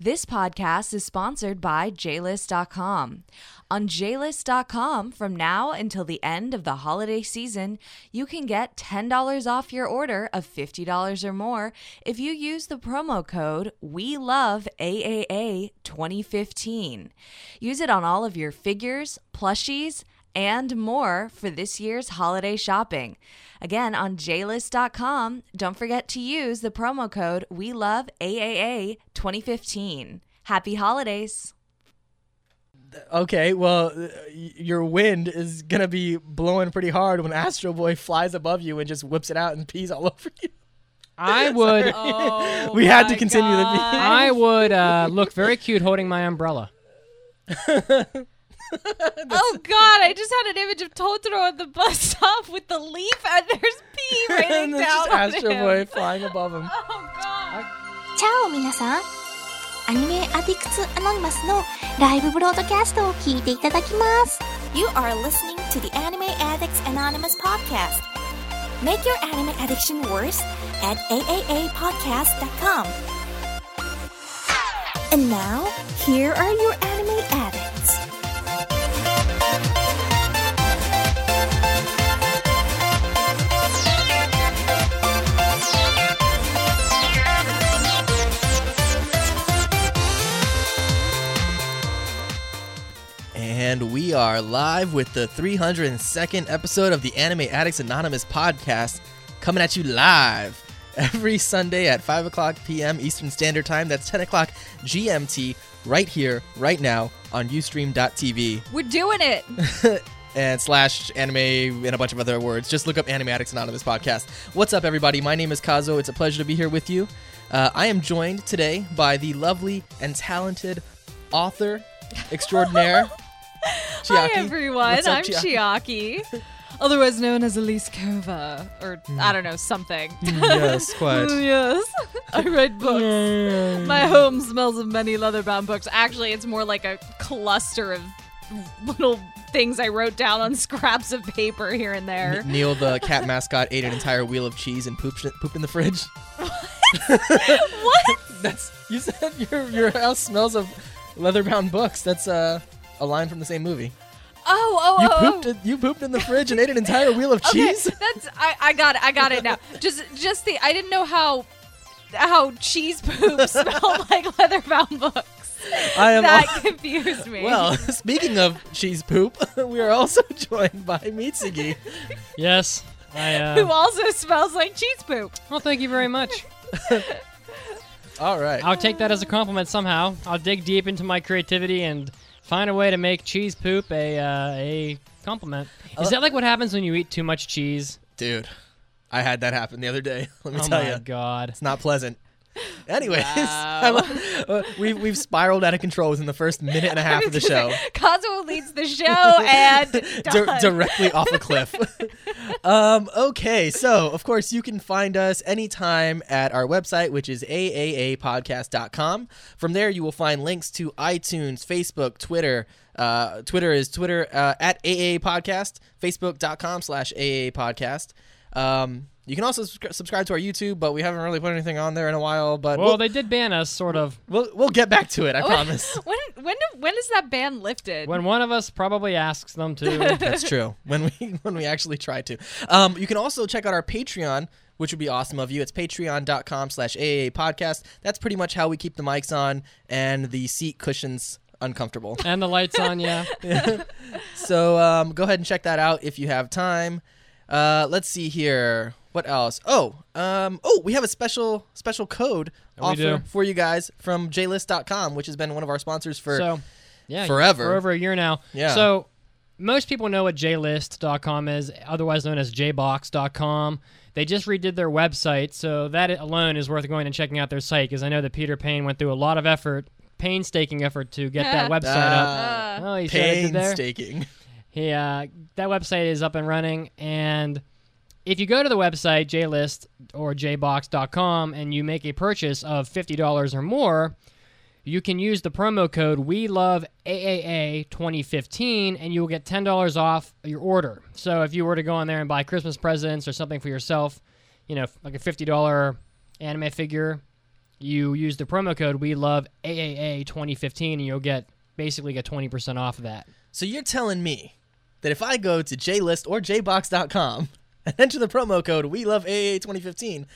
This podcast is sponsored by JList.com. On JList.com, from now until the end of the holiday season, you can get $10 off your order of $50 or more if you use the promo code We Love WeLoveAAA2015. Use it on all of your figures, plushies, and more for this year's holiday shopping. Again, on JList.com, don't forget to use the promo code WeLoveAAA2015. Happy holidays! Okay, well, uh, your wind is gonna be blowing pretty hard when Astro Boy flies above you and just whips it out and pees all over you. I would Oh, We had to my continue the God. meeting. I would uh, look very cute holding my umbrella. Oh God! I just had an image of Totoro at the bus stop with the leaf, and there's pee raining and there's down just on Astro him. Boy flying above him. Oh God! チャオ皆さんアニメアディクツアノニマスのライブブロードキャストを聞いていただきます You are listening to the Anime Addicts Anonymous podcast. Make your anime addiction worse at AAApodcast.com. And now, here are your anime addicts. And we are live with the 302nd episode of the Anime Addicts Anonymous podcast, coming at you live every Sunday at 5 o'clock p.m. Eastern Standard Time. That's 10 o'clock GMT, right here, right now on Ustream.tv We're doing it. and slash anime and a bunch of other words. Just look up Anime Addicts Anonymous podcast. What's up, everybody? My name is Kazuo. It's a pleasure to be here with you. Uh, I am joined today by the lovely and talented author extraordinaire. Hi everyone. What's up, I'm Chiaki? Otherwise known as Elise Kova, or I don't know something. yes, quite. yes, I write books. My home smells of many leather-bound books. Actually, it's more like a cluster of little things I wrote down on scraps of paper here and there. Neil, the cat mascot, ate an entire wheel of cheese and pooped, pooped in the fridge. what? That's you said your your house smells of leather-bound books. That's uh, a line from the same movie. Oh, oh, You oh, oh. pooped it, you pooped in the fridge and ate an entire wheel of Okay, cheese. that's I, I got it. I got it now. Just just the I didn't know how how cheese poop smelled like leather-bound books. I am that al- confused me. Well, speaking of cheese poop, we are also joined by Mitsugi. Yes. I, who uh, also smells like cheese poop. well, thank you very much. All right. I'll take that as a compliment somehow. I'll dig deep into my creativity and find a way to make cheese poop a uh, a compliment. Is that like what happens when you eat too much cheese? Dude, I had that happen the other day. Let me oh tell my you. god. It's not pleasant. Anyways, Wow. uh, we've, we've spiraled out of control within the first minute and a half of the show. Kazuo leads the show and done. directly off a cliff. um, okay, so of course you can find us anytime at our website, which is aaapodcast.com. From there, you will find links to iTunes, Facebook, Twitter. Uh, Twitter is Twitter uh, at AA Podcast, Facebook.com slash AA Podcast. Um, you can also subscribe to our YouTube, but we haven't really put anything on there in a while. But Well, we'll, they did ban us, sort of. we'll, we'll get back to it, I promise. when when do, when is that ban lifted? When one of us probably asks them to. That's true. When we when we actually try to. Um, you can also check out our Patreon, which would be awesome of you. It's patreon.com slash AA podcast. That's pretty much how we keep the mics on and the seat cushions uncomfortable. and the lights on, yeah. so um, go ahead and check that out if you have time. Uh, let's see here. What else? Oh, um, oh, we have a special special code We offer do. for you guys from jlist.com, which has been one of our sponsors for so, yeah, forever. For over a year now. Yeah. So, most people know what jlist.com is, otherwise known as jbox.com. They just redid their website, so that alone is worth going and checking out their site because I know that Peter Payne went through a lot of effort, painstaking effort to get that website Ah. up. Oh, you see what I there? painstaking. He, uh, that website is up and running, and if you go to the website jlist or jbox.com and you make a purchase of $50 or more, you can use the promo code we love AAA 2015 and you'll get $10 off your order. So if you were to go on there and buy Christmas presents or something for yourself, you know, like a $50 anime figure, you use the promo code We Love AAA 2015, and you'll get basically get 20% off of that. So you're telling me that if I go to JList or JBox.com and enter the promo code We Love AA 2015,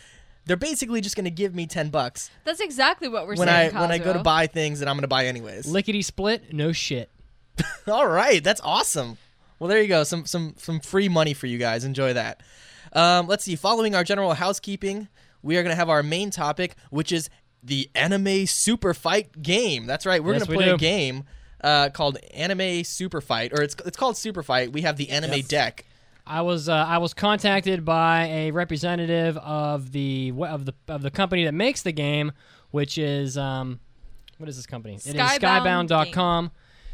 they're basically just going to give me 10 bucks That's exactly what we're saying. when I saying. when I go to Kazuo. buy things that I'm going to buy anyways. Lickety split, no shit. All right, that's awesome. Well, there you go. Some some some free money for you guys. Enjoy that. Um, let's see. Following our general housekeeping, we are going to have our main topic, which is the anime super fight game. That's right. We're Yes, going to we play a do. game uh, called Anime Super Fight, or it's it's called Super Fight. We have the anime deck. I was uh, I was contacted by a representative of the of the of the company that makes the game, which is um, what is this company? Skybound It is Skybound Skybound.com.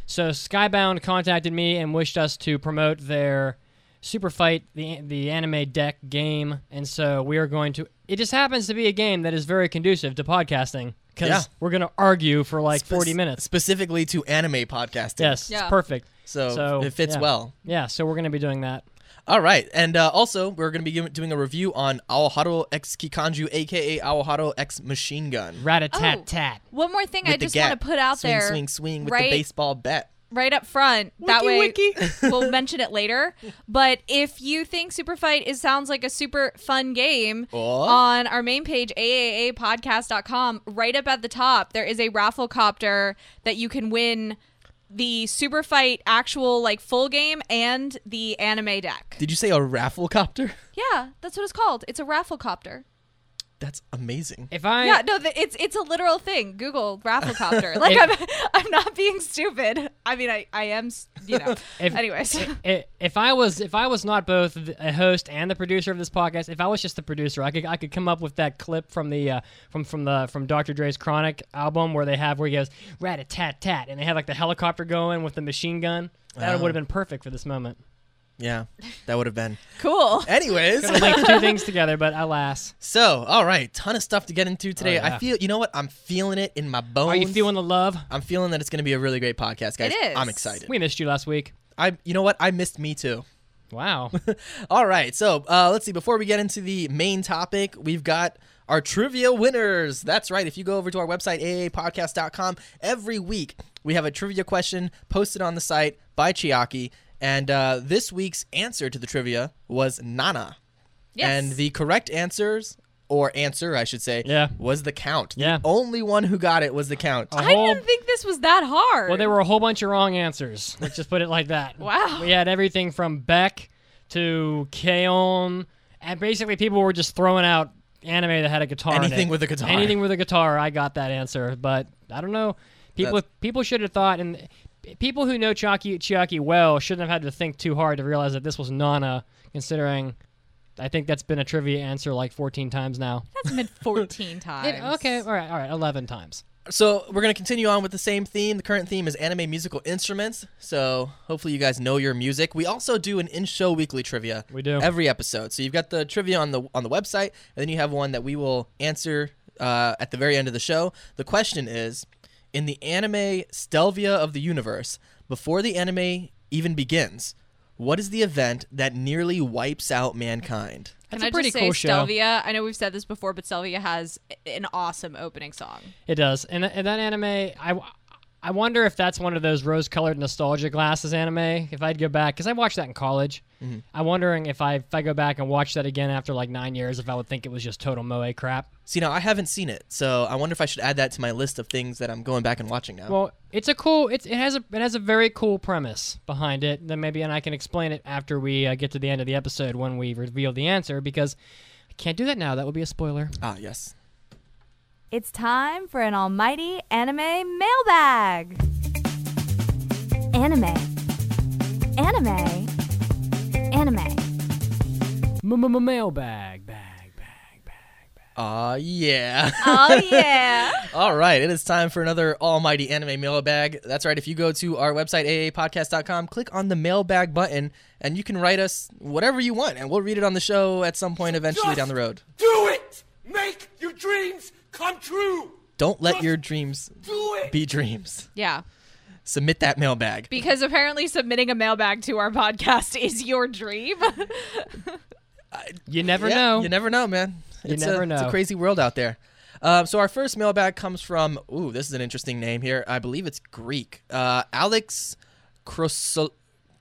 So Skybound contacted me and wished us to promote their Super Fight the the anime deck game, and so we are going to. It just happens to be a game that is very conducive to podcasting because Yeah. we're going to argue for like Spec- forty minutes. specifically to anime podcasting. Yes, Yeah. it's perfect. So, So, it fits yeah. well. Yeah, so we're going to be doing that. All right, and uh, also we're going to be doing a review on Aoharu X Kikanju, aka Aoharu X Machine Gun. Rat a tat Oh. tat. One more thing I With the just want to put out swing, there. Swing, swing with right- the baseball bat. right up front. that way, wiki. we'll mention it later. But if you think Super Fight is sounds like a super fun game, Oh. on our main page, AAApodcast.com, right up at the top, there is a raffle copter that you can win the Super Fight actual like full game and the anime deck. Did you say a raffle copter? Yeah, that's what it's called. It's a raffle copter. That's amazing. If I Yeah, no, the, it's it's a literal thing. Google rafflecopter. like I'm I'm not being stupid. I mean, I I am, you know. If- Anyways, I- if I was if I was not both a host and the producer of this podcast, if I was just the producer, I could I could come up with that clip from the uh, from from the from Dr. Dre's Chronic album where they have where he goes rat a tat tat and they have like the helicopter going with the machine gun. That would have been perfect for this moment. Yeah, that would have been. cool. Anyways, Could two things together, but alas. so all right, ton of stuff to get into today. Oh, yeah. I feel, you know what? I'm feeling it in my bones. Are you feeling the love? I'm feeling that it's going to be a really great podcast, guys. It is. I'm excited. We missed you last week. I, you know what? I missed me too. Wow. All right, so uh, let's see. Before we get into the main topic, we've got our trivia winners. That's right. If you go over to our website, aapodcast.com, every week we have a trivia question posted on the site by Chiaki. And uh, this week's answer to the trivia was Nana. Yes. And the correct answers, or answer, I should say, Yeah. was the count. Yeah. The only one who got it was the count. A I whole- didn't think this was that hard. Well, there were a whole bunch of wrong answers. Let's just put it like that. Wow. We had everything from Beck to K-On, and basically people were just throwing out anime that had a guitar. in Anything it. with a guitar. Anything with a guitar. I got that answer, but I don't know. People That's- people should have thought, and people who know Chiaki Chiaki well shouldn't have had to think too hard to realize that this was Nana, considering. I think that's been a trivia answer like 14 times now. That's been 14 times. It- okay, all right, all right, 11 times. So we're gonna continue on with the same theme. The current theme is anime musical instruments. So hopefully you guys know your music. We also do an in-show weekly trivia. We do. every episode. So you've got the trivia on the on the website, and then you have one that we will answer uh, at the very end of the show. The question is, in the anime Stellvia of the universe, before the anime even begins, what is the event that nearly wipes out mankind? That's Can a I pretty just say cool show. Stellvia? I know we've said this before, but Stellvia has an awesome opening song. It does, and, and that anime, I, I wonder if that's one of those rose-colored nostalgia glasses anime. If I'd go back, because I watched that in college, Mm-hmm. I'm wondering if I if I go back and watch that again after like nine years, if I would think it was just total moe crap. See, now I haven't seen it, so I wonder if I should add that to my list of things that I'm going back and watching now. Well, it's a cool. It's, it has a it has a very cool premise behind it. Then maybe and I can explain it after we uh, get to the end of the episode when we reveal the answer because I can't do that now. That would be a spoiler. ah, yes. It's time for an almighty anime mailbag. Anime. Anime. Anime. Mailbag, bag, bag, bag. Ah, yeah. Oh, yeah. All right, it is time for another almighty anime mailbag. That's right. If you go to our website, aapodcast.com, click on the mailbag button, and you can write us whatever you want, and we'll read it on the show at some point eventually down the road. Do it! Make your dreams come true! Don't let your dreams Do it! be dreams. yeah. Submit that mailbag. Because apparently submitting a mailbag to our podcast is your dream. You never Yeah, know. You never know, man. You It's never a, It's a crazy world out there. Uh, so our first mailbag comes from. Ooh, this is an interesting name here. I believe it's Greek. Uh, Alex Krosol-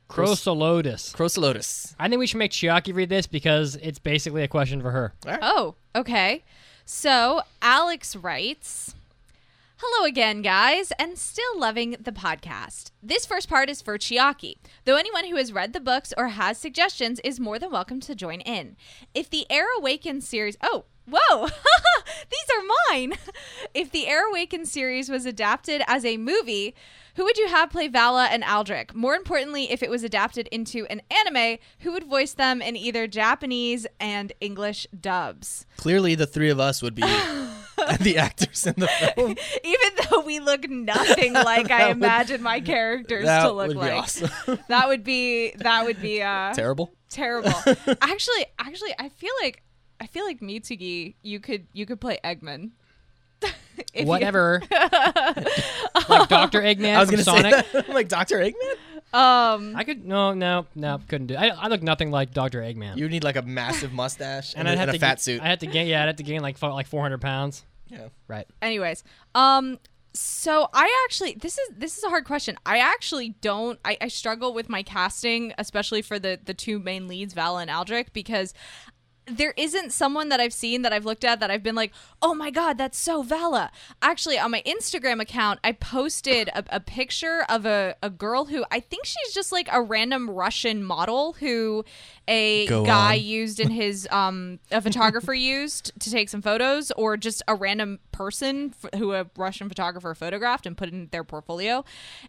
Crosolotus. Krosolotis. I think we should make Chiaki read this because it's basically a question for her. Oh, okay. So Alex writes. Hello again, guys, and still loving the podcast. This first part is for Chiaki, though anyone who has read the books or has suggestions is more than welcome to join in. If the Air Awakens series. Oh, whoa! These are mine! If the Air Awakens series was adapted as a movie, who would you have play Vhalla and Aldrik? More importantly, if it was adapted into an anime, who would voice them in either Japanese and English dubs? Clearly, the three of us would be the actors in the film. Even though we look nothing like I would- imagine my characters to look would be like. awesome. That would be that would be uh Terrible. terrible. actually, actually I feel like I feel like Mitsugi you could you could play Eggman. If you- Whatever. like Doctor Eggman I was gonna Sonic. say that. Like Doctor Eggman. um I could no no no couldn't do. It. I, I look nothing like Doctor Eggman. You need like a massive mustache and, and I'd a, have and a to fat ga- suit. I had to gain. Yeah, I'd have to gain like fo- like 400 pounds. yeah. Right. anyways um so i actually this is this is a hard question i actually don't i, I struggle with my casting especially for the the two main leads vhalla and aldrik because there isn't someone that I've seen that I've looked at that I've been like, oh my God, that's so Vhalla. Actually, on my Instagram account, I posted a, a picture of a, a girl who I think she's just like a random Russian model who a Go guy on. used in his, um, a photographer used to take some photos, or just a random person f- who a Russian photographer photographed and put in their portfolio.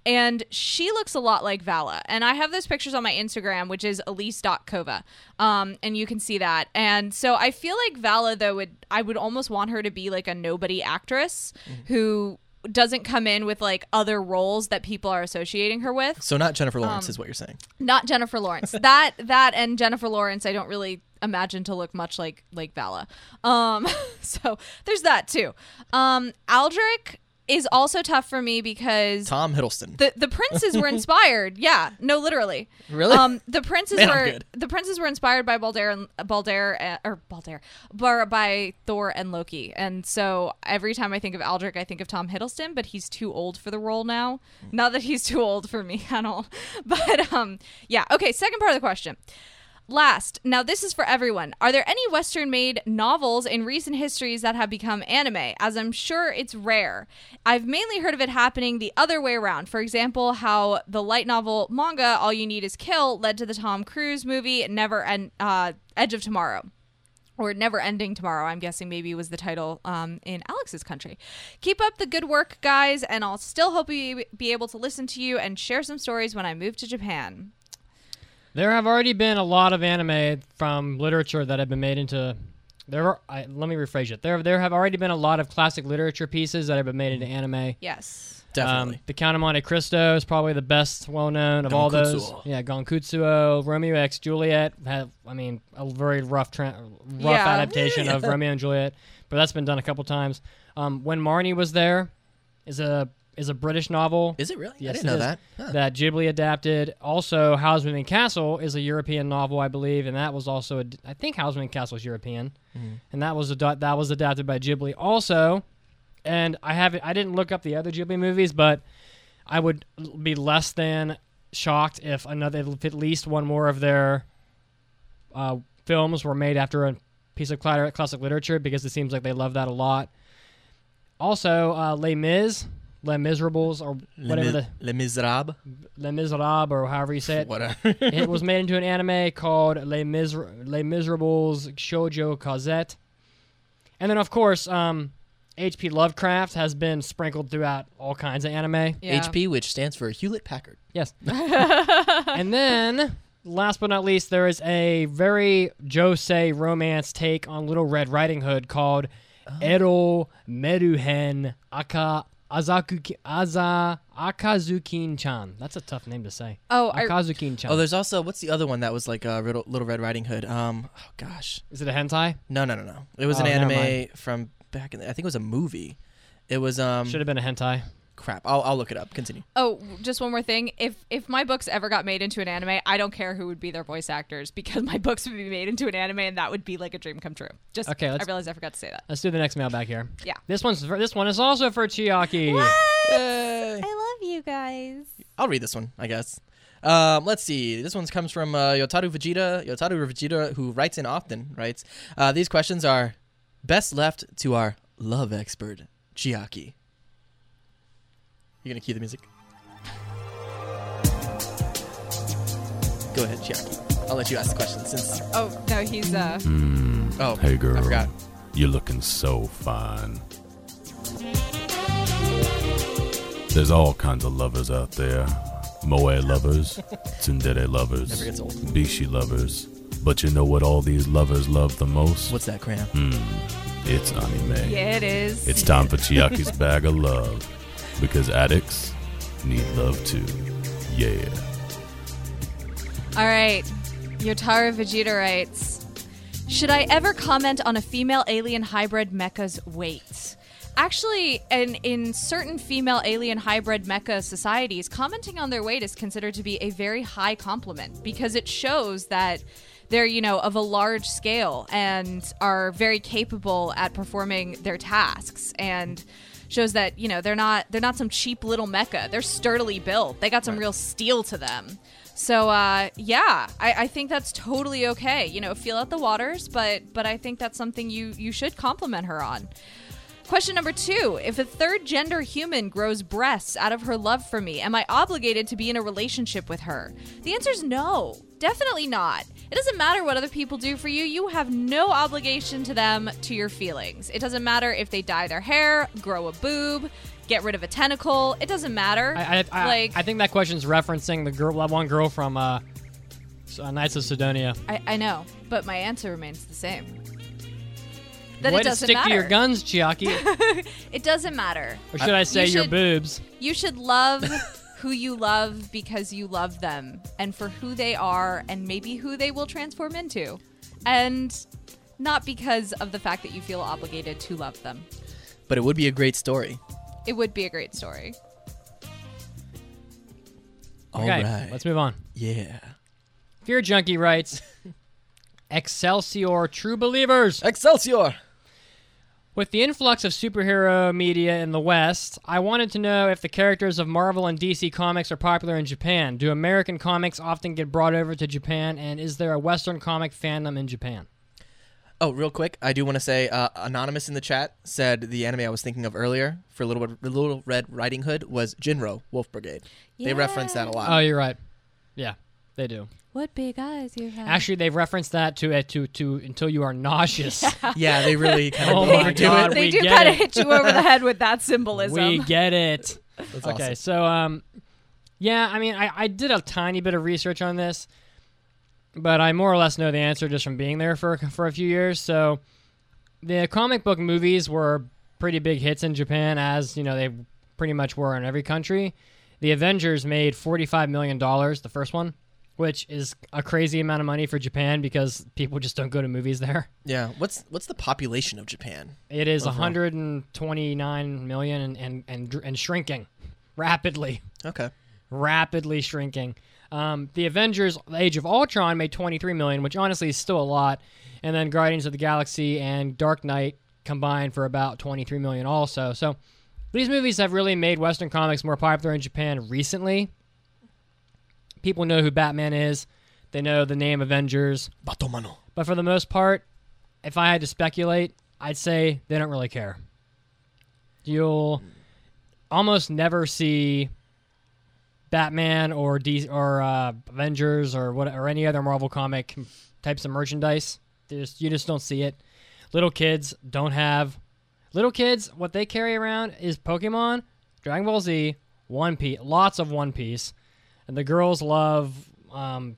And she looks a lot like Vhalla. And I have those pictures on my Instagram, which is elise.kova. Um, and you can see that. And so I feel like Vhalla, though, would I would almost want her to be like a nobody actress who doesn't come in with like other roles that people are associating her with. So not Jennifer Um, Lawrence is what you're saying. Not Jennifer Lawrence. that that and Jennifer Lawrence, I don't really imagine to look much like like Vhalla. Um, so there's that too. Um, Aldrik is also tough for me because Tom Hiddleston. the the princes were inspired. Yeah, no, literally. Really? Um, the princes Man, were the princes were inspired by Balder and Balder uh, or Balder, bar, by Thor and Loki. And so every time I think of Aldrik, I think of Tom Hiddleston, but he's too old for the role now. Not that he's too old for me at all, but um, yeah. Okay, second part of the question. Last, now this is for everyone. Are there any Western made novels in recent histories that have become anime? As I'm sure it's rare. I've mainly heard of it happening the other way around. For example, how the light novel manga All You Need Is Kill led to the Tom Cruise movie Never End, uh, Edge of Tomorrow. Or Never Ending Tomorrow, I'm guessing maybe was the title um, in Alex's country. Keep up the good work, guys, and I'll still hope we be able to listen to you and share some stories when I move to Japan. There have already been a lot of anime from literature that have been made into. There are. I, let me rephrase it. There, there have already been a lot of classic literature pieces that have been made into anime. Yes. Definitely. Um, the Count of Monte Cristo is probably the best, well known of all those. Gankutsuou. Yeah, Gankutsuou, Romeo X Juliet. Had, I mean, a very rough, tra- rough Yeah. adaptation of Romeo and Juliet, but that's been done a couple times. Um, when Marnie was there, is a is a British novel. is it really? Yes, I didn't know is. that. Huh. that Ghibli adapted. Also, Howl's Moving Castle is a European novel, I believe, and that was also a, I think Howl's Moving Castle is European, and that was ad- that was adapted by Ghibli also. And I have I didn't look up the other Ghibli movies, but I would be less than shocked if another if at least one more of their uh, films were made after a piece of classic literature because it seems like they love that a lot. Also, uh, Les Mis, Les Miserables, or whatever the Les Miserables. Les Miserables, or however you say it. Whatever. it was made into an anime called Les, Miser- Les Miserables Shoujo Cosette. And then, of course, um, H.P. Lovecraft has been sprinkled throughout all kinds of anime. Yeah. HP, which stands for Hewlett Packard. Yes. and then, last but not least, there is a very josei romance take on Little Red Riding Hood called Ero Meruhen Aka Azaku Aza Akazukin-chan. That's a tough name to say. Oh, I- Akazukin-chan. Oh, there's also what's the other one that was like a Little, Little Red Riding Hood? Um, oh gosh, is it a hentai? no, no, no, no. It was Oh, an anime from back in. The, I think it was a movie. It was um. Should have been a hentai. Crap. I'll I'll look it up. Continue. Oh, just one more thing. If if my books ever got made into an anime, I don't care who would be their voice actors because my books would be made into an anime, and that would be like a dream come true. Just Okay, I let's- realized I forgot to say that. Let's do the next mail back here. Yeah. This one's for, this one is also for Chiaki. Yay. I love you guys. I'll read this one, I guess. Um, let's see. This one comes from uh, Yotaru Vegeta. Yotaru Vegeta, who writes in often, writes uh, These questions are best left to our love expert, Chiaki. You gonna cue the music? Go ahead, Chiaki. I'll let you ask the question since. Oh no, he's uh. Oh, Hey girl, I forgot. you're looking so fine. There's all kinds of lovers out there. Moe lovers, tsundere lovers, Never gets old. bishi lovers. But you know what all these lovers love the most? What's that, Cram? It's anime. Yeah, it is. It's time for Chiaki's bag of love. Because addicts need love too. Yeah. All right. Yotaro Vegeta writes Should I ever comment on a female alien hybrid mecha's weight? Actually, in, in certain female alien hybrid mecha societies, commenting on their weight is considered to be a very high compliment because it shows that they're, you know, of a large scale and are very capable at performing their tasks and shows that, you know, they're not they're not some cheap little mecha. They're sturdily built. They got some real steel to them. So uh, yeah, I, I think that's totally okay. You know, feel out the waters, but but I think that's something you you should compliment her on. Question number two If a third gender human grows breasts out of her love for me, am I obligated to be in a relationship with her? The answer is no. Definitely not. It doesn't matter what other people do for you, you have no obligation to them to your feelings. It doesn't matter if they dye their hair, grow a boob, get rid of a tentacle. It doesn't matter. I, I, I, like, I think that question's referencing the girl, that one girl from uh, uh, Knights of Sidonia. I, I know, but my answer remains the same. That Way it doesn't stick matter. to your guns, Chiaki. It doesn't matter. or should I say You your should- boobs? You should love who you love because you love them and for who they are and maybe who they will transform into. And not because of the fact that you feel obligated to love them. But it would be a great story. It would be a great story. All okay, right. let's move on. yeah. Fear Junkie writes Excelsior True Believers. Excelsior! With the influx of superhero media in the West, I wanted to know if the characters of Marvel and DC comics are popular in Japan. Do American comics often get brought over to Japan, and is there a Western comic fandom in Japan? Oh, real quick, I do want to say, uh, anonymous in the chat said the anime I was thinking of earlier for Little Little Red Riding Hood was Jinro Wolf Brigade. They reference that a lot. Oh, you're right. Yeah, they do. What big eyes you have. Actually, they've referenced that to uh, to to until you are nauseous. yeah, they really kind of Oh go my overdo God, it. they we do kind of hit you over the head with that symbolism. we get it. That's Okay, awesome. so um, yeah, I mean, I, I did a tiny bit of research on this, but I more or less know the answer just from being there for for a few years. So, the comic book movies were pretty big hits in Japan, as you know they pretty much were in every country. The Avengers made forty five million dollars, the first one, which is a crazy amount of money for Japan because people just don't go to movies there. Yeah. What's what's the population of Japan? It is Overall. 129 million and, and, and, and shrinking rapidly Okay. rapidly shrinking. Um, the Avengers: Age of Ultron made 23 million, which honestly is still a lot. And then Guardians of the Galaxy and Dark Knight combined for about 23 million, also. So these movies have really made Western comics more popular in Japan recently. People know who Batman is. They know the name Avengers. Batomano. But for the most part, if I had to speculate, I'd say they don't really care. You'll almost never see Batman or D or uh, Avengers or what or any other Marvel comic types of merchandise. Just, you just don't see it. Little kids don't have. Little kids, what they carry around is Pokemon, Dragon Ball Z, One Piece, lots of One Piece, and the girls love, um,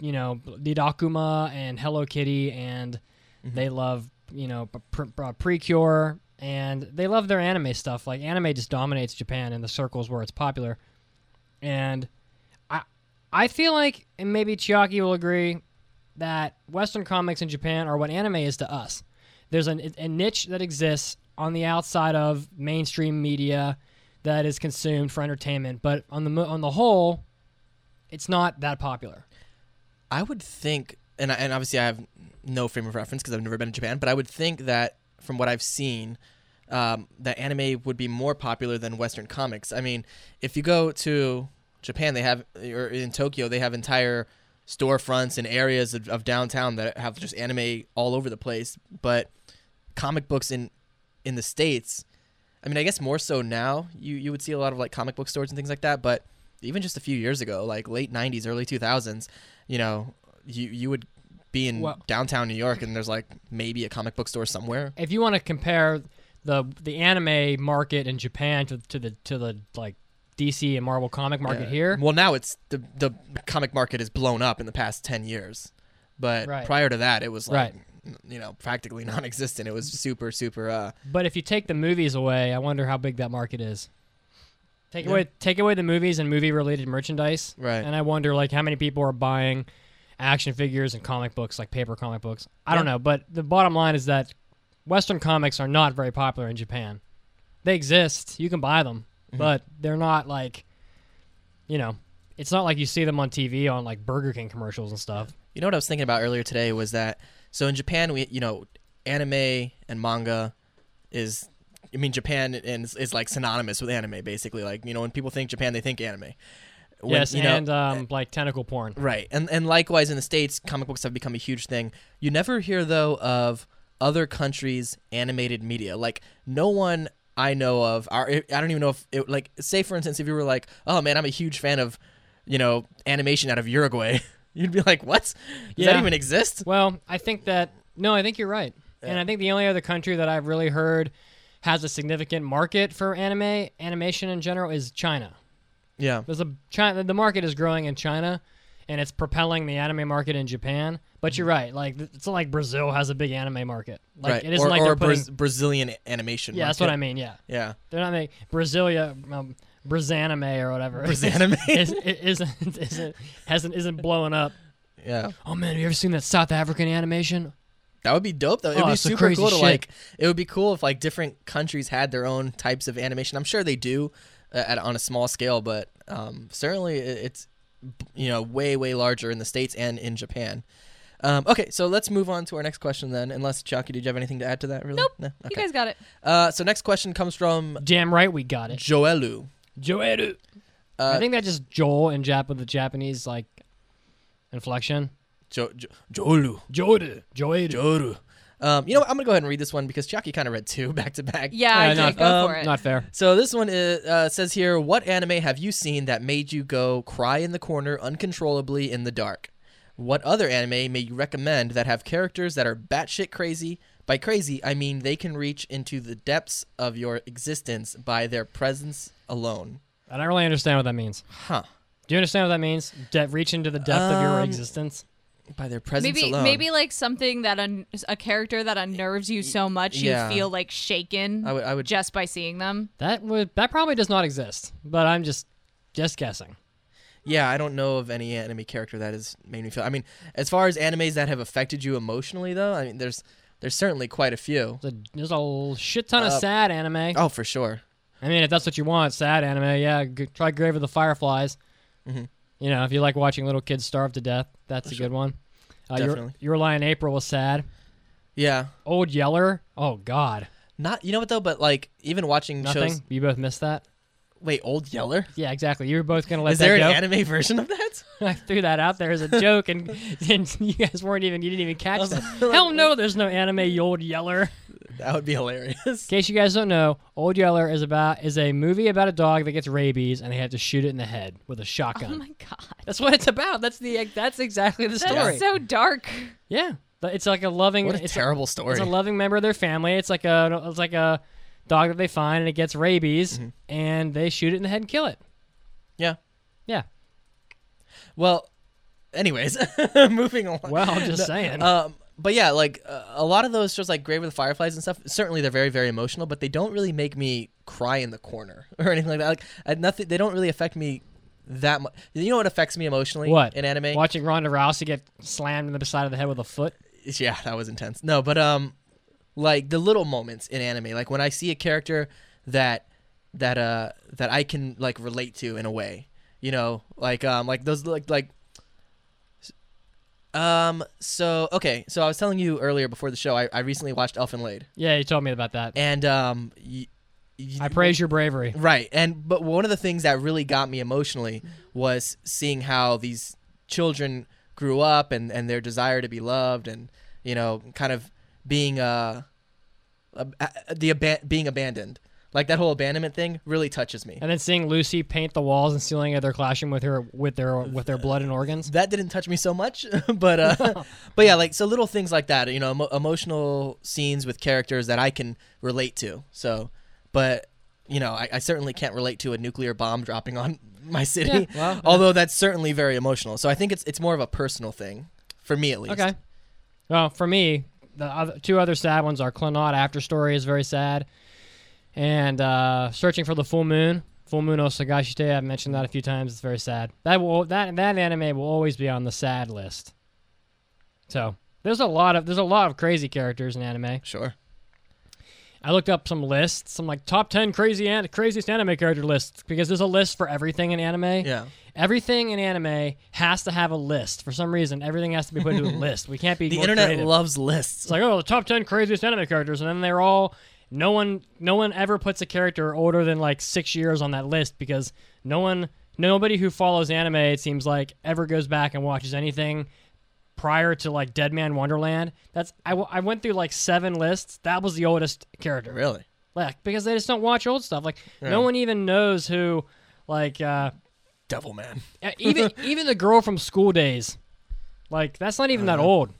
you know, the Dakuma and Hello Kitty, and they love, you know, Pre- Pre- Precure, and they love their anime stuff. Like anime just dominates Japan in the circles where it's popular, and I, I feel like, and maybe Chiaki will agree, that Western comics in Japan are what anime is to us. There's a, a niche that exists on the outside of mainstream media that is consumed for entertainment, but on the on the whole, it's not that popular. I would think, and I, and obviously I have no frame of reference because I've never been to Japan, but I would think that from what I've seen, um, that anime would be more popular than Western comics. I mean, if you go to Japan, they have, or in Tokyo, they have entire storefronts and areas of, of downtown that have just anime all over the place. But comic books in in the states, I mean, I guess more so now. You you would see a lot of like comic book stores and things like that, but even just a few years ago, like late '90s, early 2000s, you know, you you would be in Well- downtown New York and there's like maybe a comic book store somewhere. If you want to compare the the anime market in Japan to, to the to the like DC and Marvel comic market Yeah. here, Well, now it's the the comic market has blown up in the past 10 years. But Right. prior to that, it was like Right. you know, practically non-existent. It was super super uh but if you take the movies away, I wonder how big that market is. Take Yeah. away take away the movies and movie related merchandise, Right. And I wonder like how many people are buying action figures and comic books, like paper comic books. I don't know, but the bottom line is that Western comics are not very popular in Japan. They exist, you can buy them, Mm-hmm. but they're not like, you know, it's not like you see them on TV on like Burger King commercials and stuff. You know what I was thinking about earlier today was that so in Japan we you know anime and manga is I mean Japan is, is like synonymous with anime basically like you know when people think Japan they think anime. When, yes, you know, and um, like tentacle porn. Right. And and likewise in the states comic books have become a huge thing. You never hear though of other countries animated media. Like no one I know of are I don't even know if it, like say for instance if you were like, "Oh man, I'm a huge fan of, you know, animation out of Uruguay." You'd be like, "What? Does that even exist?" Well, I think that no, I think you're right, and I think the only other country that I've really heard has a significant market for anime animation in general is China. Yeah. There's a China. The market is growing in China, and it's propelling the anime market in Japan. But you're right. Like it's not like Brazil has a big anime market. Like right. it isn't or like or putting. Braz- Brazilian animation. yeah, that's what I mean. Yeah, Yeah. they're not making Brasilia. Um, Brazanime or whatever. Brazanime? is, is, isn't isn't hasn't isn't blowing up. Yeah. Oh man, have you ever seen that South African animation? That would be dope though. It Oh, would be super crazy cool to shit. like. It would be cool if like different countries had their own types of animation. I'm sure they do uh, at on a small scale, but um, certainly it's you know way way larger in the states and in Japan. Um, okay, so let's move on to our next question then. Unless Chucky, did you have anything to add to that? Really? Nope. No? You guys got it. Uh, so next question comes from Damn right, we got it. Joelu. Joeru. Uh, I think that's just Joel in Jap with the Japanese like inflection. Jo- jo- Joelu. Joeru. Joeru. Joelu. Um, you know what? I'm gonna go ahead and read this one because Chucky kind of read two back to back. Yeah, I did. not- Go um, for it. Not fair. So this one is, uh, says here, what anime have you seen that made you go cry in the corner uncontrollably in the dark? What other anime may you recommend that have characters that are batshit crazy? By crazy, I mean they can reach into the depths of your existence by their presence alone. I don't really understand what that means. Huh. Do you understand what that means? De- reach into the depth of your Um, existence. By their presence maybe alone. maybe like something that un- a character that unnerves you so much Yeah. you feel like shaken I would. I would. just by seeing them. That would that probably does not exist. But I'm just just guessing. Yeah, I don't know of any anime character that has made me feel. I mean, as far as animes that have affected you emotionally, though, I mean, there's there's certainly quite a few. There's a, there's a shit ton of Uh, sad anime. Oh, for sure. I mean, if that's what you want, sad anime, yeah, g- try Grave of the Fireflies. Mhm. You know, if you like watching little kids starve to death, that's a Sure. good one. Uh, your, Definitely. your Lie in April was sad. Yeah. Old Yeller, oh God, Not you know what though, but like even watching nothing. shows. You both missed that. Wait, Old Yeller? Yeah, exactly. You were both gonna let Is that there an anime version of that? I threw that out there as a joke, and, and you guys weren't even. You didn't even catch that. like, Hell no, there's no anime. Old Yeller. That would be hilarious. In case you guys don't know, Old Yeller is about is a movie about a dog that gets rabies, and they have to shoot it in the head with a shotgun. Oh my god. That's what it's about. That's the that's exactly the That's story. so dark. yeah, But it's like a loving. What a it's terrible It's story. a loving member of their family. It's like a it's like a dog that they find and it gets rabies, Mm-hmm. and they shoot it in the head and kill it. yeah. Yeah. Well, anyways, moving on. Well, I'm just saying. Um, but yeah, like uh, a lot of those shows, like Grave with the Fireflies and stuff. Certainly, they're very, very emotional, but they don't really make me cry in the corner or anything like that. Like uh, nothing. They don't really affect me that much. You know what affects me emotionally? what in anime? Watching Ronda Rousey get slammed in the side of the head with a foot. Yeah, that was intense. No, but um, like the little moments in anime, like when I see a character that that uh that I can like relate to in a way. You know, like um like those like like um so okay, so I was telling you earlier before the show I, I recently watched Elfen Lied. Yeah, you told me about that. And um y- y- I praise your bravery. Right. And but one of the things that really got me emotionally was seeing how these children grew up and and their desire to be loved and you know kind of being uh, ab- uh the aban- being abandoned. Like that whole abandonment thing really touches me. And then seeing Lucy paint the walls and ceiling of their classroom with her with their with their blood and organs. That didn't touch me so much, but uh, but yeah, like so little things like that, you know, emo- emotional scenes with characters that I can relate to. So, but you know, I, I certainly can't relate to a nuclear bomb dropping on my city. Yeah, well, although that's certainly very emotional. So I think it's it's more of a personal thing for me at least. Okay. Well, for me, the other, two other sad ones are Clannad After Story is very sad, and uh, Searching for the Full Moon. Full Moon wo Sagashite. I've mentioned that a few times. It's very sad. That will that that anime will always be on the sad list. So there's a lot of there's a lot of crazy characters in anime. Sure. I looked up some lists, some like top ten crazy an- craziest anime character lists because there's a list for everything in anime. Yeah. Everything in anime has to have a list. For some reason, everything has to be put into a list. We can't be The internet creative. loves lists. It's like, oh, the top ten craziest anime characters, and then they're all no one no one ever puts a character older than like six years on that list because no one nobody who follows anime it seems like ever goes back and watches anything prior to like Dead Man Wonderland. That's I, w- I went through like seven lists. That was the oldest character. Really? Like because they just don't watch old stuff. Like Yeah. no one even knows who like uh Devil Man. even even the girl from School Days. Like that's not even that Uh-huh. old.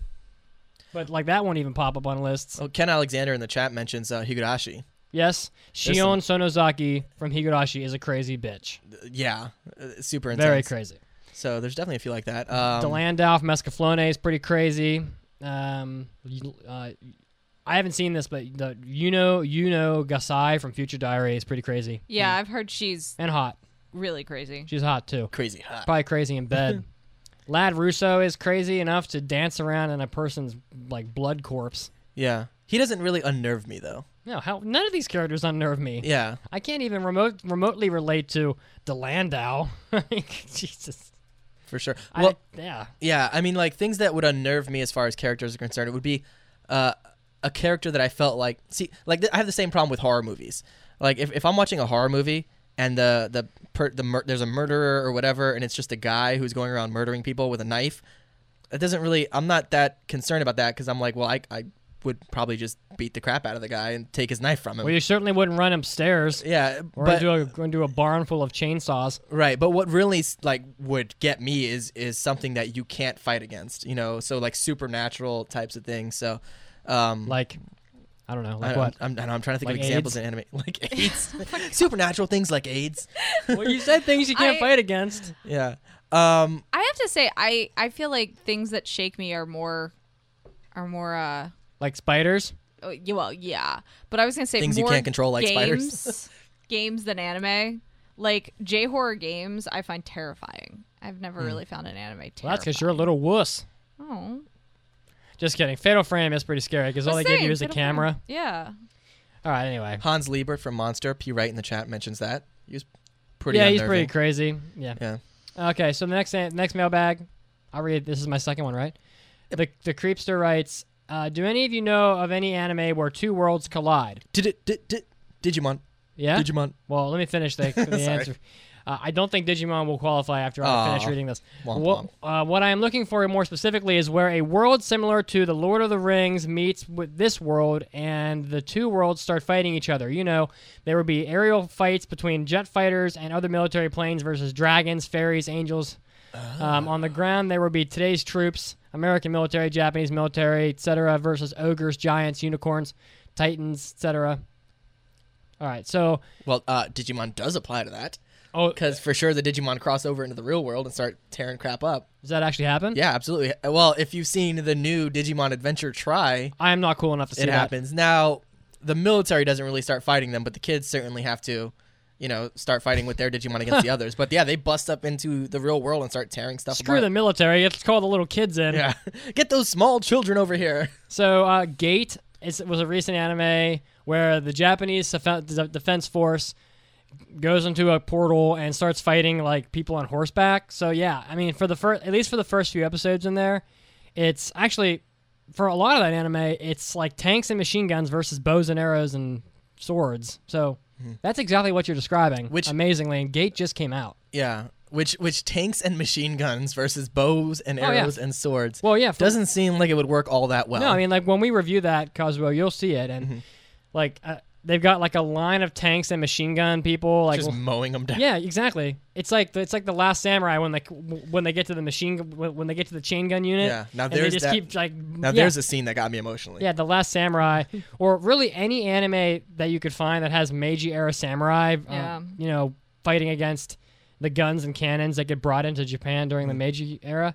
But like that won't even pop up on lists. Oh, Ken Alexander in the chat mentions uh, Higurashi. Yes, There's Shion Sonozaki from Higurashi is a crazy bitch. Yeah, uh, super intense. Very crazy. So there's definitely a few like that. Um, Dilandau from Escaflowne is pretty crazy. Um, uh, I haven't seen this, but the you know you know Gasai from Future Diary is pretty crazy Yeah, I've heard she's and hot. really crazy. She's hot too. crazy hot. Probably crazy in bed. Ladd Russo is crazy enough to dance around in a person's like blood corpse. Yeah, he doesn't really unnerve me though. No, how none of these characters unnerve me. Yeah, I can't even remote remotely relate to Dilandau. Jesus. for sure. I- Well, yeah. yeah, I mean, like things that would unnerve me as far as characters are concerned, it would be uh, a character that I felt like. See, like th- I have the same problem with horror movies. Like if, if I'm watching a horror movie and the the per, the mur- there's a murderer or whatever, and it's just a guy who's going around murdering people with a knife, it doesn't really. I'm not that concerned about that because I'm like, well, I I would probably just beat the crap out of the guy and take his knife from him. Well, you certainly wouldn't run upstairs. yeah, Or but into, a, go into a barn full of chainsaws. Right, but what really like would get me is is something that you can't fight against, you know. So like supernatural types of things. So, um, Like, I don't know, like I, what? I'm, I'm, I'm trying to think Like of examples AIDS? in anime, like AIDS, supernatural things like AIDS. well, you said things you can't I- fight against. Yeah. Um. I have to say, I I feel like things that shake me are more, are more. uh Like spiders. oh, yeah, Well, yeah, but I was gonna say Things you can't control, like games, spiders. games than anime. Like J horror games, I find terrifying. I've never really found an anime terrifying. Well, that's because you're a little wuss. Oh, Just kidding. Fatal Frame is pretty scary because all they give you is a camera. Frame. Yeah. All right, anyway. Hans Liebert from Monster P. Wright in the chat mentions that he was pretty. yeah, he's pretty unnerving. crazy. Yeah. Yeah. Okay, so the next next mailbag, I'll read. This is my second one, right? The the creepster writes, uh, "Do any of you know of any anime where two worlds collide?" Did it? Did, did Digimon? Yeah. Digimon. Well, let me finish the, the answer. Uh, I don't think Digimon will qualify after I finish reading this. Womp What, uh, what I am looking for more specifically is where a world similar to the Lord of the Rings meets with this world, and the two worlds start fighting each other. You know, there will be aerial fights between jet fighters and other military planes versus dragons, fairies, angels. Um, on the ground, there will be today's troops, American military, Japanese military, etc., versus ogres, giants, unicorns, titans, etc. All right, so Well, uh, Digimon does apply to that oh, because for sure the Digimon cross over into the real world and start tearing crap up. does that actually happen? Yeah, absolutely. Well, if you've seen the new Digimon Adventure Try, I am not cool enough to see it that. happens. Now, the military doesn't really start fighting them, but the kids certainly have to, you know, start fighting with their Digimon against the others. But yeah, they bust up into the real world and start tearing stuff up. Screw apart. the military. Let's call the little kids in. Yeah, get those small children over here. So, uh, Gate is, was a recent anime where the Japanese defense force goes into a portal and starts fighting like people on horseback. So yeah, I mean for the first at least for the first few episodes in there, it's actually for a lot of that anime, it's like tanks and machine guns versus bows and arrows and swords. So that's exactly what you're describing. Which- amazingly, and Gate just came out. Yeah, which which tanks and machine guns versus bows and Oh, yeah. arrows and swords. Well, yeah, for- doesn't seem like it would work all that well. No, I mean like when we review that Cosmo, you'll see it, and Mm-hmm. like uh, they've got like a line of tanks and machine gun people, like just mowing them down. yeah, exactly. It's like the, it's like the Last Samurai when they when they get to the machine gu- when when they get to the chain gun unit. Yeah, now and they there's just that- keep like Now yeah, there's a scene that got me emotionally. yeah the Last Samurai or really any anime that you could find that has Meiji era samurai. uh, Yeah. you know, fighting against the guns and cannons that get brought into Japan during the Mm-hmm. Meiji era.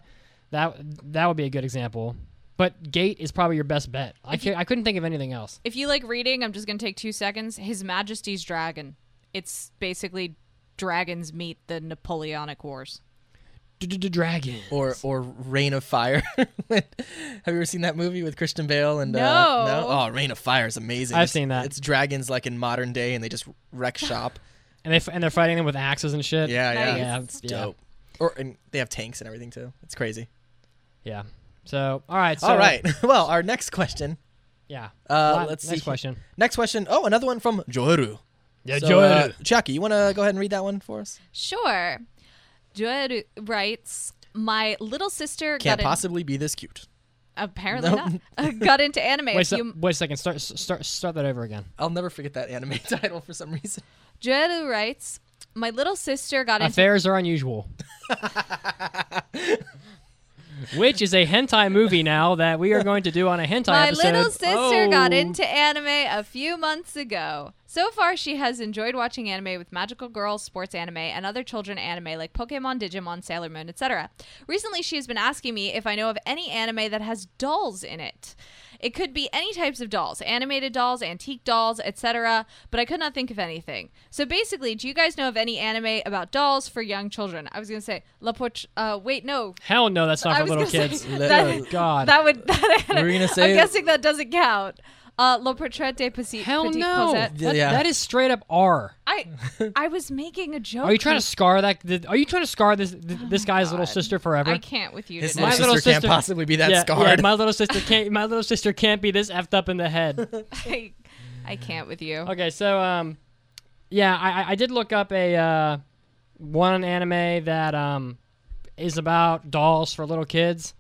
That that would be a good example. But Gate is probably your best bet. I, ca- I couldn't think of anything else. If you like reading, I'm just gonna take two seconds. His Majesty's Dragon. It's basically dragons meet the Napoleonic Wars. Dragon. Or or Reign of Fire. Have you ever seen that movie with Christian Bale and uh, No. no? Oh, Reign of Fire is amazing. I've It's- seen that. It's dragons like in modern day, and they just wreck shop. And they f- and they're fighting them with axes and shit. yeah, yeah, Nice. Yeah, it's- yeah. dope. Or and they have tanks and everything too. It's crazy. Yeah. So all right. So, all right. well, our next question. Yeah. Uh, La- let's next see. question. Next question. Oh, another one from Joeru. Yeah, So, uh, Chucky, you want to go ahead and read that one for us? Sure. Joel writes, "My little sister Can't got in- possibly be this cute. apparently No. not got into anime. Wait, a a se- few, wait a second. Start start start that over again. I'll never forget that anime title for some reason. Joel writes, "My little sister got into Affairs are unusual. Which is a hentai movie now that we are going to do on a hentai My episode. little sister got Oh. into anime a few months ago. So far, she has enjoyed watching anime with magical girls, sports anime, and other children anime like Pokemon, Digimon, Sailor Moon, etc. Recently, she has been asking me if I know of any anime that has dolls in it. It could be any types of dolls, animated dolls, antique dolls, etc., but I could not think of anything. So basically, do you guys know of any anime about dolls for young children? I was going to say La Poch uh wait, no. Hell no, that's not I for little kids. say, that, God. that would that Were you gonna say- I'm guessing that doesn't count. Uh, Le Portrait de Petit, Hell Petite no. Cosette. That, Yeah. that is straight up R. I I was making a joke. Are you trying to scar that? th- Are you trying to scar this th- this guy's little sister forever? I can't with you His today. little My sister, little can't sister- possibly be that yeah, scarred. yeah, my little sister can't. My little sister can't be this effed up in the head. I, I can't with you. Okay, so um, yeah, I I- I did look up a uh, one anime that um is about dolls for little kids,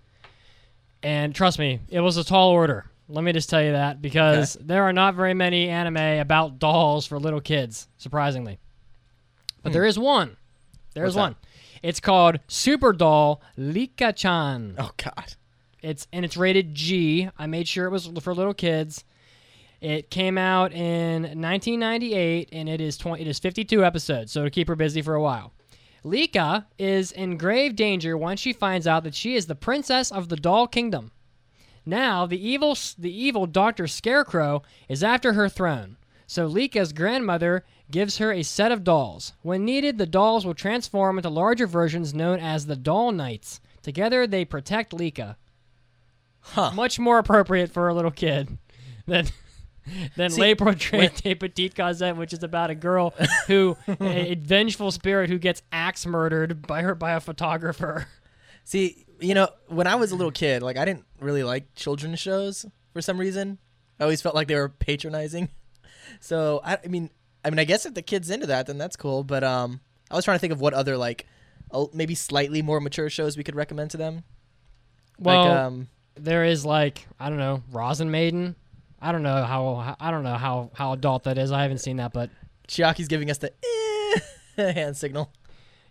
and trust me, it was a tall order. Let me just tell you that because there are not very many anime about dolls for little kids, surprisingly. But hmm. there is one. There's one. It's called Super Doll Licca-chan. oh God. It's and it's rated G. I made sure it was for little kids. It came out in 1998 and it is 20, it is 52 episodes, so to keep her busy for a while. Lika is in grave danger once she finds out that she is the princess of the Doll Kingdom. Now, the evil the evil Dr. Scarecrow is after her throne. So Licca's grandmother gives her a set of dolls. When needed, the dolls will transform into larger versions known as the Doll Knights. Together, they protect Licca. Huh. Much more appropriate for a little kid than than See, Les Portraits de Petite Cosette, which is about a girl who a, a vengeful spirit who gets axe murdered by her by a photographer. See, you know, when I was a little kid, like I didn't really like children's shows for some reason. I always felt like they were patronizing. So I, I mean, I mean, I guess if the kid's into that, then that's cool. But um, I was trying to think of what other like, maybe slightly more mature shows we could recommend to them. Well, like, um, there is like I don't know, Rozen Maiden. I don't know how I don't know how how adult that is. I haven't seen that, but Chiaki's giving us the eh, hand signal.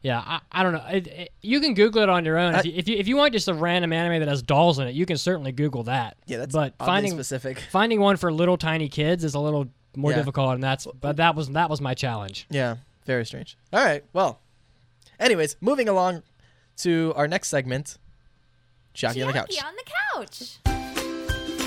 Yeah, I, I don't know. It, it, you can Google it on your own. I- if, you, if you if you want just a random anime that has dolls in it, you can certainly Google that. Yeah, that's but finding specific. finding one for little tiny kids is a little more Yeah. difficult, and that's but that was that was my challenge. Yeah, very strange. All right, well, anyways, moving along to our next segment, Chiaki on the couch. Chiaki on the couch.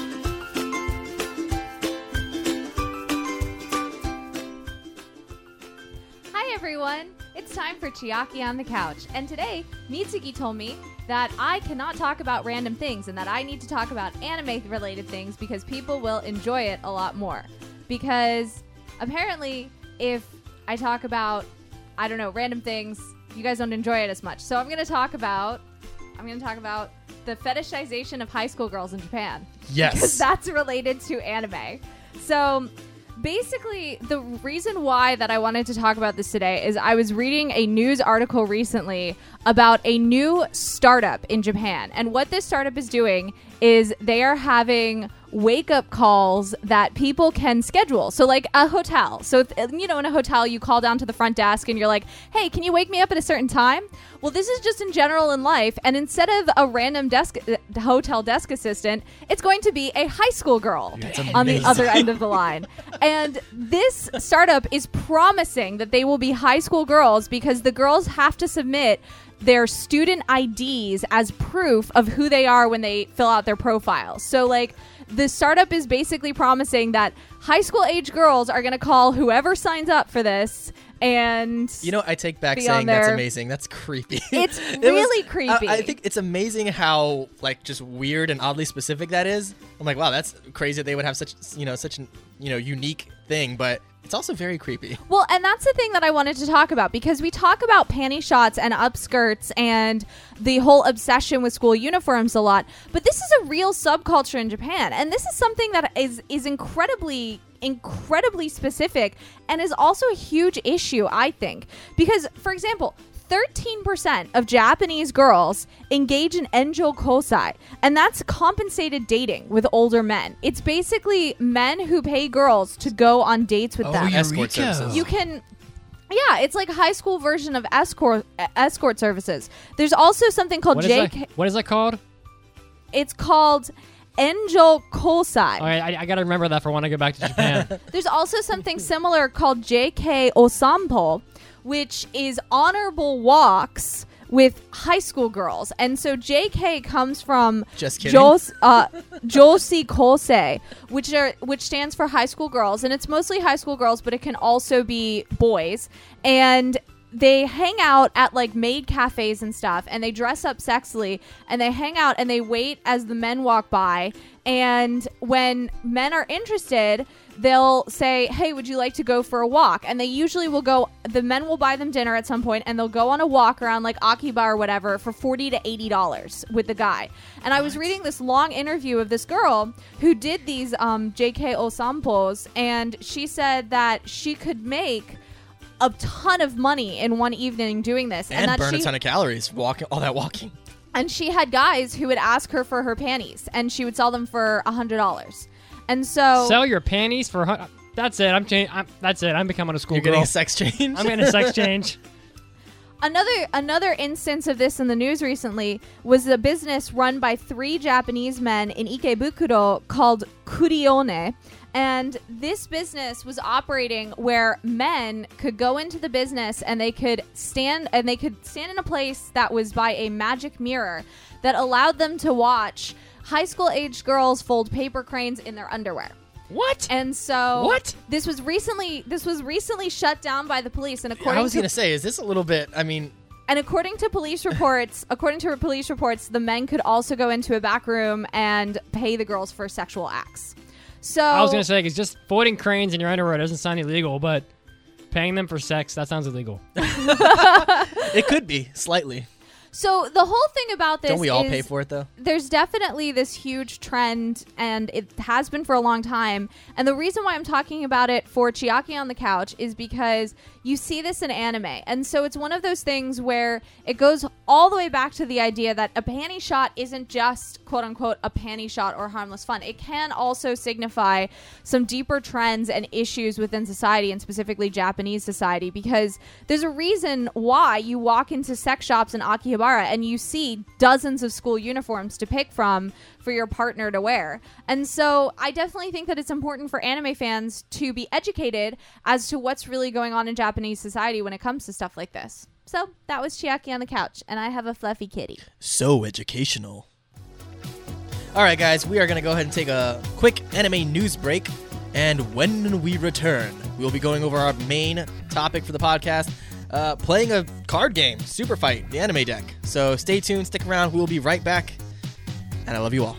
Hi everyone! It's time for Chiaki on the couch, and today Mitsugi told me that I cannot talk about random things and that I need to talk about anime related things because people will enjoy it a lot more. Because apparently, if I talk about, I don't know, random things. You guys don't enjoy it as much. So I'm going to talk about, I'm going to talk about the fetishization of high school girls in Japan. Yes. because Yes. that's related to anime. So basically the reason why that I wanted to talk about this today is I was reading a news article recently about a new startup in Japan. And what this startup is doing is they are having wake up calls that people can schedule. So like a hotel. So th- you know in a hotel you call down to the front desk and you're like, "Hey, can you wake me up at a certain time?" Well, this is just in general in life and instead of a random desk uh, hotel desk assistant, it's going to be a high school girl on the other end of the line. And this startup is promising that they will be high school girls because the girls have to submit their student IDs as proof of who they are when they fill out their profiles. So, like, the startup is basically promising that high school age girls are going to call whoever signs up for this and You know, I take back saying that's amazing. That's creepy. It's It really I- creepy. I, think it's amazing how like just weird and oddly specific that is. I'm like, wow, that's crazy that they would have such you know such an you know unique thing, but it's also very creepy. Well, and that's the thing that I wanted to talk about because we talk about panty shots and upskirts and the whole obsession with school uniforms a lot, but this is a real subculture in Japan, and this is something that is is incredibly incredibly specific and is also a huge issue, I think, because for example. 13% of Japanese girls engage in enjo kosai, and that's compensated dating with older men. It's basically men who pay girls to go on dates with oh, them. Escort services. You can yeah, it's like a high school version of escort escort services. There's also something called What is, JK. that, what is that called? It's called Enjo Kosai. All right, I, I got to remember that for when I go back to Japan. There's also something similar called JK Osampo, which is honorable walks with high school girls. And so JK comes from Just kidding. Jos, uh, Kosei, which are which stands for high school girls, and it's mostly high school girls, but it can also be boys. And they hang out at like maid cafes and stuff, and they dress up sexily, and they hang out and they wait as the men walk by. And when men are interested, they'll say, "Hey, would you like to go for a walk?" And they usually will go. The men will buy them dinner at some point, and they'll go on a walk around like Akiba or whatever for forty to eighty dollars with the guy. And I was reading this long interview of this girl who did these um, JK Osampos, and she said that she could make a ton of money in one evening doing this, and, that burn she a ton of calories walking all that walking. and she had guys who would ask her for her panties, and she would sell them for a hundred dollars. And so Sell your panties for. hun- That's it. I'm, cha- I'm That's it. I'm becoming a school You're girl. getting a sex change. I'm getting a sex change. Another another instance of this in the news recently was a business run by three Japanese men in Ikebukuro called Kurione. And this business was operating where men could go into the business and they could stand and they could stand in a place that was by a magic mirror that allowed them to watch high school aged girls fold paper cranes in their underwear. What? And so What? This was recently this was recently shut down by the police and according I was to gonna say, is this a little bit? I mean, and according to police reports, according to police reports, the men could also go into a back room and pay the girls for sexual acts. So I was gonna say because just folding cranes in your underwear doesn't sound illegal, but paying them for sex that sounds illegal. it could be slightly. So the whole thing about this Don't we all is pay for it though? there's definitely this huge trend and it has been for a long time. And the reason why i'm talking about it for chiaki on the couch is because you see this in anime. And so it's one of those things where it goes all the way back to the idea that a panty shot isn't just quote unquote a panty shot or harmless fun. It can also signify some deeper trends and issues within society and specifically japanese society because there's a reason why you walk into sex shops in akihabara and you see dozens of school uniforms to pick from for your partner to wear. And so I definitely think that it's important for anime fans to be educated as to what's really going on in Japanese society when it comes to stuff like this. So that was Chiaki on the couch, and I have a fluffy kitty. So educational. All right, guys, we are going to go ahead and take a quick anime news break. And when we return, we'll be going over our main topic for the podcast uh, playing a card game, Super Fight, the anime deck. So stay tuned, stick around. We will be right back. And I love you all.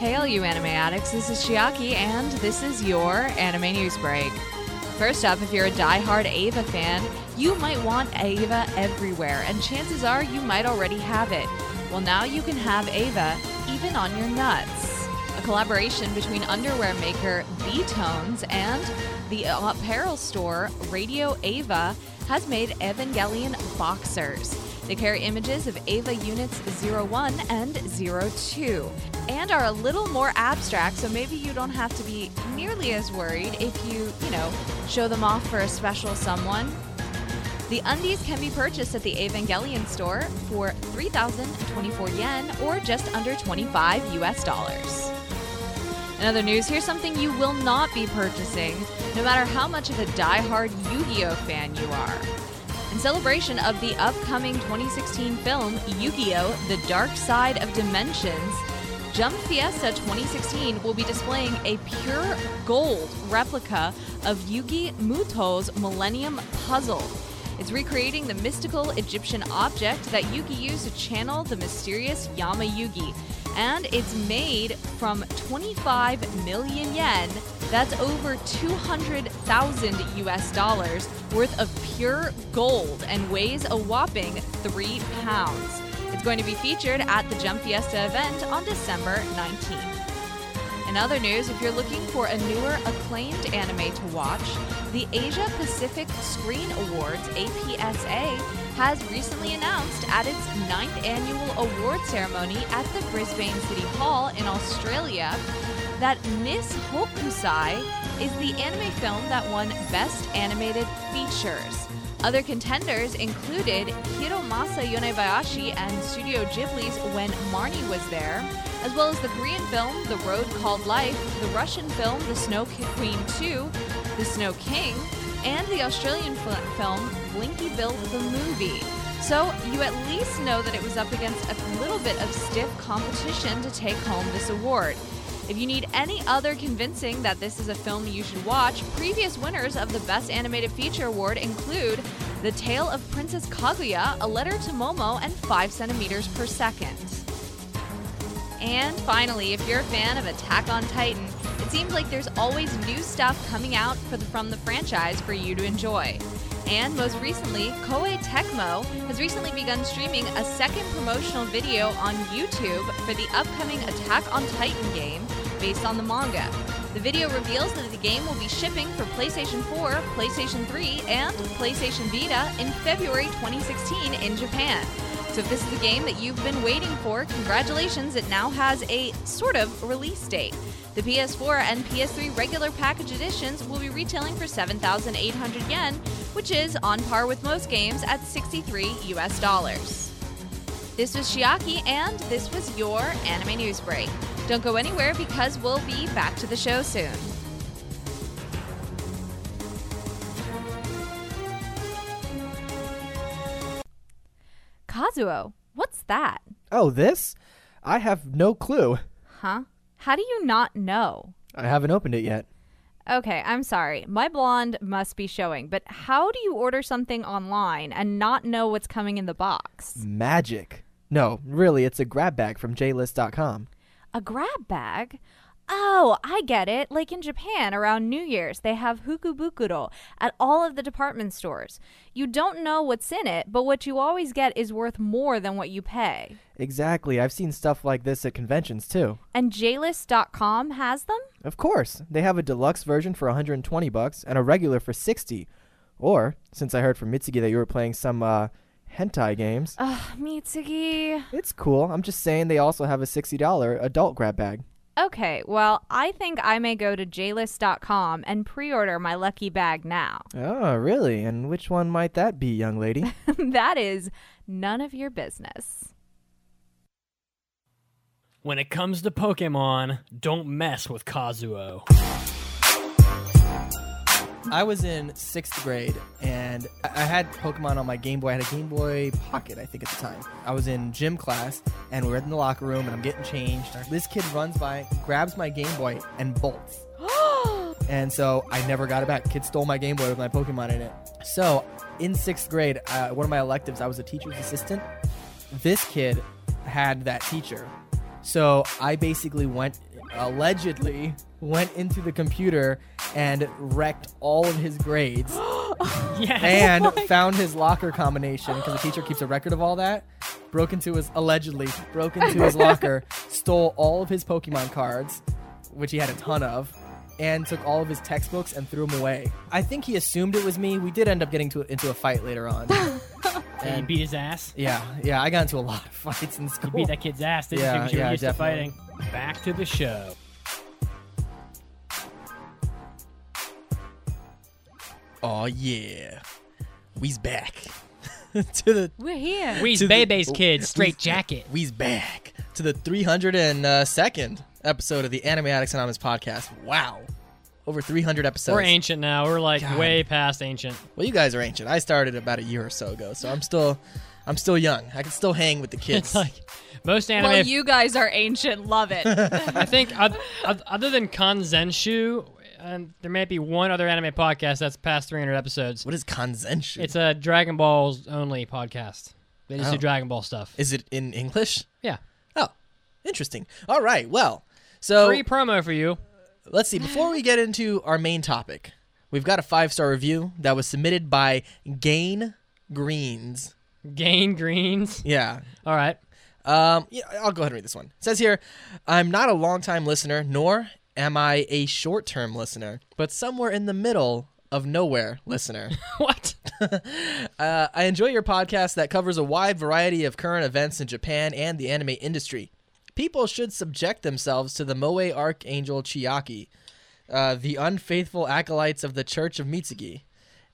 Hail, you anime addicts. This is Chiaki, and this is your anime news break. First up, if you're a die-hard Eva fan, you might want Eva everywhere, and chances are you might already have it. Well, now you can have Eva even on your nuts. A collaboration between underwear maker B-Tones and the apparel store Radio Eva has made Evangelion boxers. They carry images of Eva units 01 and 02 and are a little more abstract, so maybe you don't have to be nearly as worried if you, you know, show them off for a special someone. The undies can be purchased at the Evangelion store for 3,024 yen or just under 25 US dollars. In other news, here's something you will not be purchasing, no matter how much of a die-hard Yu-Gi-Oh fan you are. In celebration of the upcoming 2016 film Yu-Gi-Oh! The Dark Side of Dimensions, Jump Fiesta 2016 will be displaying a pure gold replica of Yugi Muto's Millennium Puzzle. It's recreating the mystical Egyptian object that Yugi used to channel the mysterious Yami Yugi, and it's made from 25 million yen. That's over 200,000 US dollars worth of pure gold and weighs a whopping 3 pounds. It's going to be featured at the Jump Fiesta event on December 19th. In other news, if you're looking for a newer acclaimed anime to watch, the Asia Pacific Screen Awards APSA has recently announced at its ninth annual award ceremony at the Brisbane City Hall in Australia that Miss Hokusai is the anime film that won Best Animated Features. Other contenders included Hiromasa Yonebayashi and Studio Ghibli's When Marnie Was There, as well as the Korean film The Road Called Life, the Russian film The Snow Queen 2, The Snow King, and the Australian fil- film Blinky Bill the Movie. So you at least know that it was up against a little bit of stiff competition to take home this award. If you need any other convincing that this is a film you should watch, previous winners of the Best Animated Feature Award include The Tale of Princess Kaguya, A Letter to Momo, and 5 centimeters per second. And finally, if you're a fan of Attack on Titan, it seems like there's always new stuff coming out the, from the franchise for you to enjoy. And most recently, Koei Tecmo has recently begun streaming a second promotional video on YouTube for the upcoming Attack on Titan game based on the manga. The video reveals that the game will be shipping for PlayStation 4, PlayStation 3, and PlayStation Vita in February 2016 in Japan. So if this is the game that you've been waiting for, congratulations, it now has a sort of release date. The PS4 and PS3 regular package editions will be retailing for 7,800 yen, which is on par with most games at 63 US dollars. This was Chiaki, and this was your anime news break. Don't go anywhere because we'll be back to the show soon. Kazuo, what's that? Oh, this? I have no clue. Huh? How do you not know? I haven't opened it yet. Okay, I'm sorry. My blonde must be showing, but how do you order something online and not know what's coming in the box? Magic. No, really, it's a grab bag from JList.com. A grab bag? Oh, I get it. Like in Japan around New Year's, they have fukubukuro at all of the department stores. You don't know what's in it, but what you always get is worth more than what you pay. Exactly. I've seen stuff like this at conventions too. And JList.com has them? Of course. They have a deluxe version for 120 bucks and a regular for 60. Or, since I heard from Mitsugi that you were playing some uh hentai games, Ugh, Mitsugi. it's cool. I'm just saying they also have a $60 adult grab bag. Okay, well, I think I may go to JList.com and pre order my lucky bag now. Oh, really? And which one might that be, young lady? that is none of your business. When it comes to Pokemon, don't mess with Kazuo. I was in sixth grade and I had Pokemon on my Game Boy. I had a Game Boy Pocket, I think, at the time. I was in gym class and we're in the locker room and I'm getting changed. This kid runs by, grabs my Game Boy, and bolts. and so I never got it back. Kid stole my Game Boy with my Pokemon in it. So in sixth grade, uh, one of my electives, I was a teacher's assistant. This kid had that teacher. So I basically went allegedly went into the computer and wrecked all of his grades Yes. and oh found his locker combination because the teacher keeps a record of all that. Broke into his allegedly broke into his locker, stole all of his Pokemon cards, which he had a ton of, and took all of his textbooks and threw them away. I think he assumed it was me. We did end up getting to, into a fight later on. and you beat his ass. yeah, yeah, I got into a lot of fights in school. You beat that kid's ass, didn't Yeah, you? 'Cause you yeah, used definitely. to fighting. Back to the show. Oh yeah, we's back to the We're here. We's To the- Bebe's kids, straight jacket. we's back to the 302nd episode of the Anime Addicts Anonymous podcast. Wow, over 300 episodes. We're ancient now. We're like God. way past ancient. Well, you guys are ancient. I started about a year or so ago, so I'm still, I'm still young. I can still hang with the kids. Like most anime. Well, you guys are ancient. Love it. I think oth- oth- other than Kanzenshuu, and there may be one other anime podcast that's past 300 episodes. what is Kanzenshuu? It's a Dragon Balls only podcast. They just Oh. do Dragon Ball stuff. is it in English? yeah. Oh, interesting. All right. Well, so Free promo for you. let's see. Before we get into our main topic, we've got a five star review that was submitted by Gain Greens. Gain greens. Yeah. All right. Um, yeah, I'll go ahead and read this one. It says here, I'm not a long-time listener, nor am I a short-term listener, but somewhere in the middle of nowhere listener. What? uh, I enjoy your podcast that covers a wide variety of current events in Japan and the anime industry. People should subject themselves to the Moe Archangel Chiaki, uh, the unfaithful acolytes of the Church of Mitsugi,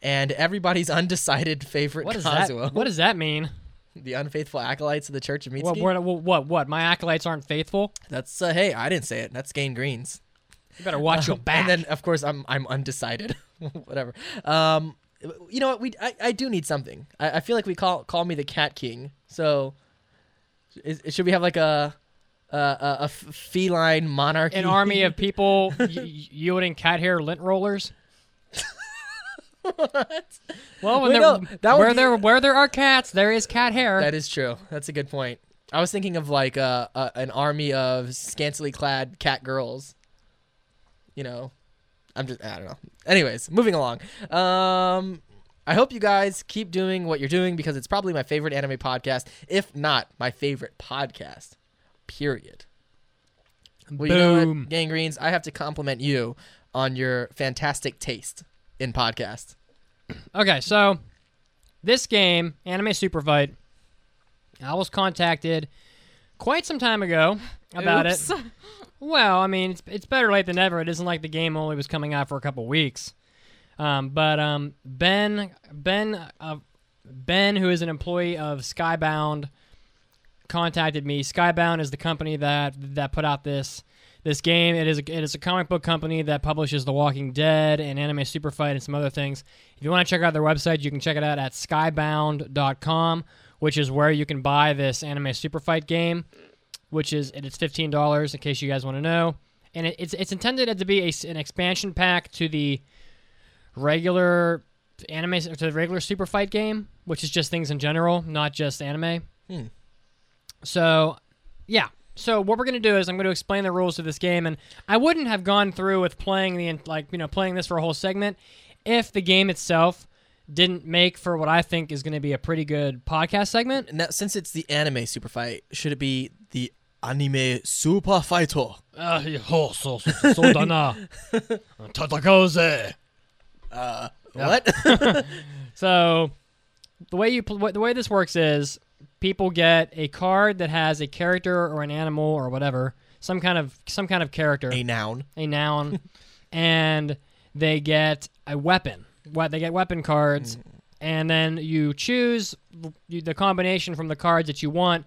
and everybody's undecided favorite What does Kazuo. that? What does that mean? the unfaithful acolytes of the Church of Mitsugi? What, what? What? What? My acolytes aren't faithful. That's uh, hey, I didn't say it. That's Gain Greens. You better watch your back. And then of course I'm I'm undecided. Whatever. Um, you know what? We I, I do need something. I, I feel like we call call me the Cat King. So, is, should we have like a a, a, a feline monarchy? An army of people y- y- wielding cat hair lint rollers. what? Well, when Wait, there, no, that where be- there where there are cats, there is cat hair. That is true. That's a good point. I was thinking of like a, a an army of scantily clad cat girls. You know, I'm just I don't know. Anyways, moving along. Um, I hope you guys keep doing what you're doing because it's probably my favorite anime podcast, if not my favorite podcast. Period. Well, you know Boom. what, Gangreens, I have to compliment you on your fantastic taste in podcasts. Okay, so this game, Anime Super Fight, I was contacted quite some time ago about Oops. it. Well, I mean, it's, it's better late than never. It isn't like the game only was coming out for a couple weeks. Um, but um, Ben, Ben, uh, Ben, who is an employee of Skybound, contacted me. Skybound is the company that that put out this this game. It is a, it is a comic book company that publishes The Walking Dead and Anime Super Fight and some other things. If you want to check out their website, you can check it out at skybound.com, which is where you can buy this Anime Super Fight game, which is it's fifteen dollars in case you guys want to know. And it, it's it's intended to be a an expansion pack to the regular anime to the regular Super Fight game, which is just things in general, not just anime. Hmm. So, yeah. So what we're gonna do is I'm going to explain the rules of this game, and I wouldn't have gone through with playing the like you know playing this for a whole segment if the game itself didn't make for what I think is going to be a pretty good podcast segment. Now, since it's the anime super fight, should it be the anime super fighter? Uh, so so so dana. What? So, the way you pl- what- the way this works is people get a card that has a character or an animal or whatever, some kind of some kind of character, a noun. a noun, and they get a weapon. What they get weapon cards, mm. and then you choose the combination from the cards that you want,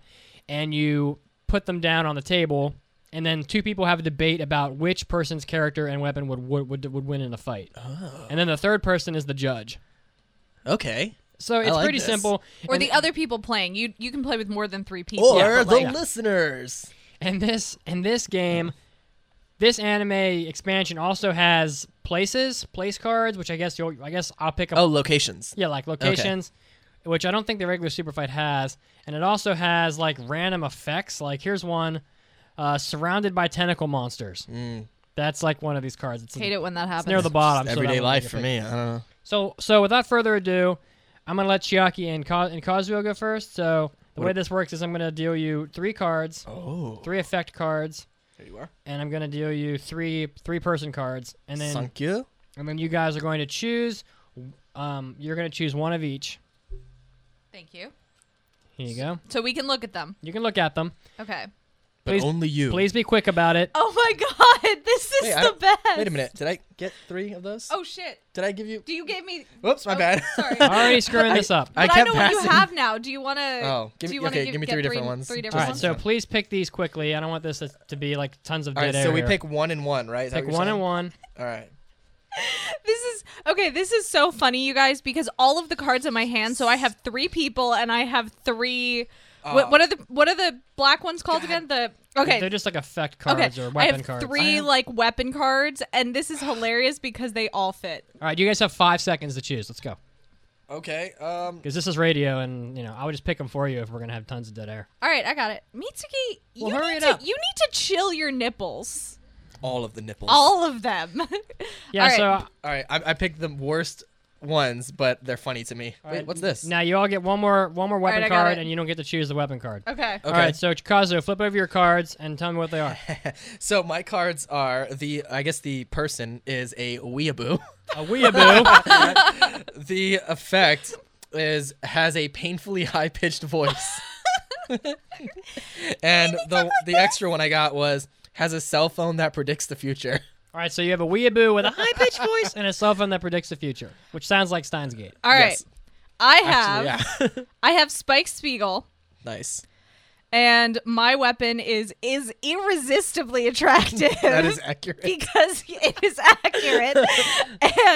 and you put them down on the table. And then two people have a debate about which person's character and weapon would would, would, would win in a fight. Oh. And then the third person is the judge. Okay. So it's like pretty this. simple. Or and, the other people playing. You you can play with more than three people. Or but, the like, listeners. and this and this game, this anime expansion also has places, place cards, which I guess you'll I guess I'll pick up. Oh, locations. Yeah, like locations, which I don't think the regular Super Fight has, and it also has like random effects. Like here's one. Uh, surrounded by tentacle monsters. That's like one of these cards. It's, Hate it when that it's happens. near the bottom. so Everyday life for me. I don't know. So, so without further ado, I'm gonna let Chiaki and Ka- and Kazuo go first. So the way this works is I'm gonna deal you three cards, Oh, three effect cards, there you are. and I'm gonna deal you three three person cards, and then Thank you. and then you guys are going to choose. Um, you're gonna choose one of each. Thank you. Here you go. So we can look at them. You can look at them. Okay. But Please- only you. Please be quick about it. Oh my god, this is Wait, the don't- best. Wait a minute. Did I get three of those? Oh shit. Did I give you? Do you give me Whoops, my Oh, bad. Sorry. Already screwing this up. I but I kept know what you have now. Do you want to? Oh, give me- okay, give, give me get three different ones. Three different right, ones. so fine. please pick these quickly. I don't want this to, to be like tons of All dead right, air. so we pick one and one, right? Is pick what you're one and one. All right. This is okay. This is so funny, you guys, because all of the cards in my hand. So I have three people, and I have three. What, what are the what are the black ones called again? The okay. They're just like effect cards Okay, or I have cards. three like weapon cards, and this is hilarious because they all fit. All right, you guys have five seconds to choose. Let's go. Okay. Um. Because this is radio, and you know I would just pick them for you if we're gonna have tons of dead air. All right, I got it. Mitsugi, Well, you hurry need it to up. you need to chill your nipples, All of the nipples. all of them. Yeah. All right. So All right. I, I picked the worst ones, but they're funny to me. Wait, right, what's this? now you all get one more one more weapon I got card, and you don't get to choose the weapon card. okay. Okay. All right. So Chikazu, flip over your cards and tell me what they are. So my cards are the. I guess the person is a weeaboo. A weeaboo. the effect is has a painfully high pitched voice. and the the extra one I got was has a cell phone that predicts the future. All right. So you have a weeaboo with a high pitched voice and a cell phone that predicts the future, which sounds like Steins Gate. All right. Yes. I have Actually, yeah. I have Spike Spiegel. nice. and my weapon is is irresistibly attractive. That is accurate. because it is accurate.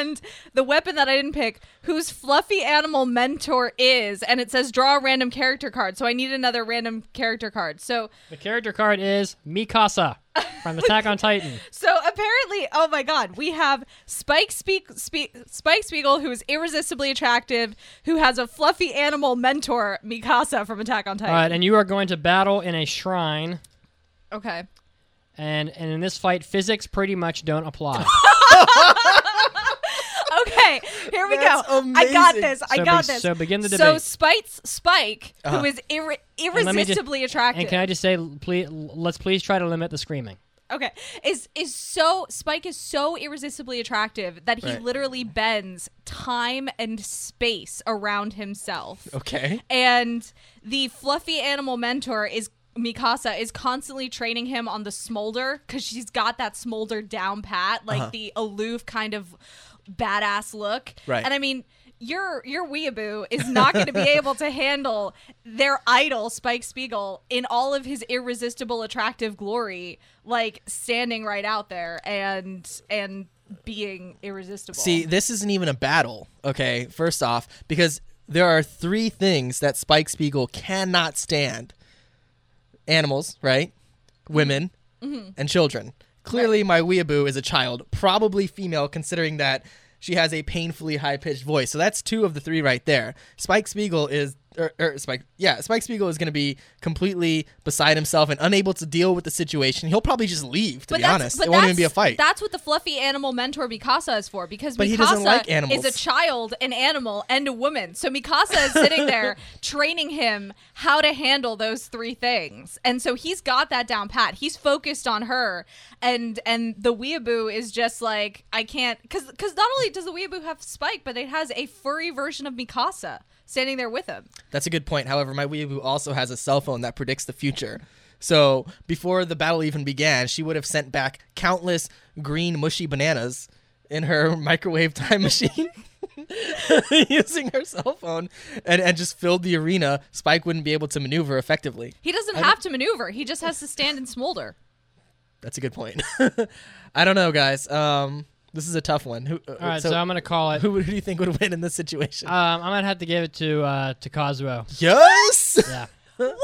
And the weapon that I didn't pick, whose fluffy animal mentor is, and it says draw a random character card. So I need another random character card. So The character card is Mikasa from Attack on Titan. so apparently, oh my god, we have Spike Speak, Spe- Spike Spiegel, who is irresistibly attractive, who has a fluffy animal mentor, Mikasa from Attack on Titan. All right, and you are going to battle in a shrine. Okay. And, and in this fight, physics pretty much don't apply. Okay, here we That's go. I got this. I So got be- this. so begin the So debate. Spike's Spike, Uh-huh. who is irre- let me just- irresistibly attractive. and can I just say, please, let's please try to limit the screaming. okay, is is so Spike is so irresistibly attractive that he Right. literally bends time and space around himself. Okay. And the fluffy animal mentor is Mikasa is constantly training him on the smolder because she's got that smolder down pat, like Uh-huh. the aloof kind of badass look. Right. And I mean, your your weeaboo is not going to be able to handle their idol Spike Spiegel in all of his irresistible attractive glory, like standing right out there and and being irresistible. See, this isn't even a battle, okay? First off, because there are three things that Spike Spiegel cannot stand animals, right? Women, mm-hmm. and children. Clearly, my weeaboo is a child, probably female, considering that she has a painfully high pitched voice. So that's two of the three right there. Spike Spiegel is. Or, or Spike, yeah, Spike Spiegel is going to be completely beside himself and unable to deal with the situation. He'll probably just leave. To be honest, but it won't even be a fight. That's what the fluffy animal mentor Mikasa is for, because But Mikasa like is a child, an animal, and a woman. So Mikasa is sitting there training him how to handle those three things, and so he's got that down pat. He's focused on her, and and the weeaboo is just like I can't, because because not only does the weeaboo have Spike, but it has a furry version of Mikasa standing there with him. That's a good point. However, my weeaboo also has a cell phone that predicts the future. So before the battle even began, she would have sent back countless green mushy bananas in her microwave time machine using her cell phone and, and just filled the arena. Spike wouldn't be able to maneuver effectively. He doesn't have to maneuver. He just has to stand and smolder. That's a good point. I don't know, guys. Um, this is a tough one. Who, uh, All right, so, I'm gonna call it. who, who do you think would win in this situation? Um, I'm gonna have to give it to uh, to Kazuo. yes. Yeah. What?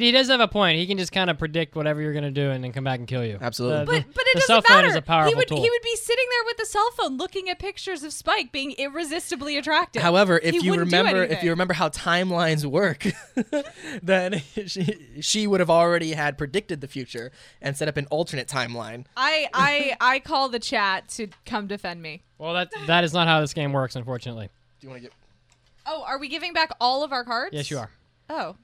He, he does have a point. He can just kind of predict whatever you're gonna do and then come back and kill you. Absolutely. The- But but it the doesn't cell phone matter. is a powerful he would tool. he would be sitting there with a cell phone looking at pictures of Spike being irresistibly attractive. However, if He you remember, if you remember how timelines work, then she, she would have already had predicted the future and set up an alternate timeline. I I I call the chat to come defend me. well, that that is not how this game works, unfortunately. Do you want to get? Oh, are we giving back all of our cards? Yes, you are. Oh,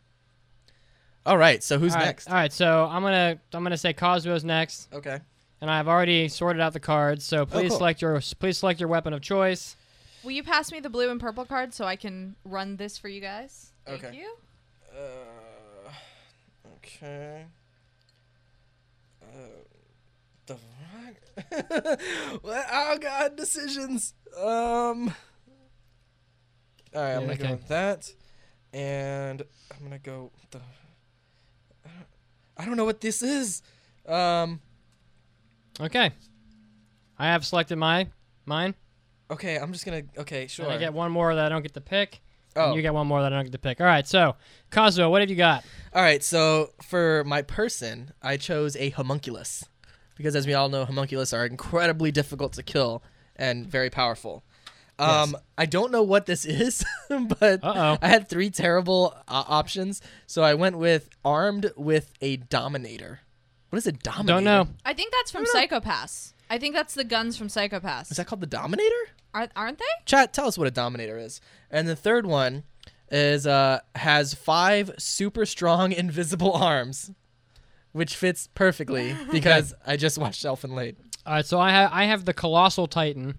All right. So who's All right, next? All right, so I'm gonna I'm gonna say Cosmo's next, Okay. and I've already sorted out the cards. So please Oh, cool. select your please select your weapon of choice. will you pass me the blue and purple card so I can run this for you guys? Thank Okay. you. Uh, okay. Uh, the fuck? what? Oh god, decisions. Um. All right, I'm Yeah, gonna okay. go with that, and I'm gonna go. The. I don't know what this is. Um. Okay. I have selected my mine. Okay, I'm just gonna. Okay, sure. And I get one more that I don't get to pick. oh. And you get one more that I don't get to pick. All right, so Kazuo, what have you got? All right, so for my person, I chose a homunculus because, as we all know, homunculus are incredibly difficult to kill and very powerful. Um, Yes. I don't know what this is, but Uh-oh. I had three terrible uh, options, so I went with armed with a dominator. What is a dominator? Don't know. I think that's from Psycho-Pass. I think that's the guns from Psycho-Pass. Is that called the dominator? Are, aren't they? Chat, tell us what a dominator is. And the third one is uh has five super strong invisible arms, which fits perfectly because I just watched Elfen Lied. All right, so I have I have the Colossal Titan.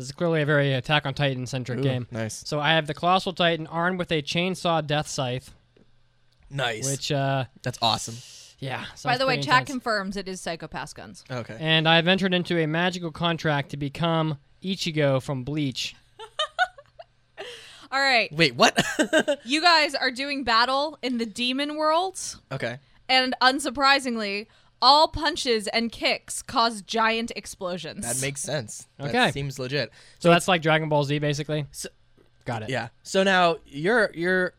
This is clearly a very Attack on Titan centric game. Nice, So I have the Colossal Titan armed with a chainsaw death scythe, nice. which uh That's awesome. yeah. By the way, pretty chat confirms it is Psycho-Pass guns. Okay. And I've entered into a magical contract to become Ichigo from Bleach. All right, Wait, what? you guys are doing battle in the demon world, okay. and unsurprisingly, all punches and kicks cause giant explosions. That makes sense. That Okay. seems legit. So that's like Dragon Ball Z, basically. So- Got it. Yeah. So now you're you're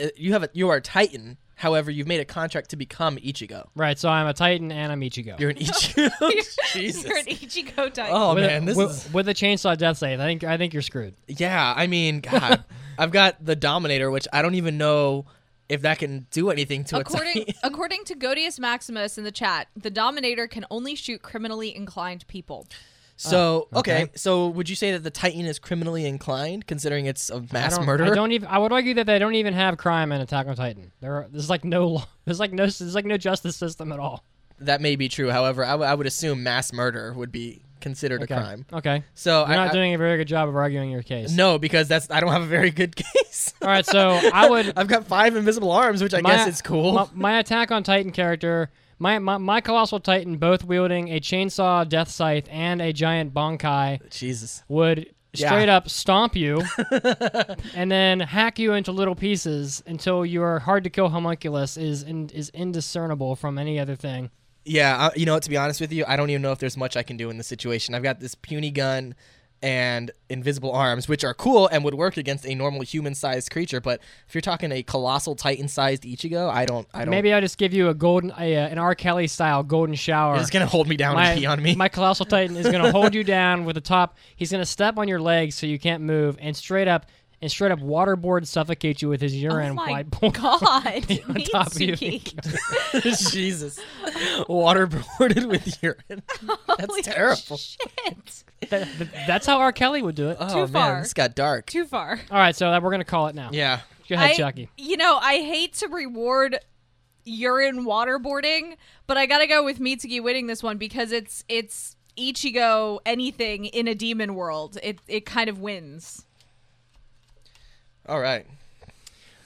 uh, you have a you are a Titan. However, you've made a contract to become Ichigo. Right. So I'm a Titan and I'm Ichigo. You're an Ichigo. Jesus. You're an Ichigo Titan. Oh with, man, a, this with, is with a chainsaw death scythe. I think I think you're screwed. Yeah, I mean, God, I've got the Dominator, which I don't even know if that can do anything to According a Titan. according to Godius Maximus in the chat, the Dominator can only shoot criminally inclined people. So oh, okay. okay. so would you say that the Titan is criminally inclined, considering it's a mass don't, murderer? I don't even. I would argue that they don't even have crime in Attack on Titan. There, are, there's like no. There's like no. There's like no justice system at all. That may be true. However, I, w- I would assume mass murder would be considered Okay. a crime. Okay. So You're I, not I- doing a very good job of arguing your case. no, because that's I don't have a very good case. All right. So I would. I've got five invisible arms, which I my, guess is cool. My, my Attack on Titan character. My, my, my colossal titan, both wielding a chainsaw, death scythe, and a giant bankai, Jesus. would Yeah. straight up stomp you and then hack you into little pieces until your hard to kill homunculus is in, is indiscernible from any other thing. Yeah, I, you know what? To be honest with you, I don't even know if there's much I can do in this situation. I've got this puny gun and invisible arms, which are cool and would work against a normal human-sized creature. But if you're talking a colossal Titan-sized Ichigo, I don't. I don't. Maybe I'll just give you a golden, a, uh, an R. Kelly style golden shower. He's gonna hold me down my, and pee on me. my colossal titan is going to hold you down with the top. He's going to step on your legs so you can't move, and straight up and straight up waterboard suffocate you with his oh urine oh my white god! on top of you. Jesus, waterboarded with urine. That's Holy terrible. Shit. That- that- that's how R. Kelly would do it. Oh Too man, far. this got dark. Too far. All right, so that we're going to call it now. Yeah. Go ahead, I- Chucky. You know, I hate to reward urine waterboarding, but I gotta go with Mitsugi winning this one because it's it's Ichigo anything in a demon world. It it kind of wins. All right.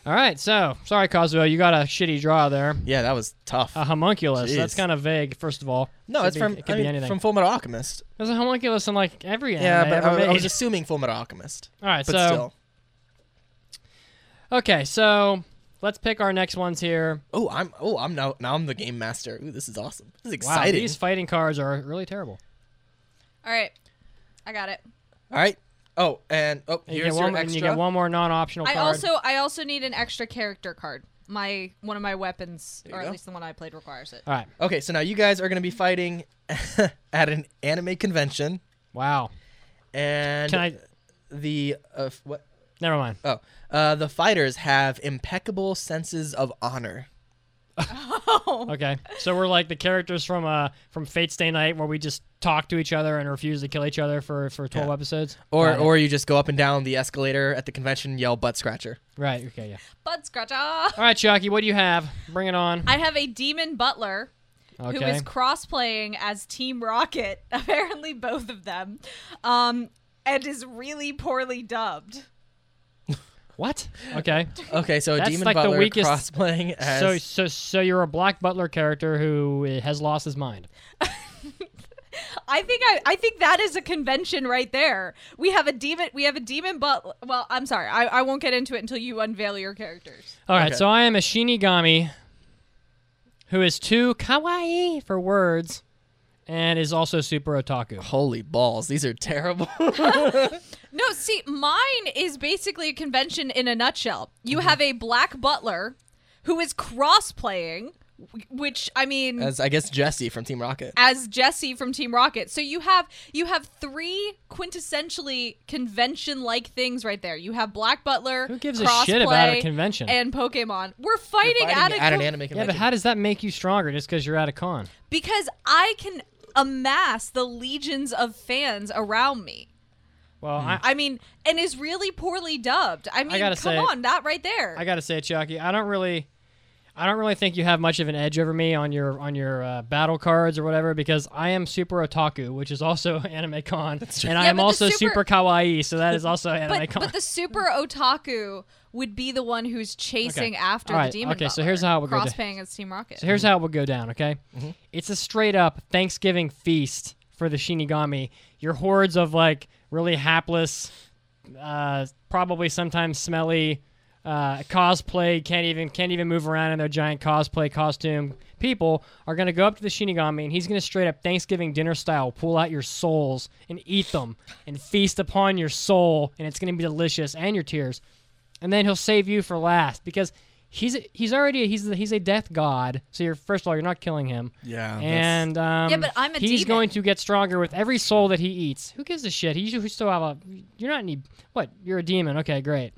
All right, so sorry, Kazuo, you got a shitty draw there. Yeah, that was tough. A homunculus. That's kind of vague. First of all, no, Could it's be- from it could I be mean, anything. from Full Metal Alchemist. There's a homunculus in like every anime Yeah, but ever I, I was assuming Full Metal Alchemist. all right, But so still. okay, so let's pick our next ones here. Oh, I'm oh I'm now now I'm the game master. Ooh, this is awesome. This is exciting. Wow, these fighting cards are really terrible. All right, I got it. All right. Oh, and oh, And you here's get one, your and extra. you get one more non-optional I card. also I also need an extra character card. my one of my weapons, you or go. at least the one I played, requires it. All right. Okay, so now you guys are going to be fighting at an anime convention, Wow. and Can I? the uh, f- what? Never mind. Oh, uh, the fighters have impeccable senses of honor. Okay. So we're like the characters from uh from Fate Stay Night, where we just talk to each other and refuse to kill each other for for twelve Yeah. episodes. Or, Got it. or you just go up and down the escalator at the convention and yell butt scratcher. right. Okay. Yeah. Butt scratcher. All right, Chucky. What do you have? Bring it on. I have a demon butler Okay. who is cross-playing as Team Rocket. Apparently, both of them, um, and is really poorly dubbed. What? Okay. Okay, so a That's demon like the butler weakest- cross-playing as So so so you're a black butler character who uh, has lost his mind. I think I, I think that is a convention right there. We have a demon. We have a demon but Well, I'm sorry. I, I won't get into it until you unveil your characters. All right. Okay. So I am a Shinigami who is too kawaii for words, and is also super otaku. holy balls. These are terrible. No, see, mine is basically a convention in a nutshell. You Mm-hmm. have a black butler who is cross-playing, which I mean, as I guess Jesse from Team Rocket. as Jesse from Team Rocket. So you have you have three quintessentially convention-like things right there. You have Black Butler, Who gives a shit about a crossplay, convention? and Pokemon. We're fighting, Fighting at, a at an con- anime Yeah, but how does that make you stronger just because you're at a con? because I can amass the legions of fans around me. Well, Hmm. I, I mean, and is really poorly dubbed. I mean, gotta come say- on, that right there. I gotta say, Chucky, I don't really, I don't really think you have much of an edge over me on your on your uh, battle cards or whatever because I am super otaku, which is also anime con, and I am also super- super kawaii, so that is also anime but, con. but the super otaku would be the one who's chasing Okay. after All right, the demon. okay, so here's how it would go down. cross-paying as Team Rocket. So here's how it would go down, okay? Mm-hmm. It's a straight up Thanksgiving feast for the Shinigami. Your hordes of like really hapless, uh, probably sometimes smelly, uh, cosplay can't even can't even move around in their giant cosplay costume. People are gonna go up to the Shinigami and he's gonna straight up Thanksgiving dinner style pull out your souls and eat them and feast upon your soul and it's gonna be delicious and your tears and then he'll save you for last because he's he's already he's he's a death god. So you're first of all you're not killing him, yeah. and um, Yeah, but I'm a he's demon. going to get stronger with every soul that he eats. Who gives a shit? He you still have a you're not any what you're a demon. Okay, great.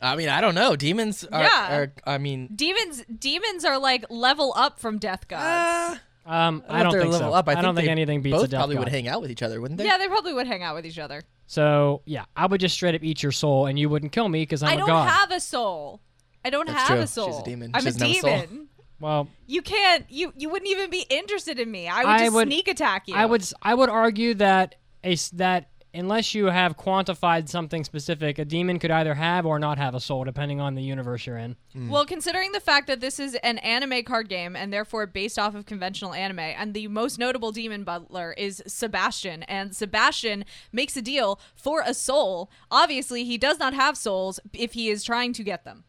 I mean, I don't know. Demons are, Yeah. are I mean, Demons, demons are like level up from death gods. ah, Um, I I don't think level so. up. I, I, think don't think anything beats both a death probably god. would hang out with each other, wouldn't they? yeah, they probably would hang out with each other. So yeah, I would just straight up eat your soul, and you wouldn't kill me because I'm I a don't have a soul. I don't That's have true. a She's a soul. demon. I'm She a doesn't a demon. well, You can't. You you wouldn't even be interested in me. I would I just would- sneak attack you. I would I would argue that a that unless you have quantified something specific, a demon could either have or not have a soul, depending on the universe you're in. Mm. Well, considering the fact that this is an anime card game and therefore based off of conventional anime, and the most notable demon butler is Sebastian, and Sebastian makes a deal for a soul. Obviously, he does not have souls if he is trying to get them.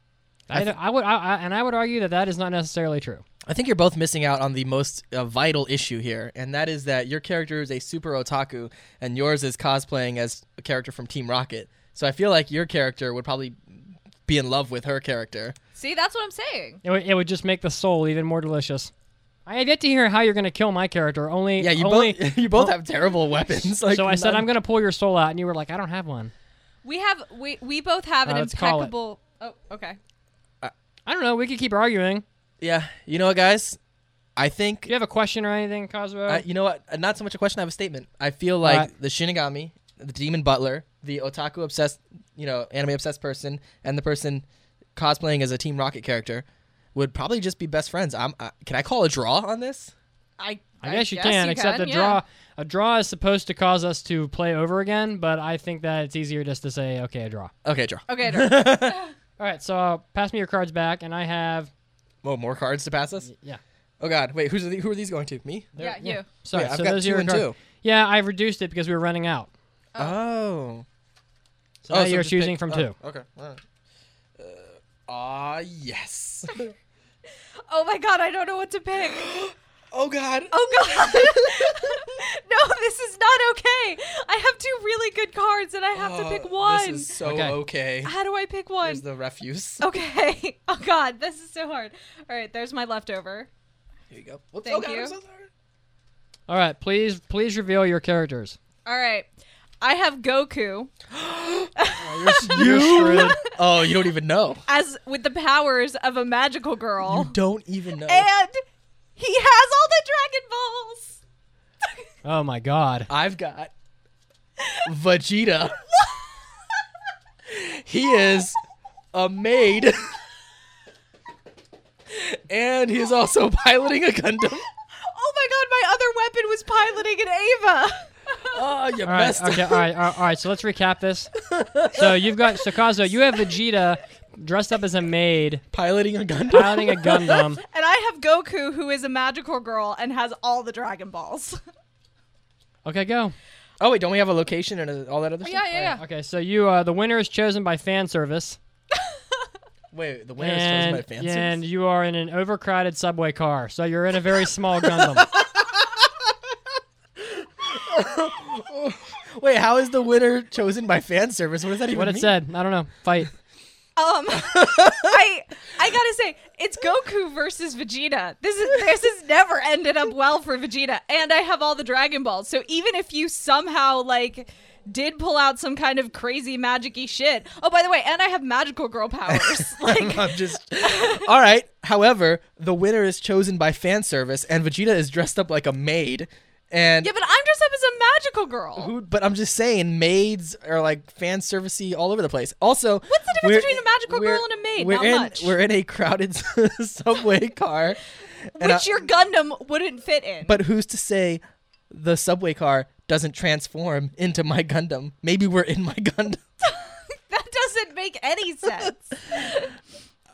I, I would, I, I, and I would argue that that is not necessarily true. I think you're both missing out on the most uh, vital issue here, and that is that your character is a super otaku, and yours is cosplaying as a character from Team Rocket. So I feel like your character would probably be in love with her character. See, that's what I'm saying. It would, it would just make the soul even more delicious. I have yet to hear how you're going to kill my character. Only, Yeah, you only, both you both have terrible weapons. Like so I said I'm going to pull your soul out, and you were like, I don't have one. We have we we both have an Uh, let's call it. impeccable. Oh, okay. I don't know. We could keep arguing. Yeah, you know what, guys? I think Do you have a question or anything, Cosmo? I, you know what? Uh, Not so much a question. I have a statement. I feel like Alright. the Shinigami, the demon butler, the otaku obsessed, you know, anime obsessed person, and the person cosplaying as a Team Rocket character would probably just be best friends. I'm. Uh, can I call a draw on this? I I guess you can, except a yeah. draw. A draw is supposed to cause us to play over again, but I think that it's easier just to say, okay, a draw. Okay, draw. Okay. Drew. All right, so uh, pass me your cards back, and I have. Oh, more cards to pass us. Yeah. Oh God, wait. Who's the, who are these going to? Me? yeah, you. Sorry, Wait, I've so got those are two your and cards. two. Yeah, I reduced it because we were running out. Oh. So now so you're just choosing pick- from oh, two. Okay. alright. Uh, Ah, yes. Oh my god, I don't know what to pick. Oh God. Oh god. no, this is not okay. I have two really good cards and I have to oh, pick one. Oh, This is so Okay. okay. How do I pick one? There's the refuse. Okay. Oh god, this is so hard. All right, there's my leftover. Here you go. Whoops. Thank oh, God, you. I'm so sorry. All right, please please reveal your characters. All right. I have Goku You're screwed. Oh, you don't even know. as with the powers of a magical girl. You don't even know. and he has all the Dragon Balls. Oh my god. I've got Vegeta. he is a maid. and he's also piloting a Gundam. Oh my god, my other weapon was piloting an Eva. Oh, you All right, messed okay, up. all right, all right, all right. So let's recap this. So you've got Sakazo, you have Vegeta dressed up as a maid Piloting a Gundam. piloting a Gundam. And I have Goku, who is a magical girl and has all the Dragon Balls. Okay, go. Oh, wait, don't we have a location and all that other stuff? yeah, yeah, yeah. Okay, so you uh, the winner is chosen by fan service, Wait, the winner is chosen and by fans. and you are in an overcrowded subway car. So you're in a very small Gundam. Wait, how is the winner chosen by fan service? What does that even what it mean? said, I don't know. Fight. Um, I I gotta say, it's Goku versus Vegeta. This is this has never ended up well for Vegeta, and I have all the Dragon Balls. So even if you somehow like did pull out some kind of crazy magic-y shit. Oh, by the way, and I have magical girl powers. like I'm just. All right. However, the winner is chosen by fan service, and Vegeta is dressed up like a maid. And Yeah, but I'm dressed up as a magical girl. who? But I'm just saying, maids are like fan servicey all over the place. Also, What's the difference between a magical girl and a maid? We're Not in much. we're in a crowded subway car, Which I- your Gundam wouldn't fit in. but who's to say the subway car doesn't transform into my Gundam? Maybe we're in my Gundam. that doesn't make any sense.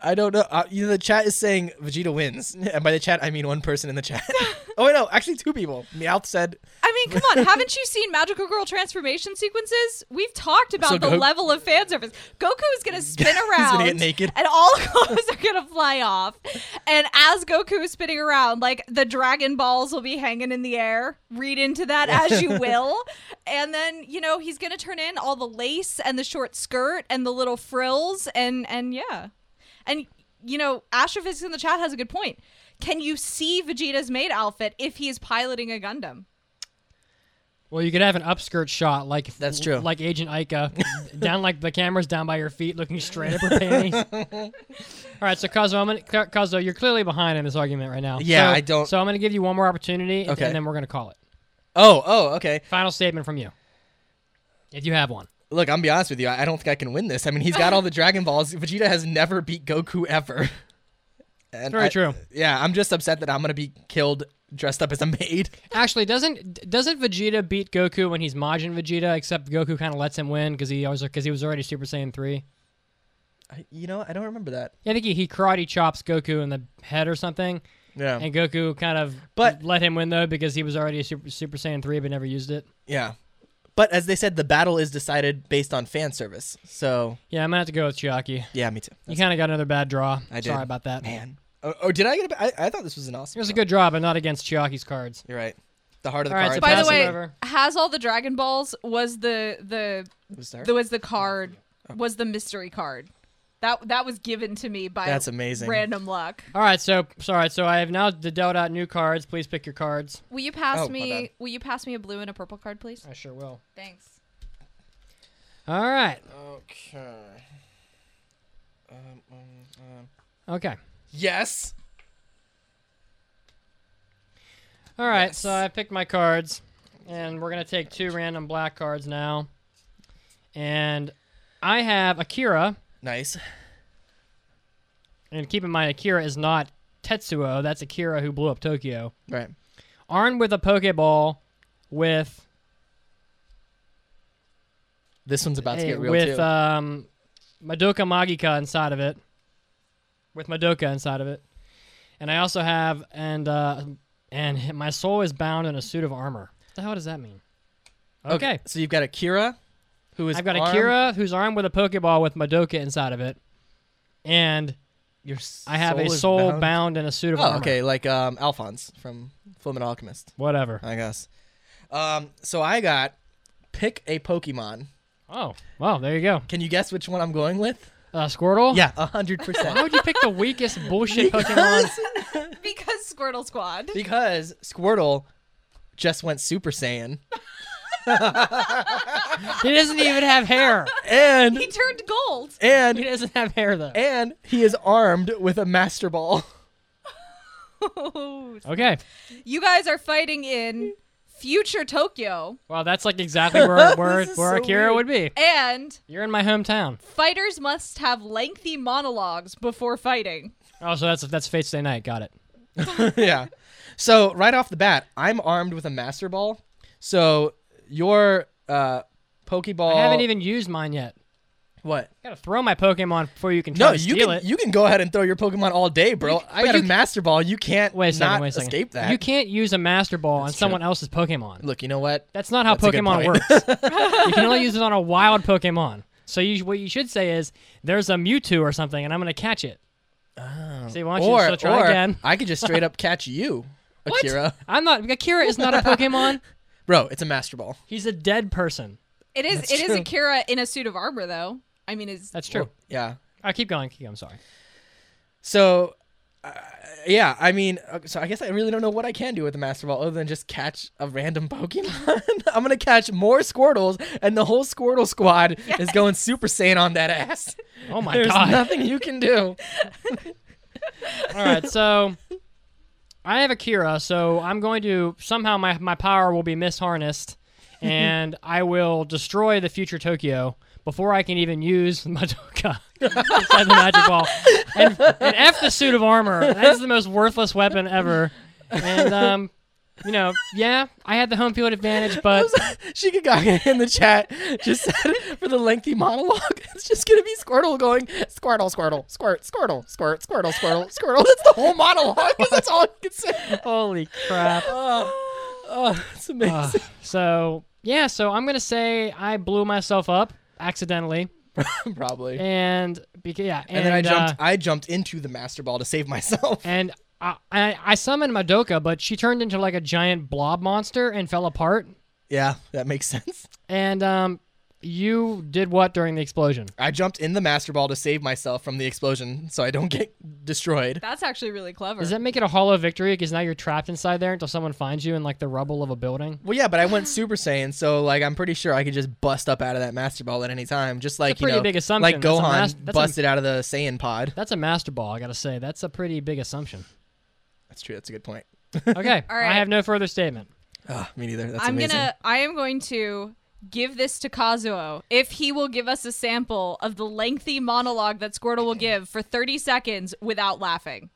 I don't know. Uh, you know, the chat is saying Vegeta wins, and by the chat I mean one person in the chat. oh wait, no, actually two people. Meowth said, I mean, come on, haven't you seen Magical Girl transformation sequences? We've talked about So the Go- level of fan service. Goku is gonna spin He's around, gonna get naked. and all clothes are gonna fly off. And as Goku is spinning around, like the Dragon Balls will be hanging in the air. Read into that as you will. And then you know he's gonna turn in all the lace and the short skirt and the little frills and and yeah, and you know Astrophysics in the chat has a good point. Can you see Vegeta's maid outfit if he is piloting a Gundam? Well, you could have an upskirt shot, like That's true. like Agent Aika, down like the camera's down by your feet, looking straight up her panties. All right, so Kazuo, I'm gonna, Ka- Kazuo, you're clearly behind in this argument right now. Yeah, So- I don't- So I'm gonna give you one more opportunity, Okay. and then we're gonna call it. "Oh, oh, okay." Final statement from you, if you have one. Look, I'm gonna be honest with you. I I don't think I can win this. I mean, he's got all the Dragon Balls. Vegeta has never beat Goku ever. And Very I- true. Yeah, I'm just upset that I'm gonna be killed dressed up as a maid. Actually, doesn't doesn't Vegeta beat Goku when he's Majin Vegeta? Except Goku kind of lets him win because he always because he was already Super Saiyan three. I, you know, I don't remember that. Yeah, I think he, he karate chops Goku in the head or something, Yeah, and Goku kind of But- let him win though because he was already a Super Super Saiyan three but never used it. yeah. But as they said, the battle is decided based on fan service. So Yeah, I'm gonna have to go with Chiaki. yeah, me too. You kind of got another bad draw. I did. Sorry about that. Man. Oh, oh, did I get a? ba- I, I thought this was an awesome. It was a draw. good draw, but not against Chiaki's cards. You're right. The heart of the All right, card. so By pass the way, over. has all the Dragon Balls was the the Was there? the was the card oh. was the mystery card. That that was given to me by That's amazing. random luck. All right, so sorry. So I have now dealt out new cards. Please pick your cards. Will you pass Oh, my me will you pass me a blue and a purple card, please? I sure will. Thanks. All right. Okay. Um, um, um. Okay. Yes. All right. Yes. So I picked my cards, and we're gonna take two random black cards now. And I have Akira, Nice. and keep in mind Akira is not Tetsuo. That's Akira who blew up Tokyo. Right. Armed with a Pokeball, with This one's about to get real with too. um, Madoka Magica inside of it. With Madoka inside of it, and I also have and uh, and my soul is bound in a suit of armor. What the hell does that mean? Okay. So you've got Akira, who is I've got armed- Akira who's armed with a Pokeball with Madoka inside of it, and Your I have a is soul bound. bound, in a suit of Oh, armor. okay, like um, Alphonse from Fullmetal Alchemist, Whatever. I guess. Um, so I got pick a Pokemon. Oh, well, there you go. Can you guess which one I'm going with? Uh, Squirtle? Yeah, a hundred percent. Why would you pick the weakest bullshit Pokemon? because Squirtle Squad. Because Squirtle just went Super Saiyan, He doesn't even have hair. and He turned gold. And he doesn't have hair though. and he is armed with a Master Ball. Okay. you guys are fighting in future Tokyo, Well, that's like exactly where where, This is where so Akira weird. would be. and You're in my hometown. fighters must have lengthy monologues before fighting. Oh, so that's that's Fate Stay Night. Got it. yeah. So right off the bat, I'm armed with a Master Ball. So your uh, Pokeball. I haven't even used mine yet. What? I gotta throw my Pokemon before you can try No, to you steal can it. you can go ahead and throw your Pokemon all day, bro. I got a Master Ball. You can't wait a second. not wait a second. escape that. You can't use a Master Ball on That's someone true. else's Pokemon. Look, you know what? That's not how That's a good Pokemon point. works. you can only use it on a wild Pokemon. So you, what you should say is, "There's a Mewtwo or something, and I'm gonna catch it." Oh. See, why don't or you try or again? I could just straight up catch you, What? Akira. I'm not. Akira is not a Pokemon. Bro, it's a Master Ball. He's a dead person. It is That's it is true. Akira in a suit of armor though. I mean, it's That's true. Yeah. I keep going. Keep going. I'm sorry. So, uh, yeah, I mean, uh, so I guess I really don't know what I can do with the Master Ball other than just catch a random Pokemon. I'm gonna catch more Squirtles, and the whole Squirtle squad is going Super Saiyan on that ass. Oh my There's god. There's nothing you can do. All right, so I have Akira, so I'm going to somehow my my power will be misharnessed, and I will destroy the future Tokyo before I can even use Madoka inside the magic ball, and, and f the suit of armor. That's the most worthless weapon ever. And um, you know, yeah, I had the home field advantage, but Shikigami in the chat just said for the lengthy monologue, it's just gonna be Squirtle going Squirtle, Squirtle, Squirt, Squirtle, Squirt, Squirtle, Squirtle, Squirtle. That's the whole monologue. 'cause that's all he can say. holy crap. Oh, oh it's amazing. So yeah, so I'm gonna say I blew myself up accidentally, Probably. and beca- yeah, And, then I uh, jumped. I jumped into the Master Ball to save myself. and I, I, I summoned Madoka, but she turned into like a giant blob monster and fell apart. Yeah, that makes sense. And um, you did what during the explosion? I jumped in the Master Ball to save myself from the explosion, so I don't get destroyed. that's actually really clever. Does that make it a hollow victory? Because now you're trapped inside there until someone finds you in like the rubble of a building. Well, yeah, but I went Super Saiyan, so like I'm pretty sure I could just bust up out of that Master Ball at any time, just like pretty you know, big assumption. like That's a Gohan mas- that's a- busted out of the Saiyan pod. That's a master ball, I gotta say. That's a pretty big assumption. That's true. That's a good point. Okay, All right. I have no further statement. Ah, me neither. That's I'm amazing. gonna I am going to give this to Kazuo if he will give us a sample of the lengthy monologue that Squirtle will give for 30 seconds without laughing.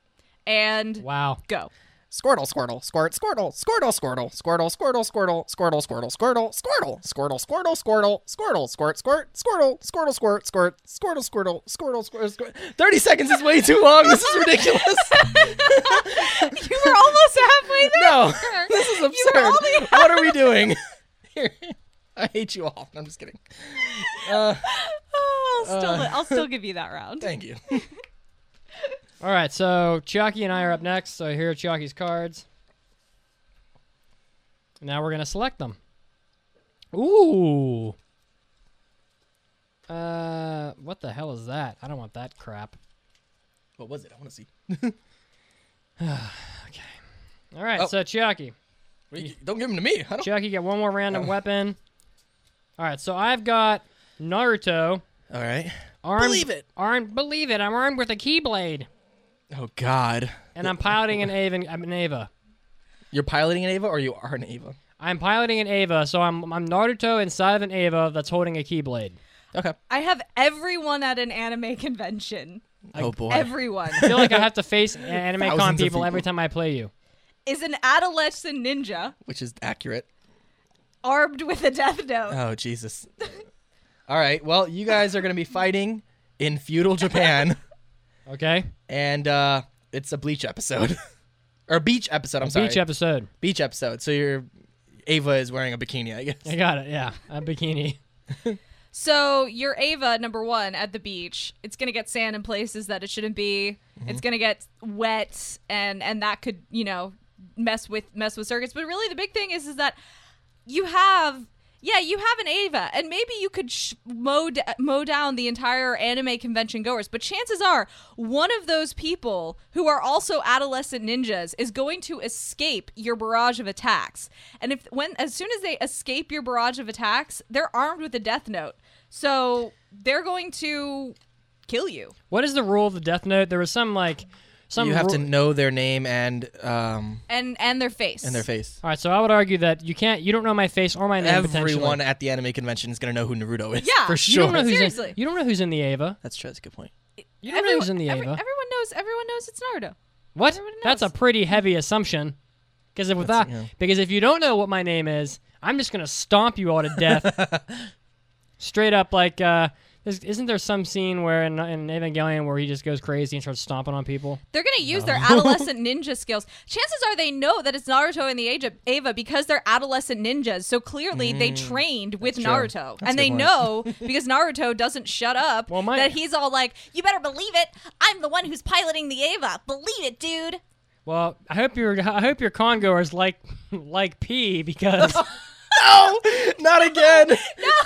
And Wow. go. Squirtle, Squirtle, Squirt, Squirtle, Squirtle, Squirtle, Squirtle, Squirtle, Squirtle, Squirtle, Squirtle, Squirtle, Squirtle, Squirtle, Squirtle, Squirtle, Squirtle, Squirt, Squirt, Squirtle, Squirtle, Squirt, Squirt, Squirtle, Squirtle, Squirtle, Squirt, Squirt. Thirty seconds is way too long. This is ridiculous. You were almost halfway there. No, this is absurd. What are we doing? Here, I hate you all. I'm just kidding. Uh, Oh, I'll still I'll still give you that round. thank you. All right, so Chucky and I are up next. So here are Chucky's cards. Now we're gonna select them. Ooh. Uh, what the hell is that? I don't want that crap. What was it? I want to see. Okay. All right, Oh. so Chucky. Wait, Don't give them to me. I don't. Chiaki, get one more random weapon. All right, so I've got Naruto. All right. Armed, Believe it. Armed, believe it. I'm armed with a keyblade, Oh God. and I'm piloting an Eva. I'm An Eva. You're piloting an Eva, or you are an Eva? I'm piloting an Eva, so I'm I'm Naruto inside of an Eva that's holding a keyblade. Okay. I have everyone at an anime convention. oh boy. Everyone I feel like I have to face anime con Thousands of people every time I play you. is an adolescent ninja Which is accurate. armed with a death note. Oh Jesus. All right. Well, you guys are gonna be fighting in feudal Japan, Okay, and uh, it's a Bleach episode, or beach episode. I'm sorry. beach episode. beach episode. So your Eva is wearing a bikini, I guess. I got it. Yeah, a bikini. So your Eva number one at the beach. It's gonna get sand in places that it shouldn't be. It's gonna get wet, and and that could you know mess with mess with circuits. But really, the big thing is is that you have yeah you have an Eva, and maybe you could sh- mow d- mow down the entire anime convention goers. But chances are one of those people who are also adolescent ninjas is going to escape your barrage of attacks. And if when as soon as they escape your barrage of attacks, they're armed with a death note. So they're going to kill you. What is the rule of the Death Note? There was some like some. you have ru- to know their name and um And and their face. and their face. All right, so I would argue that you can't. You don't know my face or my name. potentially. Everyone at the anime convention is gonna know who Naruto is. Yeah. for You sure. You don't know who's Seriously. in. You don't know who's in the Eva. That's true. That's a good point. You don't know who's in the every- Eva. everyone knows everyone knows it's Naruto. What? Everyone That's a knows. pretty heavy assumption. Because if without, yeah. because if you don't know what my name is, I'm just gonna stomp you all to death. Straight up, like, uh, is- isn't there some scene where in, in Evangelion where he just goes crazy and starts stomping on people? They're going to use their adolescent ninja skills. Chances are they know that it's Naruto and the age of Eva because they're adolescent ninjas. So clearly they trained with Mm, true. Naruto. And they good know because Naruto doesn't shut up Well, my- that he's all like, "You better believe it. I'm the one who's piloting the Eva. Believe it, dude." Well, I hope your I hope your congoers like like P because No, not again.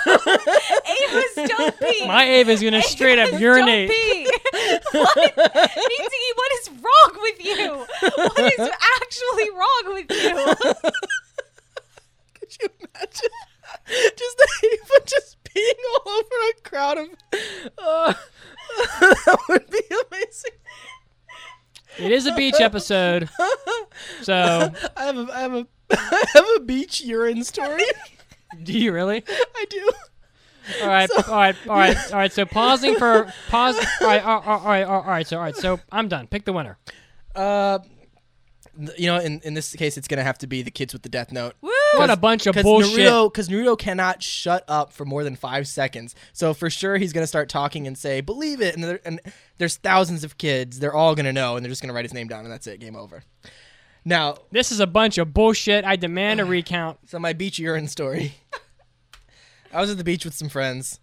No, Eva's don't pee. my Eva's gonna straight up urinate. Don't pee. what? Mitsugi, what is wrong with you? What is actually wrong with you? Could you imagine? Just the Eva just peeing all over a crowd of. Uh, that would be amazing. It is a beach episode, so I have a, I have a, I have a beach urine story. do you really? I do. All right, all right, all right, all right. So pausing for pause. All right, all right, all right, all right. So all right, so I'm done. Pick the winner. Uh, you know, in, in this case, it's gonna have to be the kids with the death note. What a bunch of bullshit. Naruto, because Naruto cannot shut up for more than five seconds. So for sure, he's gonna start talking and say, "Believe it," and, there, and there's thousands of kids. They're all gonna know, and they're just gonna write his name down, and that's it. Game over. Now, This is a bunch of bullshit. I demand a recount. so my beach urine story. I was at the beach with some friends,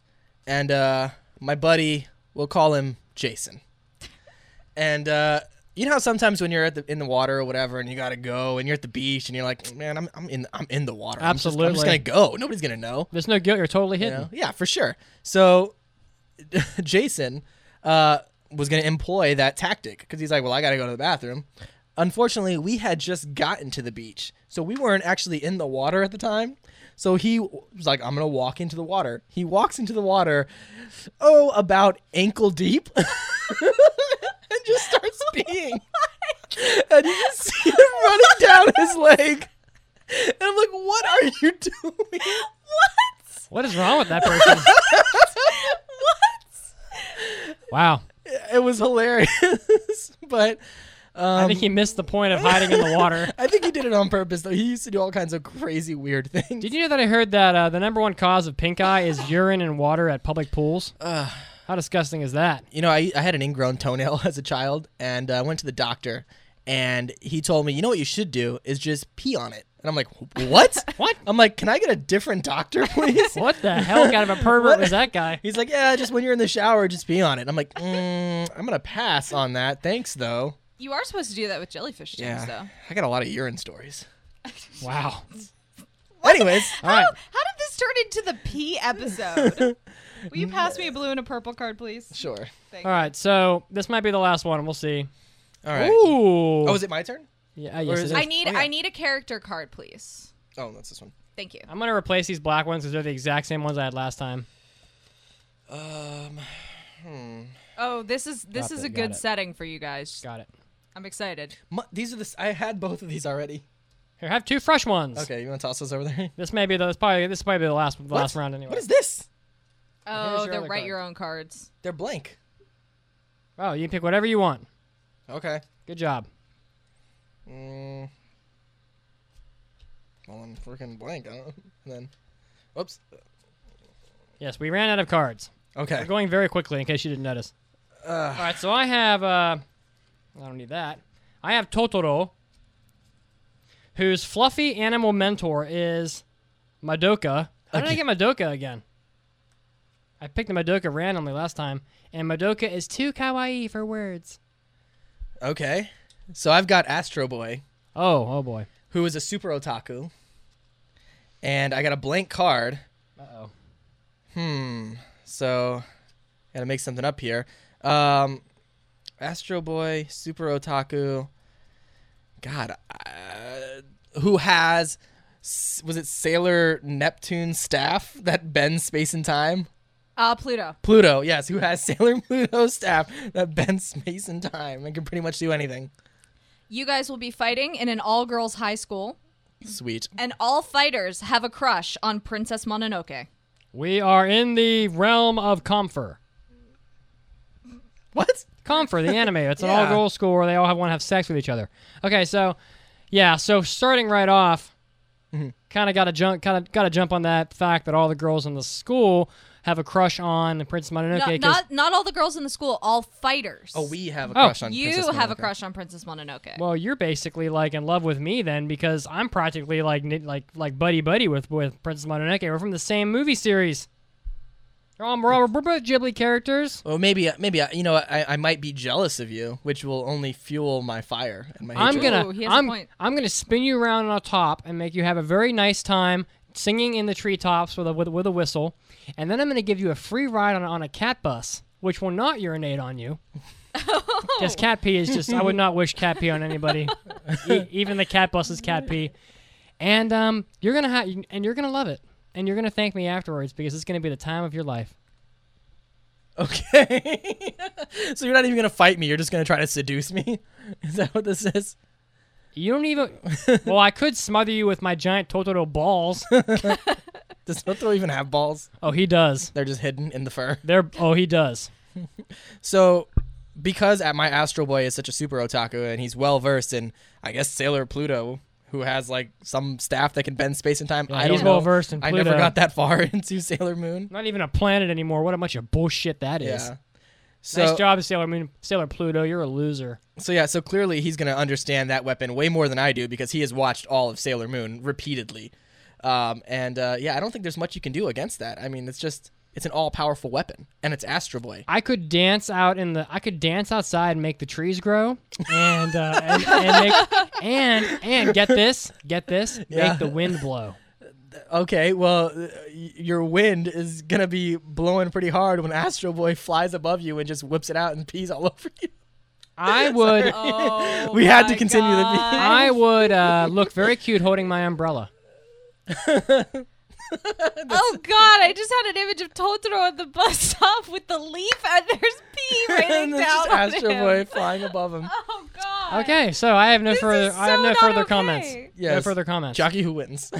and uh, my buddy, we'll call him Jason. And uh, you know how sometimes when you're at the in the water or whatever, and you gotta go, and you're at the beach, and you're like, man, I'm I'm in I'm in the water. I'm just- I'm just, Absolutely. gonna go. Nobody's gonna know. There's no guilt. You're totally You know? Yeah, for sure. So Jason uh, was going to employ that tactic because he's like, well, I got to go to the bathroom. Unfortunately, we had just gotten to the beach, so we weren't actually in the water at the time. So he was like, I'm going to walk into the water. He walks into the water, oh, about ankle deep, and just starts oh peeing. And you just see him running down his leg. And I'm like, what are you doing? What? What is wrong with that person? What? Wow. it was hilarious, but I think he missed the point of hiding in the water. I think he did it on purpose. Though he used to do all kinds of crazy, weird things. Did you know that I heard that uh, the number one cause of pink eye is urine and water at public pools? How disgusting is that? You know, I, I had an ingrown toenail as a child, and I uh, went to the doctor, and he told me, you know what you should do is just pee on it. And I'm like, what? What? I'm like, can I get a different doctor, please? What the hell kind of a pervert was that guy? He's like, yeah, just when you're in the shower, just pee on it. I'm like, mm, I'm gonna pass on that. Thanks, though. You are supposed to do that with jellyfish tanks, Yeah, though. I got a lot of urine stories. Wow. Anyways, All right. How did this turn into the pee episode? Will you pass me a blue and a purple card, please? sure. All right. So this might be the last one. We'll see. All right. Ooh. Oh, is it my turn? Yeah. or Yes. is it it- is. I need Oh, yeah. I need a character card, please. Oh, that's this one. Thank you. I'm gonna replace these black ones because they're the exact same ones I had last time. Um, Oh, this is this Got is it, a got good it. setting for you guys. Got it. I'm excited. mu- these are the. I had both of these already. Here, have two fresh ones. Okay, you want to toss those over there? This may be the this probably this might be the last the last What? round anyway. What is this? Oh, your they're write card. your own cards. They're blank. Oh, you can pick whatever you want. Okay. Good job. Mm. Well, I'm freaking blank. I don't know. And then, whoops. Yes, we ran out of cards. Okay. We're going very quickly in case you didn't notice. All right, so I have uh I don't need that. I have Totoro whose fluffy animal mentor is Madoka. How did I get Madoka again? I picked the Madoka randomly last time, and Madoka is too kawaii for words. Okay. So I've got Astro Boy, Oh, oh boy. who is a super otaku. And I got a blank card. Uh oh. Hmm. So, gotta make something up here. Um, Astro Boy, Super Otaku. God, uh, who has? Was it Sailor Neptune staff that bends space and time? Uh, Pluto. Pluto, yes, who has Sailor Pluto staff that bends space and time and can pretty much do anything. You guys will be fighting in an all girls high school, Sweet. and all fighters have a crush on Princess Mononoke. We are in the realm of Kampfer. What? Kampfer, the anime. It's an Yeah. all-girl school where they all have, want to have sex with each other. Okay, so yeah, so starting right off, Mm-hmm. kind of got to jump, kind of got to jump on that fact that all the girls in the school have a crush on Princess Mononoke. Not, 'cause- not not all the girls in the school, all fighters. Oh, we have a Oh, crush on you Princess have a Mononoke. crush on Princess Mononoke. well, you're basically like in love with me then because I'm practically like ni- like like buddy buddy with with Princess Mononoke. We're from the same movie series. Um, we're we're, we're both Ghibli characters. Well, maybe, uh, maybe uh, you know, I, I might be jealous of you, which will only fuel my fire and my I'm hatred. gonna Ooh, he has a I'm, point. I'm gonna spin you around on top and make you have a very nice time singing in the treetops with a with, with a whistle, and then I'm gonna give you a free ride on, on a cat bus, which will not urinate on you. Because oh. cat pee is just I would not wish cat pee on anybody, e- even the cat bus is cat pee, and um you're gonna have and you're gonna love it, and you're gonna thank me afterwards because it's gonna be the time of your life. Okay. so you're not even gonna fight me. You're just gonna try to seduce me. Is that what this is? You don't even. well, I could smother you with my giant Totoro balls. Does Totoro even have balls? Oh, he does. They're just hidden in the fur. They're. Oh, he does. So, because at my Astro Boy is such a super otaku and he's well versed in, I guess Sailor Pluto, who has like some staff that can bend space and time. Yeah, I don't he's know. well-versed in I never got that far into Sailor Moon. Not even a planet anymore. What a bunch of bullshit that is. Yeah. So, nice job, Sailor Moon, Sailor Pluto. You're a loser. so yeah, so clearly he's gonna understand that weapon way more than I do because he has watched all of Sailor Moon repeatedly. Um, and uh, yeah, I don't think there's much you can do against that. I mean, it's just it's an all-powerful weapon, and it's Astro Boy. I could dance out in the. I could dance outside and make the trees grow, and uh, and and, make, and and get this, get this, Yeah. make the wind blow. Okay, well, uh, your wind is gonna be blowing pretty hard when Astro Boy flies above you and just whips it out and pees all over you. I would. Oh, We had to my continue the- God. I would uh, look very cute holding my umbrella. Oh God! I just had an image of Totoro at the bus stop with the leaf, and there's pee raining and there's down just on Astro him. Boy flying above him. Oh God! Okay, so I have no This further. is I have so no not further okay. comments. No Yes. further comments. Jockey who wins.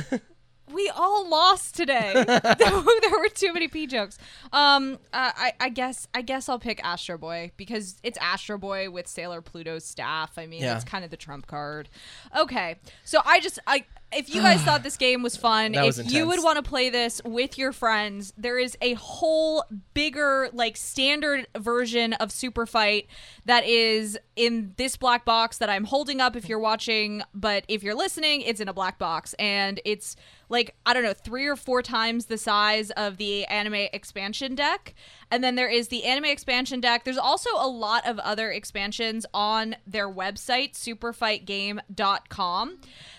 We all lost today. there, were, there were too many pee jokes. Um, uh, I, I guess I guess I'll pick Astro Boy because it's Astro Boy with Sailor Pluto's staff. I mean, Yeah. it's kind of the trump card. Okay, so I just I if you guys thought this game was fun, That if was you would want to play this with your friends, there is a whole bigger like standard version of Super Fight that is in this black box that I'm holding up if you're watching, but if you're listening, it's in a black box and it's like I don't know, 3 or 4 times the size of the anime expansion deck. And then there is the anime expansion deck. There's also a lot of other expansions on their website superfightgame.com.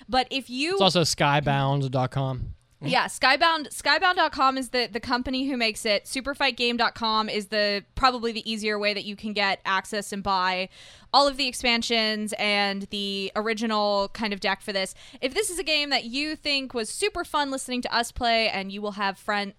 But if you It's also skybound.com. yeah, Skybound Skybound.com is the the company who makes it. Superfightgame.com is the probably the easier way that you can get access and buy all of the expansions and the original kind of deck for this. If this is a game that you think was super fun listening to us play and you will have friend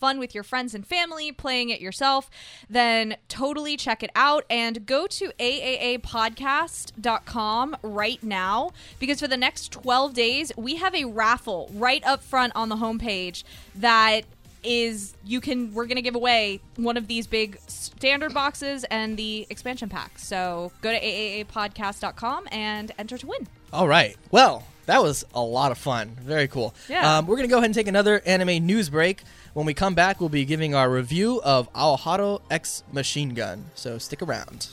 fun with your friends and family playing it yourself, then totally check it out and go to aaapodcast.com right now because for the next 12 days, we have a raffle right up front on the homepage that is you can we're going to give away one of these big standard boxes and the expansion pack. So go to aaapodcast.com and enter to win. All right. Well, that was a lot of fun. Very cool. Yeah. Um, we're going to go ahead and take another anime news break. When we come back, we'll be giving our review of Aoharu X Machine Gun. So stick around.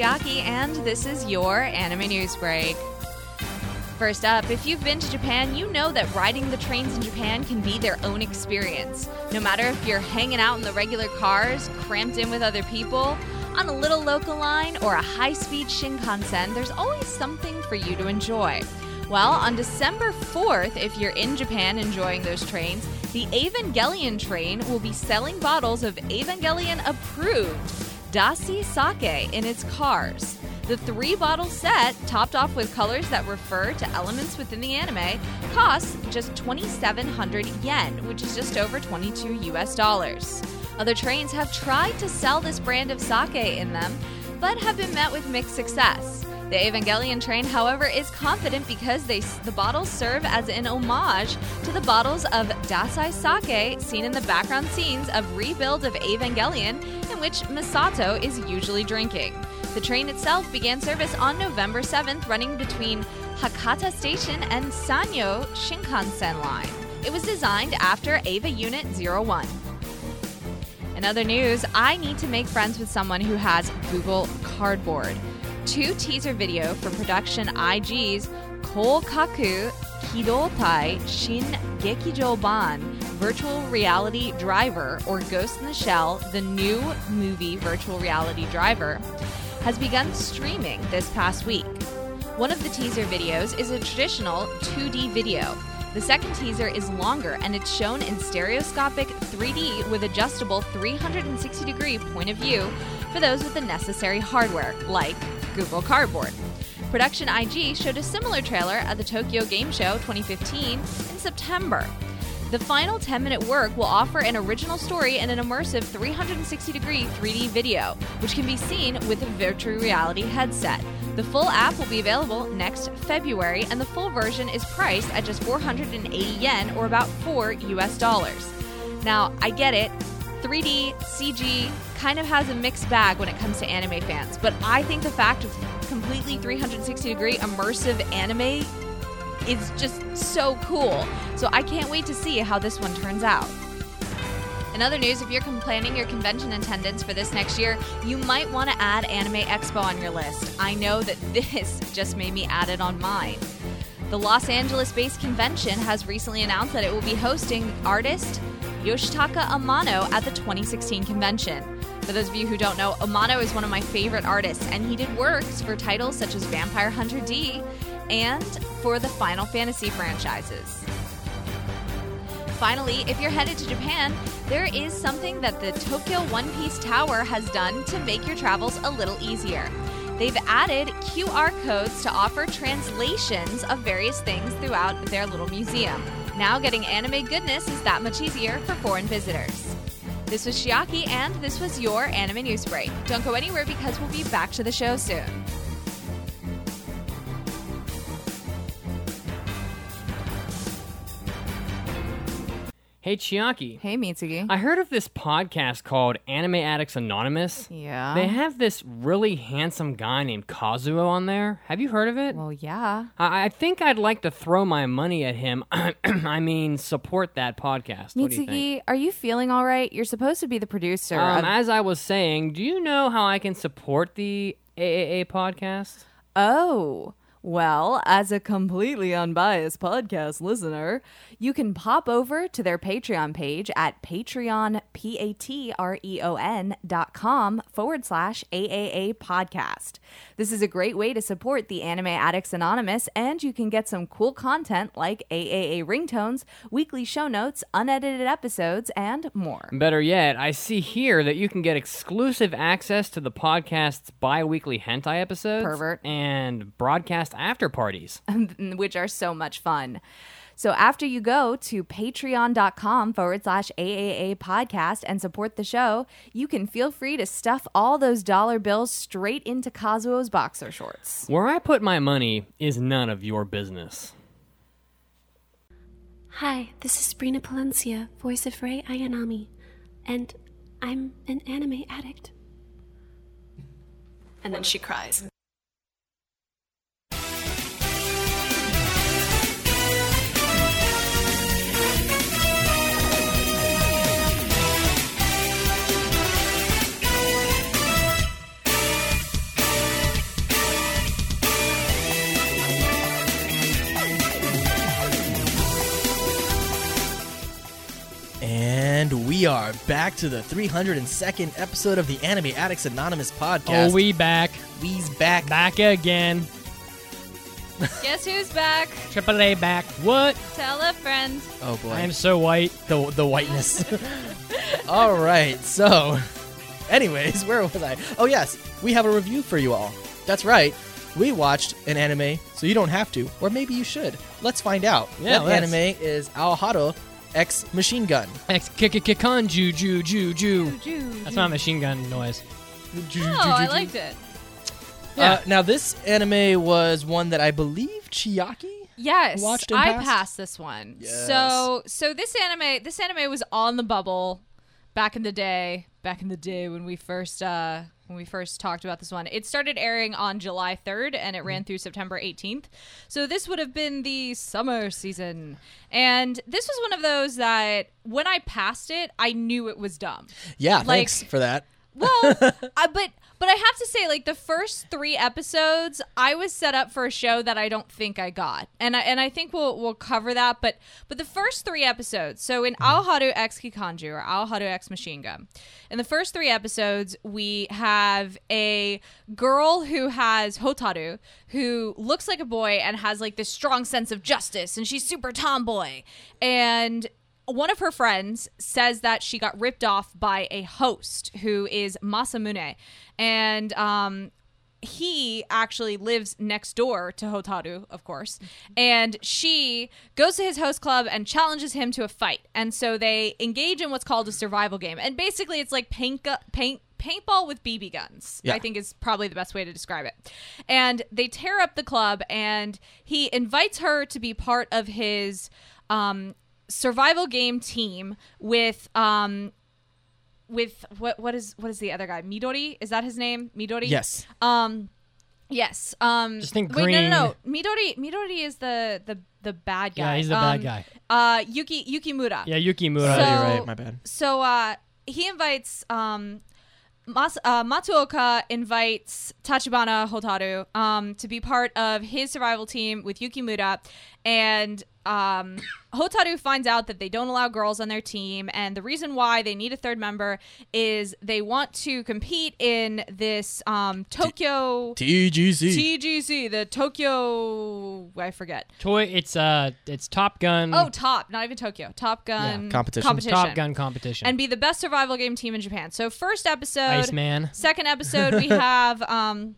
Chiaki, and this is your anime news break. First up, if you've been to Japan, you know that riding the trains in Japan can be their own experience. No matter if you're hanging out in the regular cars, cramped in with other people, on a little local line, or a high speed Shinkansen, there's always something for you to enjoy. Well, on December 4th, if you're in Japan enjoying those trains, the Evangelion train will be selling bottles of Evangelion approved Dassai Sake in its cars. The three bottle set, topped off with colors that refer to elements within the anime, costs just 2,700 yen, which is just over 22 US dollars. Other trains have tried to sell this brand of sake in them, but have been met with mixed success. The Evangelion train, however, is confident because they, the bottles serve as an homage to the bottles of Dassai sake seen in the background scenes of Rebuild of Evangelion, in which Misato is usually drinking. The train itself began service on November 7th, running between Hakata Station and Sanyo Shinkansen line. It was designed after Eva Unit 01. In other news, I need to make friends with someone who has Google Cardboard. Two teaser video for production IG's Kokaku Kidotai Shin Gekijo Ban Virtual Reality Driver or Ghost in the Shell, the new movie virtual reality driver, has begun streaming this past week. One of the teaser videos is a traditional 2D video. The second teaser is longer and it's shown in stereoscopic 3D with adjustable 360 degree point of view for those with the necessary hardware, like Google Cardboard. Production IG showed a similar trailer at the Tokyo Game Show 2015 in September. The final 10 minute work will offer an original story and an immersive 360 degree 3D video, which can be seen with a virtual reality headset. The full app will be available next February, and the full version is priced at just 480 yen or about 4 US dollars. Now, I get it, 3D, CG kind of has a mixed bag when it comes to anime fans, but I think the fact of completely 360 degree immersive anime is just so cool. So I can't wait to see how this one turns out. In other news, if you're planning your convention attendance for this next year, you might want to add Anime Expo on your list. I know that this just made me add it on mine. The Los Angeles based convention has recently announced that it will be hosting artist Yoshitaka Amano at the 2016 convention. For those of you who don't know, Amano is one of my favorite artists, and he did works for titles such as Vampire Hunter D and for the Final Fantasy franchises. Finally, if you're headed to Japan, there is something that the Tokyo One Piece Tower has done to make your travels a little easier. They've added QR codes to offer translations of various things throughout their little museum. Now, getting anime goodness is that much easier for foreign visitors. This was Chiaki, and this was your anime news break. Don't go anywhere because we'll be back to the show soon. Hey, Chiaki. Hey, Mitsugi. I heard of this podcast called Anime Addicts Anonymous. yeah. They have this really handsome guy named Kazuo on there. Have you heard of it? well, yeah. I, I think I'd like to throw my money at him. I mean, support that podcast. What do you think? Mitsugi, are you feeling all right? You're supposed to be the producer. Um, of- as I was saying, do you know how I can support the AAA podcast? Oh, well, as a completely unbiased podcast listener, you can pop over to their Patreon page at Patreon, P A T R E O N dot com forward slash AAA podcast. This is a great way to support the Anime Addicts Anonymous, and you can get some cool content like AAA ringtones, weekly show notes, unedited episodes, and more. Better yet, I see here that you can get exclusive access to the podcast's bi weekly hentai episodes Pervert. and broadcast after parties. which are so much fun. So after you go to patreon.com forward slash AAA podcast and support the show, you can feel free to stuff all those dollar bills straight into Kazuo's boxer shorts. Where I put my money is none of your business. Hi, this is Brina Palencia, voice of Rei Ayanami, and I'm an anime addict. And then she cries. And we are back to the 302nd episode of the Anime Addicts Anonymous podcast. Oh, we back. We's back. Back again. Guess who's back? Triple A back. What? Tell a friend. Oh boy. I am so white. the the whiteness. all right. So, anyways, where was I? Oh yes, we have a review for you all. That's right. We watched an anime, so you don't have to, or maybe you should. Let's find out. Yeah, that let's. anime is Aoharu X Machine Gun. X kick kick con ju ju ju ju. Ju, That's ju. my machine gun noise. Oh, I liked it. Yeah. Uh, now this anime was one that I believe Chiaki. Yes, watched and I passed? passed this one. Yes. So, so this anime, this anime was on the bubble back in the day. Back in the day when we first, uh, when we first talked about this one, it started airing on July 3rd and it Mm-hmm. ran through September 18th. So this would have been the summer season, and this was one of those that when I passed it, I knew it was dumb. Yeah, Like- thanks for that. Well, I, but but I have to say, like the first three episodes, I was set up for a show that I don't think I got, and I and I think we'll we'll cover that. But but the first three episodes, so in mm-hmm. Aoharu X Kikanju or Aoharu X Machine Gun, in the first three episodes, we have a girl who has Hotaru, who looks like a boy and has like this strong sense of justice, and she's super tomboy, and one of her friends says that she got ripped off by a host who is Masamune. And um, he actually lives next door to Hotaru, of course. And she goes to his host club and challenges him to a fight. And so they engage in what's called a survival game. And basically, it's like paint, paint, paintball with BB guns. Yeah. I think is probably the best way to describe it. And they tear up the club, and he invites her to be part of his um, survival game team with um, with what what is what is the other guy? Midori is that his name? Midori. Yes. Um. Yes. Um. Just think wait, no, green. no, no. Midori. Midori is the the the bad guy. Yeah, he's the Um, bad guy. Uh, Yuki Yukimura. Yeah, Yukimura. So- you're right. My bad. So uh, he invites um, Mas- uh, Matsuoka invites Tachibana Hotaru um, to be part of his survival team with Yukimura, and um, Hotaru finds out that they don't allow girls on their team, and the reason why they need a third member is they want to compete in this um, Tokyo TGC. TGC, the Tokyo I forget. Toy. It's uh, it's Top Gun. Oh, Top, not even Tokyo. Top Gun Yeah, competition. competition. Top Gun competition. and be the best survival game team in Japan. So first episode, Iceman. second episode, we have um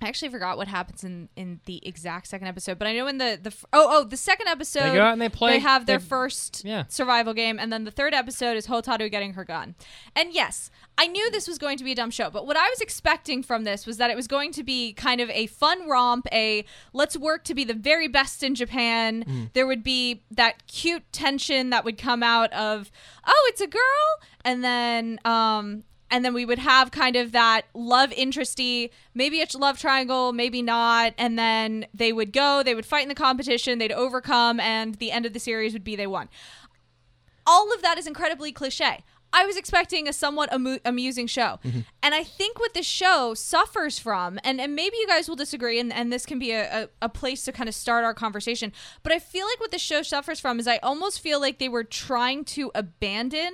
I actually forgot what happens in in the exact second episode, but I know in the the oh oh the second episode They go out and they play- They have their they- first yeah. survival game, and then the third episode is Hotaru getting her gun. And yes, I knew this was going to be a dumb show, but what I was expecting from this was that it was going to be kind of a fun romp, a let's work to be the very best in Japan. There would be that cute tension that would come out of oh it's a girl, and then um and then we would have kind of that love interesty, maybe a love triangle, maybe not, and then they would go, they would fight in the competition, they'd overcome, and the end of the series would be they won. All of that is incredibly cliche. I was expecting a somewhat amu- amusing show. Mm-hmm. And I think what this show suffers from, and, and maybe you guys will disagree, and, and this can be a, a, a place to kind of start our conversation, but I feel like what the show suffers from is I almost feel like they were trying to abandon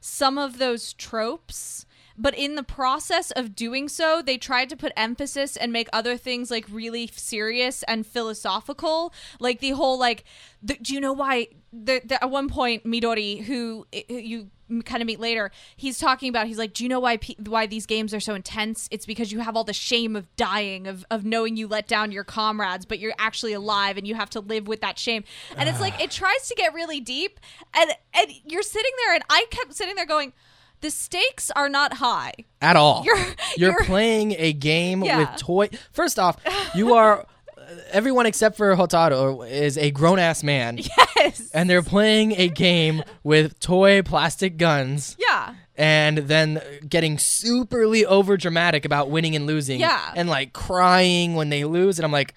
some of those tropes but in the process of doing so they tried to put emphasis and make other things like really serious and philosophical. Like the whole like the, do you know why the, the, at one point midori who, who you kind of meet later he's talking about he's like do you know why pe- why these games are so intense? It's because you have all the shame of dying of, of knowing you let down your comrades but you're actually alive and you have to live with that shame. And it's like it tries to get really deep and and you're sitting there and i kept sitting there going the stakes are not high At all. You're- You're, you're- playing a game Yeah. with toy. First off, you are. Uh, everyone except for Hotaru is a grown ass man. yes And they're playing a game with toy plastic guns. yeah and then getting superly over dramatic about winning and losing. Yeah. And like crying when they lose. And I'm like,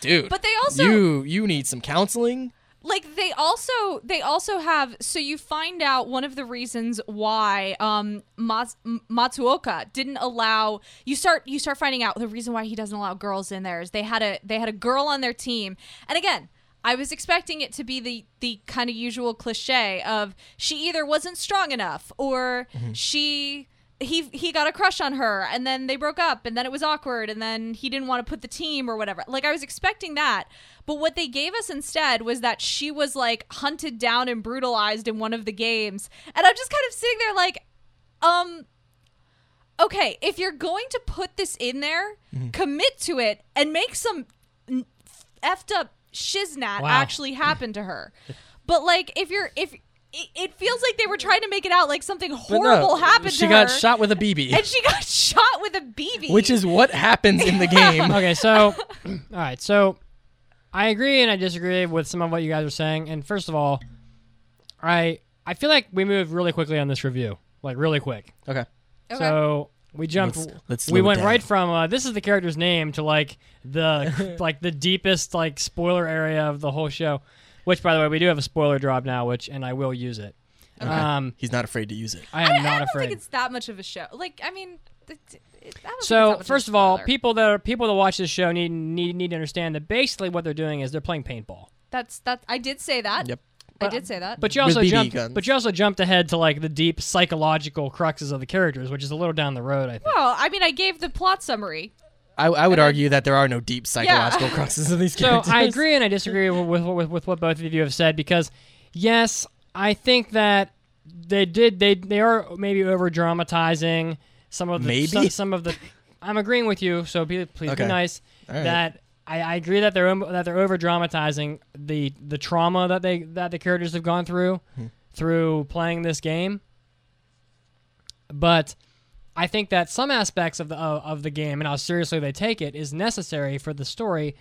dude. But they also- You you need some counseling. Like they also they also have so you find out one of the reasons why um Mas- Matsuoka didn't allow you start you start finding out the reason why he doesn't allow girls in there is they had a they had a girl on their team. And again I was expecting it to be the the kind of usual cliche of she either wasn't strong enough or she he he got a crush on her and then they broke up and then it was awkward and then he didn't want to put the team or whatever. Like I was expecting that, but what they gave us instead was that she was like hunted down and brutalized in one of the games. And I'm just kind of sitting there like um okay, if you're going to put this in there, commit to it and make some effed up shiznat Wow. actually happen to her. But like, if you're if it, it feels like they were trying to make it out like something horrible no, happened She to got her, shot with a BB, and she got shot with a BB, which is what happens in the game. okay, so all right, so I agree and I disagree with some of what you guys are saying. And first of all, I I feel like we moved really quickly on this review, like really quick. Okay. Okay. So we jumped. Let's- let's we went down. right from uh, this is the character's name to like the like the deepest like spoiler area of the whole show. Which, by the way, we do have a spoiler drop now, which and I will use it. Um, He's not afraid to use it. I am I, not I don't afraid. think it's that much of a show. Like, I mean, it, it, I don't think it's that So much of first of all, people that are, people that watch this show need need need to understand that basically what they're doing is they're playing paintball. that's that. I did say that. Yep. I did say that. But you also jumped. guns. But you also jumped ahead to like the deep psychological cruxes of the characters, which is a little down the road. I think. well, I mean, I gave the plot summary. I, I would argue that there are no deep psychological Yeah. cruxes in these characters. So. I agree and I disagree with, with, with, what both of you have said because yes, I think that they did they they are maybe over dramatizing some of the Maybe? some, some of the. I'm agreeing with you, so be, please Okay. be nice. Right. That I, I agree that they're that they're over dramatizing the the trauma that they that the characters have gone through Hmm. through playing this game. But I think that some aspects of the of, of the game and how seriously they take it is necessary for the story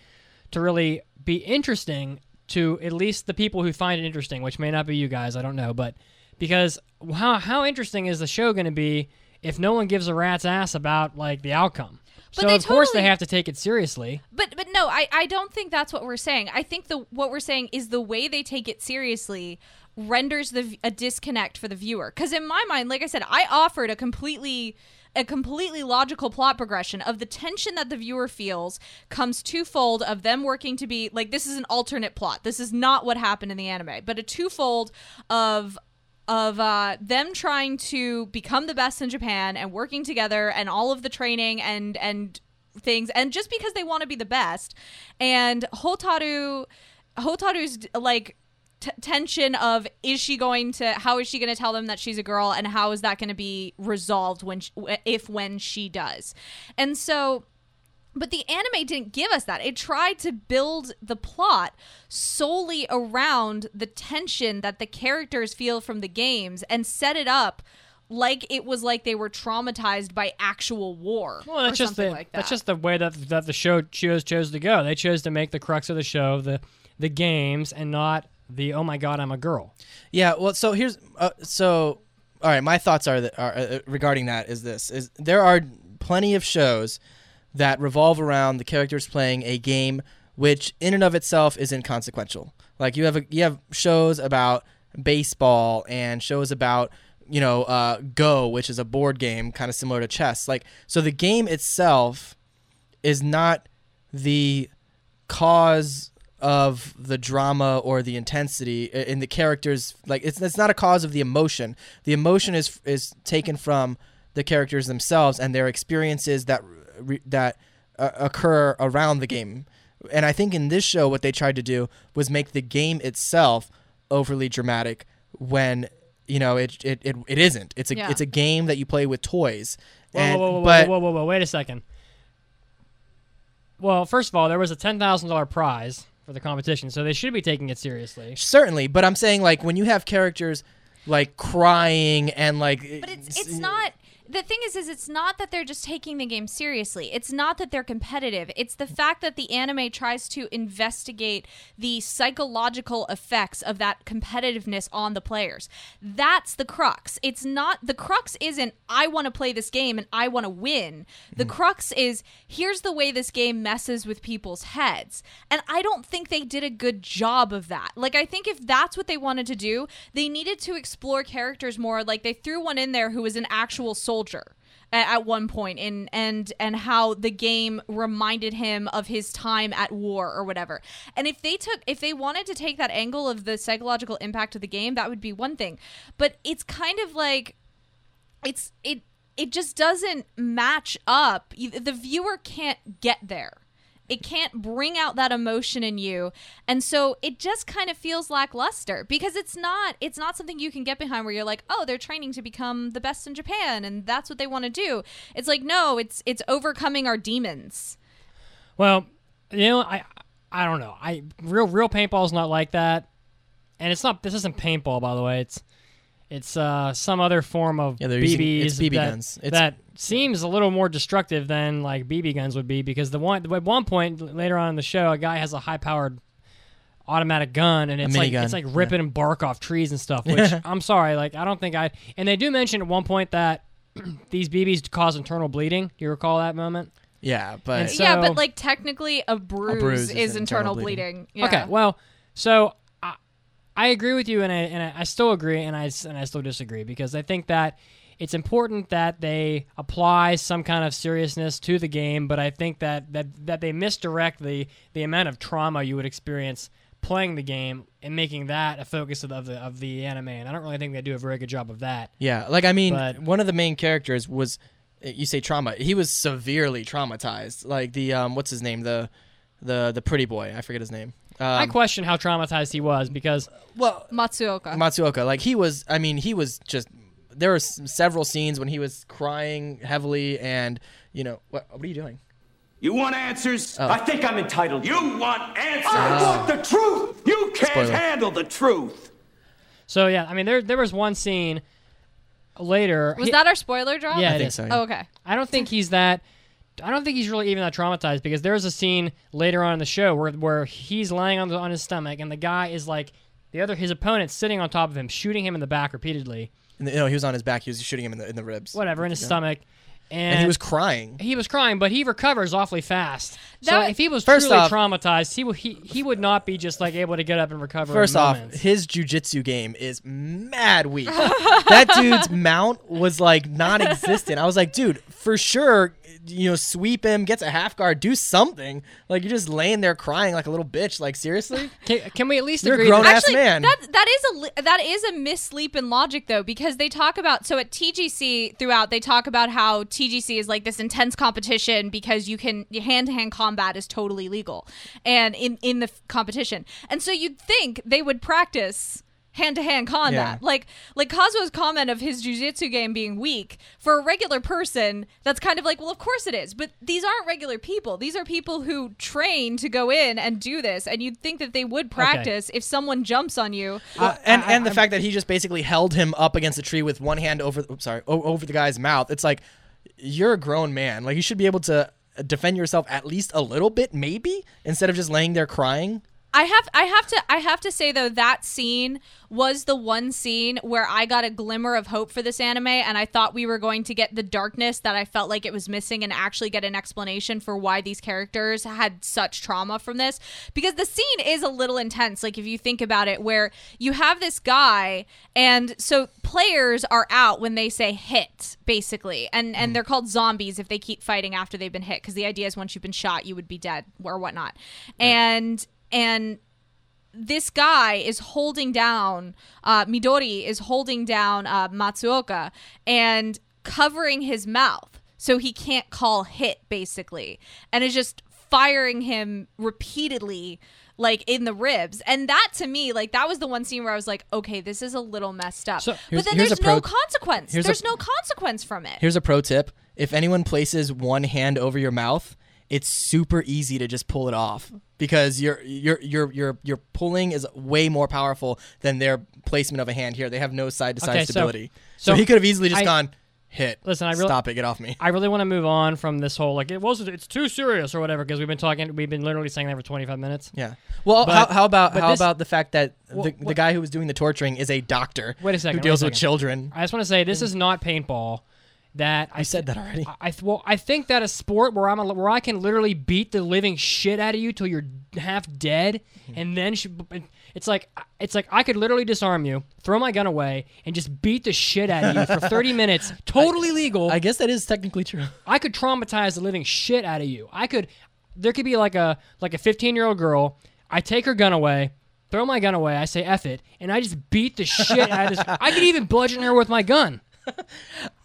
to really be interesting to at least the people who find it interesting, which may not be you guys, I don't know, but because how how interesting is the show going to be if no one gives a rat's ass about like the outcome? But so of course they have to take it seriously. But but no, I, I don't think that's what we're saying. I think the what we're saying is the way they take it seriously renders the a disconnect for the viewer. Because in my mind, like I said, I offered a completely a completely logical plot progression of the tension that the viewer feels comes twofold of them working to be like this is an alternate plot. This is not what happened in the anime, but a twofold of of uh, them trying to become the best in Japan and working together and all of the training and and things and just because they want to be the best and Hotaru Hotaru's like t- tension of is she going to how is she going to tell them that she's a girl and how is that going to be resolved when sh if when she does and so but the anime didn't give us that. It tried to build the plot solely around the tension that the characters feel from the games and set it up like it was like they were traumatized by actual war Well, that's just the like that. that's just the way that that the show chose chose to go. They chose to make the crux of the show the the games and not the oh my god I'm a girl. Yeah, well, so here's uh, so all right. My thoughts are that are, uh, regarding that is this: is there are plenty of shows that revolve around the characters playing a game, which in and of itself is inconsequential. Like you have a, you have shows about baseball and shows about you know uh, Go, which is a board game kind of similar to chess. Like so, the game itself is not the cause of the drama or the intensity in the characters like it's it's not a cause of the emotion the emotion is is taken from the characters themselves and their experiences that that uh, occur around the game and i think in this show what they tried to do was make the game itself overly dramatic when you know it it, it, it isn't it's a Yeah. it's a game that you play with toys Whoa, and whoa, whoa, whoa, but whoa, whoa, whoa, wait a second. Well, first of all, there was a ten thousand dollar prize for the competition, so they should be taking it seriously. Certainly, but I'm saying like when you have characters like crying and like But it's it's not the thing is is it's not that they're just taking the game seriously. It's not that they're competitive. It's the fact that the anime tries to investigate the psychological effects of that competitiveness on the players. That's the crux. It's not the crux isn't I want to play this game and I want to win. The hmm. crux is here's the way this game messes with people's heads. And I don't think they did a good job of that. Like I think if that's what they wanted to do, they needed to explore characters more. Like they threw one in there who was an actual soldier. A- at one point in and and how the game reminded him of his time at war or whatever. And if they took if they wanted to take that angle of the psychological impact of the game, that would be one thing. But it's kind of like it's it it just doesn't match up. The viewer can't get there. It can't bring out that emotion in you. And so it just kind of feels lackluster because it's not it's not something you can get behind where you're like, "Oh, they're training to become the best in Japan and that's what they want to do." It's like, "No, it's it's overcoming our demons." Well, you know, I I don't know. I real real paintball is not like that, and it's not. This isn't paintball, by the way. It's it's uh, some other form of Yeah, they're BBs. using- it's BB that, guns. It's- that seems a little more destructive than like BB guns would be because the one at one point later on in the show, a guy has a high powered automatic gun and it's like minigun, it's like ripping bark off trees and stuff. Which I'm sorry, like I don't think I. And they do mention at one point that these BBs cause internal bleeding. Do you recall that moment? Yeah, but so- yeah, but like technically a bruise, bruise is is, internal internal bleeding. Yeah. Okay, well, so I, agree with you, and I and I, still agree, and I and I still disagree because I think that it's important that they apply some kind of seriousness to the game, but I think that that that they misdirect the the amount of trauma you would experience playing the game and making that a focus of the of the, of the anime, and I don't really think they do a very good job of that. Yeah, like I mean, But- one of the main characters was you say trauma. He was severely traumatized. Like the um, what's his name? The the the pretty boy. I forget his name. I Um, question how traumatized he was because well, Matsuoka. Matsuoka. Like he was. I mean, he was just. There were s- several scenes when he was crying heavily, and you know what? What are you doing? You want answers? Oh. I think I'm entitled. You want answers? I want the truth. You can't Spoiler. handle the truth. so yeah, I mean there there was one scene later. Was he- that our spoiler drop? Yeah, I it think is. so. Oh, okay. I don't think he's that. I don't think he's really even that traumatized because there's a scene later on in the show where where he's lying on the, on his stomach and the guy is like the other his opponent sitting on top of him, shooting him in the back repeatedly, And, you know, he was on his back. He was shooting him in the in the ribs. whatever, in his stomach, and, And he was crying. he was crying, but he recovers awfully fast. so That- if he was First truly off- traumatized, he would he, he would not be just like able to get up and recover. First off, moments. his jujitsu game is mad weak. that dude's mount was like non-existent. I was like, dude, for sure, you know, sweep him, gets a half guard, do something. Like you're just laying there crying like a little bitch. Like seriously, can, can we at least You're a agree? grown ass man. that that is a li- that is a misleap in logic though because they talk about so at TGC throughout they talk about how TGC is like this intense competition because you can hand to hand combat is totally legal and in in the f- competition and so you'd think they would practice hand to hand combat Yeah. like like Kazuo's comment of his jujitsu game being weak for a regular person that's kind of like well of course it is but these aren't regular people these are people who train to go in and do this and you'd think that they would practice if someone jumps on you Uh, and I- and the I'm- fact that he just basically held him up against a tree with one hand over, oops, sorry, o- over the guy's mouth. It's like you're a grown man. Like you should be able to defend yourself at least a little bit, maybe, instead of just laying there crying. I have I have to I have to say though that scene was the one scene where I got a glimmer of hope for this anime and I thought we were going to get the darkness that I felt like it was missing and actually get an explanation for why these characters had such trauma from this. Because the scene is a little intense like if you think about it where you have this guy and so players are out when they say hit basically and and mm. they're called zombies if they keep fighting after they've been hit because the idea is once you've been shot you would be dead or whatnot. And and this guy is holding down uh, Midori is holding down uh, Matsuoka and covering his mouth so he can't call hit basically. And is just firing him repeatedly like in the ribs. And that to me like that was the one scene where I was like okay this is a little messed up. So- but then there's pro- no consequence. here's a- there's no consequence from it. Here's a pro tip: if anyone places one hand over your mouth, it's super easy to just pull it off because your your your your your pulling is way more powerful than their placement of a hand here. They have no side to side Okay, so- stability. So, so he could have easily just I- gone hit. Listen, I really- stop it, get off me. I really want to move on from this whole like it wasn't it's too serious or whatever because we've been talking we've been literally saying that for 25 minutes. Yeah. Well, But- how, how about how this- about the fact that Well, the, the guy who was doing the torturing is a doctor Wait a second, who deals with second. children? I just want to say this mm. is not paintball, that I I said that already. I th- well, I think that a sport where I'm a, where I can literally beat the living shit out of you till you're half dead, Mm-hmm. and then sh- it's like it's like I could literally disarm you, throw my gun away, and just beat the shit out of you for 30 minutes, totally legal. I guess that is technically true. I could traumatize the living shit out of you. I could there could be like a like a 15 year old girl. I take her gun away, throw my gun away. I say F it, and I just beat the shit out of this. I could even bludgeon her with my gun.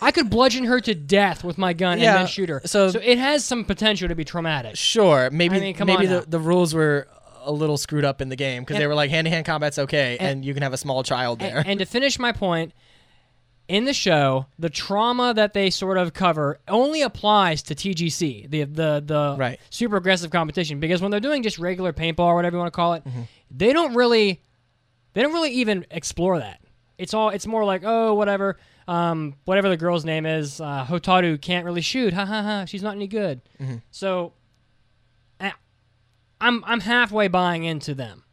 I could bludgeon her to death with my gun Yeah, and then shoot her. so- so it has some potential to be traumatic. Sure, maybe I mean, come maybe on the, now. the rules were a little screwed up in the game because they were like hand to hand combat's okay, and, you can have a small child there. And, and to finish my point, in the show, the trauma that they sort of cover only applies to TGC, the the the Right. super aggressive competition. Because when they're doing just regular paintball or whatever you want to call it, Mm-hmm. they don't really they don't really even explore that. It's all it's more like oh whatever. Um, whatever the girl's name is, uh, Hotaru can't really shoot. Ha ha ha. She's not any good. Mm-hmm. So, I, I'm I'm halfway buying into them.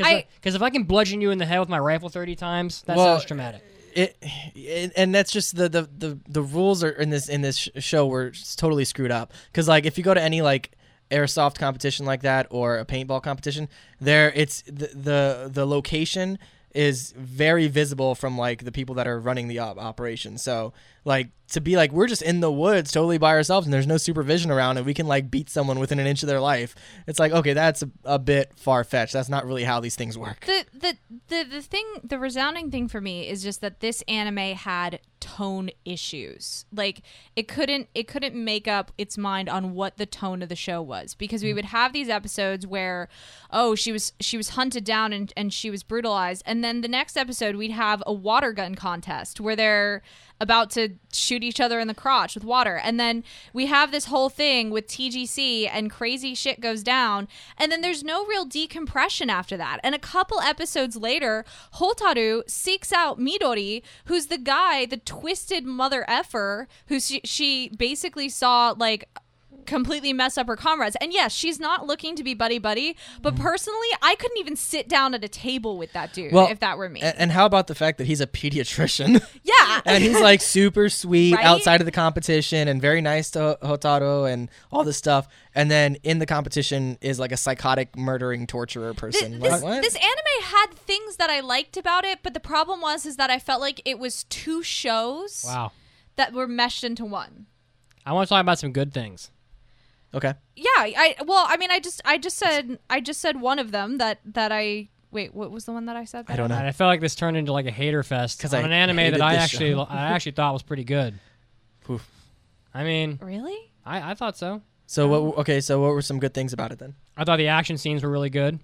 I- Because if I can bludgeon you in the head with my rifle 30 times, that Well, sounds traumatic. it, it and that's just the, the the the rules are in this in this sh- show were totally screwed up because like if you go to any like airsoft competition like that or a paintball competition there it's the the, the location is very visible from like the people that are running the op- operation. So like to be like we're just in the woods totally by ourselves and there's no supervision around and we can like beat someone within an inch of their life. It's like okay that's a, a bit far-fetched. That's not really how these things work. The the the the thing the resounding thing for me is just that this anime had tone issues. Like it couldn't it couldn't make up its mind on what the tone of the show was because we mm. would have these episodes where oh she was she was hunted down and, and she was brutalized. And then the next episode we'd have a water gun contest where they're about to shoot each other in the crotch with water. And then we have this whole thing with TGC and crazy shit goes down. And then there's no real decompression after that. And a couple episodes later, Hotaru seeks out Midori, who's the guy, the twisted mother effer, who she, she basically saw like completely mess up her comrades. And yes, she's not looking to be buddy buddy, but mm-hmm. personally, I couldn't even sit down at a table with that dude if that were me. a- And how about the fact that he's a pediatrician? yeah. and he's like super sweet Right? outside of the competition and very nice to Hotaru and all this stuff. And then in the competition is like a psychotic murdering torturer person. Th- like, this, this anime had things that I liked about it, but the problem was is that I felt like it was two shows Wow. that were meshed into one. I want to talk about some good things. Okay. Yeah, I well, I mean, I just I just said I just said one of them that that I wait. What was the one that I said? I don't know. I felt like this turned into like a hater fest 'Cause on I an anime that I actually show. I actually thought was pretty good. Oof. I mean, Really? I, I thought so. So what? Okay. So what were some good things about it then? I thought the action scenes were really good.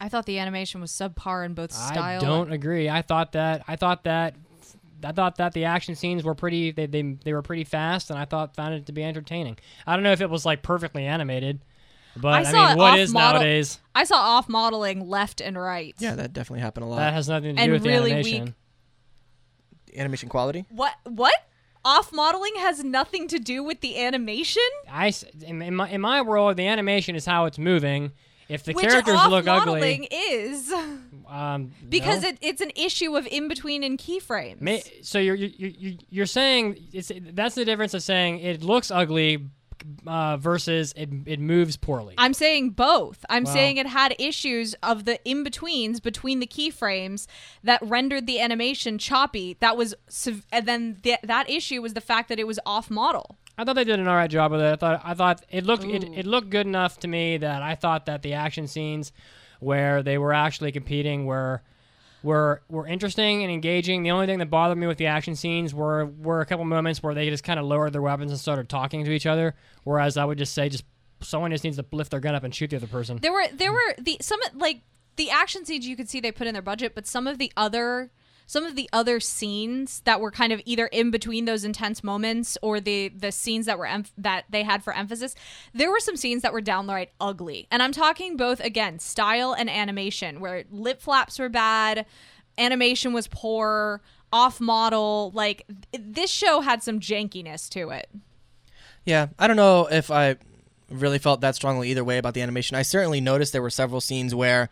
I thought the animation was subpar in both style. I don't agree. I thought that I thought that I thought that the action scenes were pretty they, they they were pretty fast and I thought found it to be entertaining. I don't know if it was like perfectly animated, but I I, saw mean what is off-model- nowadays I saw off modeling left and right. Yeah, that definitely happened a lot. that has nothing to do And with the really animation. weak. Animation quality. What? What? Off modeling has nothing to do with the animation. I in, in my in my world the animation is how it's moving. If the which characters off look modeling ugly, is um, because no. it, it's an issue of in between and keyframes. Ma- so you're you're you're you're saying it's that's the difference of saying it looks ugly uh, versus it it moves poorly. I'm saying both. I'm Well- saying it had issues of the in betweens between the keyframes that rendered the animation choppy. That was, and then th- that issue was the fact that it was off model. I thought they did an all right job with it. I thought I thought it looked it, it looked good enough to me that I thought that the action scenes where they were actually competing were were were interesting and engaging. The only thing that bothered me with the action scenes were were a couple moments where they just kind of lowered their weapons and started talking to each other. Whereas I would just say just someone just needs to lift their gun up and shoot the other person. There were there were the some like the action scenes you could see they put in their budget, but some of the other some of the other scenes that were kind of either in between those intense moments or the the scenes that were emph that they had for emphasis, there were some scenes that were downright ugly. And I'm talking both again style and animation, where lip flaps were bad, animation was poor, off model. Like th- this show had some jankiness to it. Yeah, I don't know if I really felt that strongly either way about the animation. I certainly noticed there were several scenes where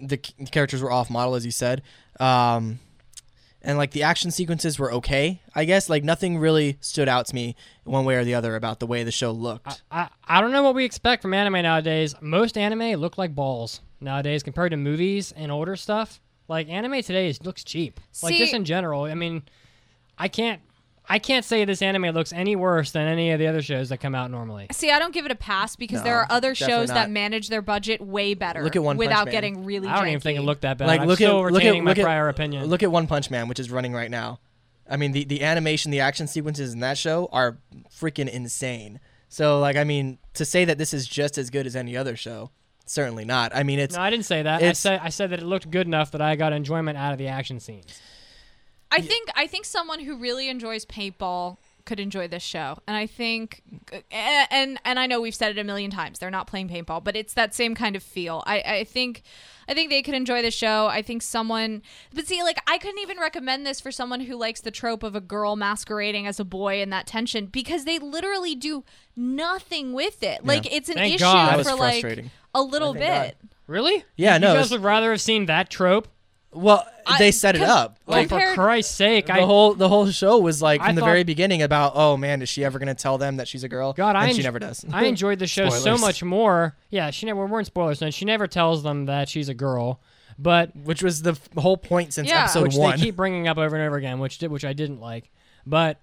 the characters were off model, as you said. Um, and like the action sequences were okay. I guess like nothing really stood out to me one way or the other about the way the show looked. I, I don't know what we expect from anime nowadays. Most anime look like balls nowadays compared to movies and older stuff. Like anime today is, looks cheap. like just in general. I mean, I can't I can't say this anime looks any worse than any of the other shows that come out normally. See, I don't give it a pass because No, there are other definitely shows that not. manage their budget way better. Look at One Punch without Man. getting really. I don't even think it janky. looked that bad. like I'm look still at look at retaining look my at prior opinion. Look at One Punch Man, which is running right now. I mean, the the animation, the action sequences in that show are freaking insane. So like, I mean, to say that this is just as good as any other show, certainly not. I mean, it's no, I didn't say that. I it's- said I said that it looked good enough that I got enjoyment out of the action scenes. I think I think someone who really enjoys paintball could enjoy this show, and I think, and and I know we've said it a million times. They're not playing paintball, but it's that same kind of feel. I I think. I think they could enjoy the show. I think someone, but see, like I couldn't even recommend this for someone who likes the trope of a girl masquerading as a boy and that tension because they literally do nothing with it. Like it's an Thank issue God. For like a little thank bit. Really? Yeah, you no, You it's- guys would rather have seen that trope? Well, I- they set it up. Like Like for Christ's sake, the I whole the whole show was like I from the thought- very beginning about oh man, is she ever gonna tell them that she's a girl? God, I and she never does. I enjoyed the show so much more. Yeah, she never We weren't spoilers. No, she never tells them that she's a girl, but which was the f- whole point since Yeah. episode which one. they keep bringing up over and over again, which did, which I didn't like. But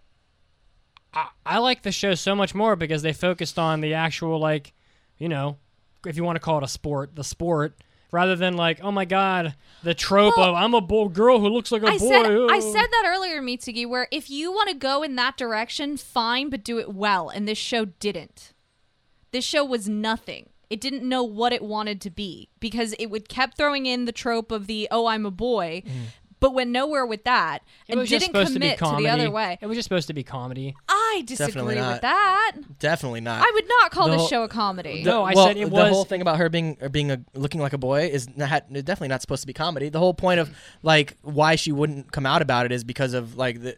I, I like the show so much more because they focused on the actual like, you know, if you want to call it a sport, the sport. Rather than like, oh my god, the trope Well, of I'm a boy, girl who looks like a I boy. said I oh." said that earlier, Mitsugi, where if you want to go in that direction, fine, but do it well. And this show didn't. This show was nothing. It didn't know what it wanted to be because it would kept throwing in the trope of the oh I'm a boy, mm. But went nowhere with that It and was didn't supposed to be commit to, the other way. It was just supposed to be comedy. I disagree with that. Definitely not. I would not call The this whole- show a comedy. No, I well, said it was. the whole thing about her being or being a looking like a boy is not, definitely not supposed to be comedy. The whole point of like why she wouldn't come out about it is because of like the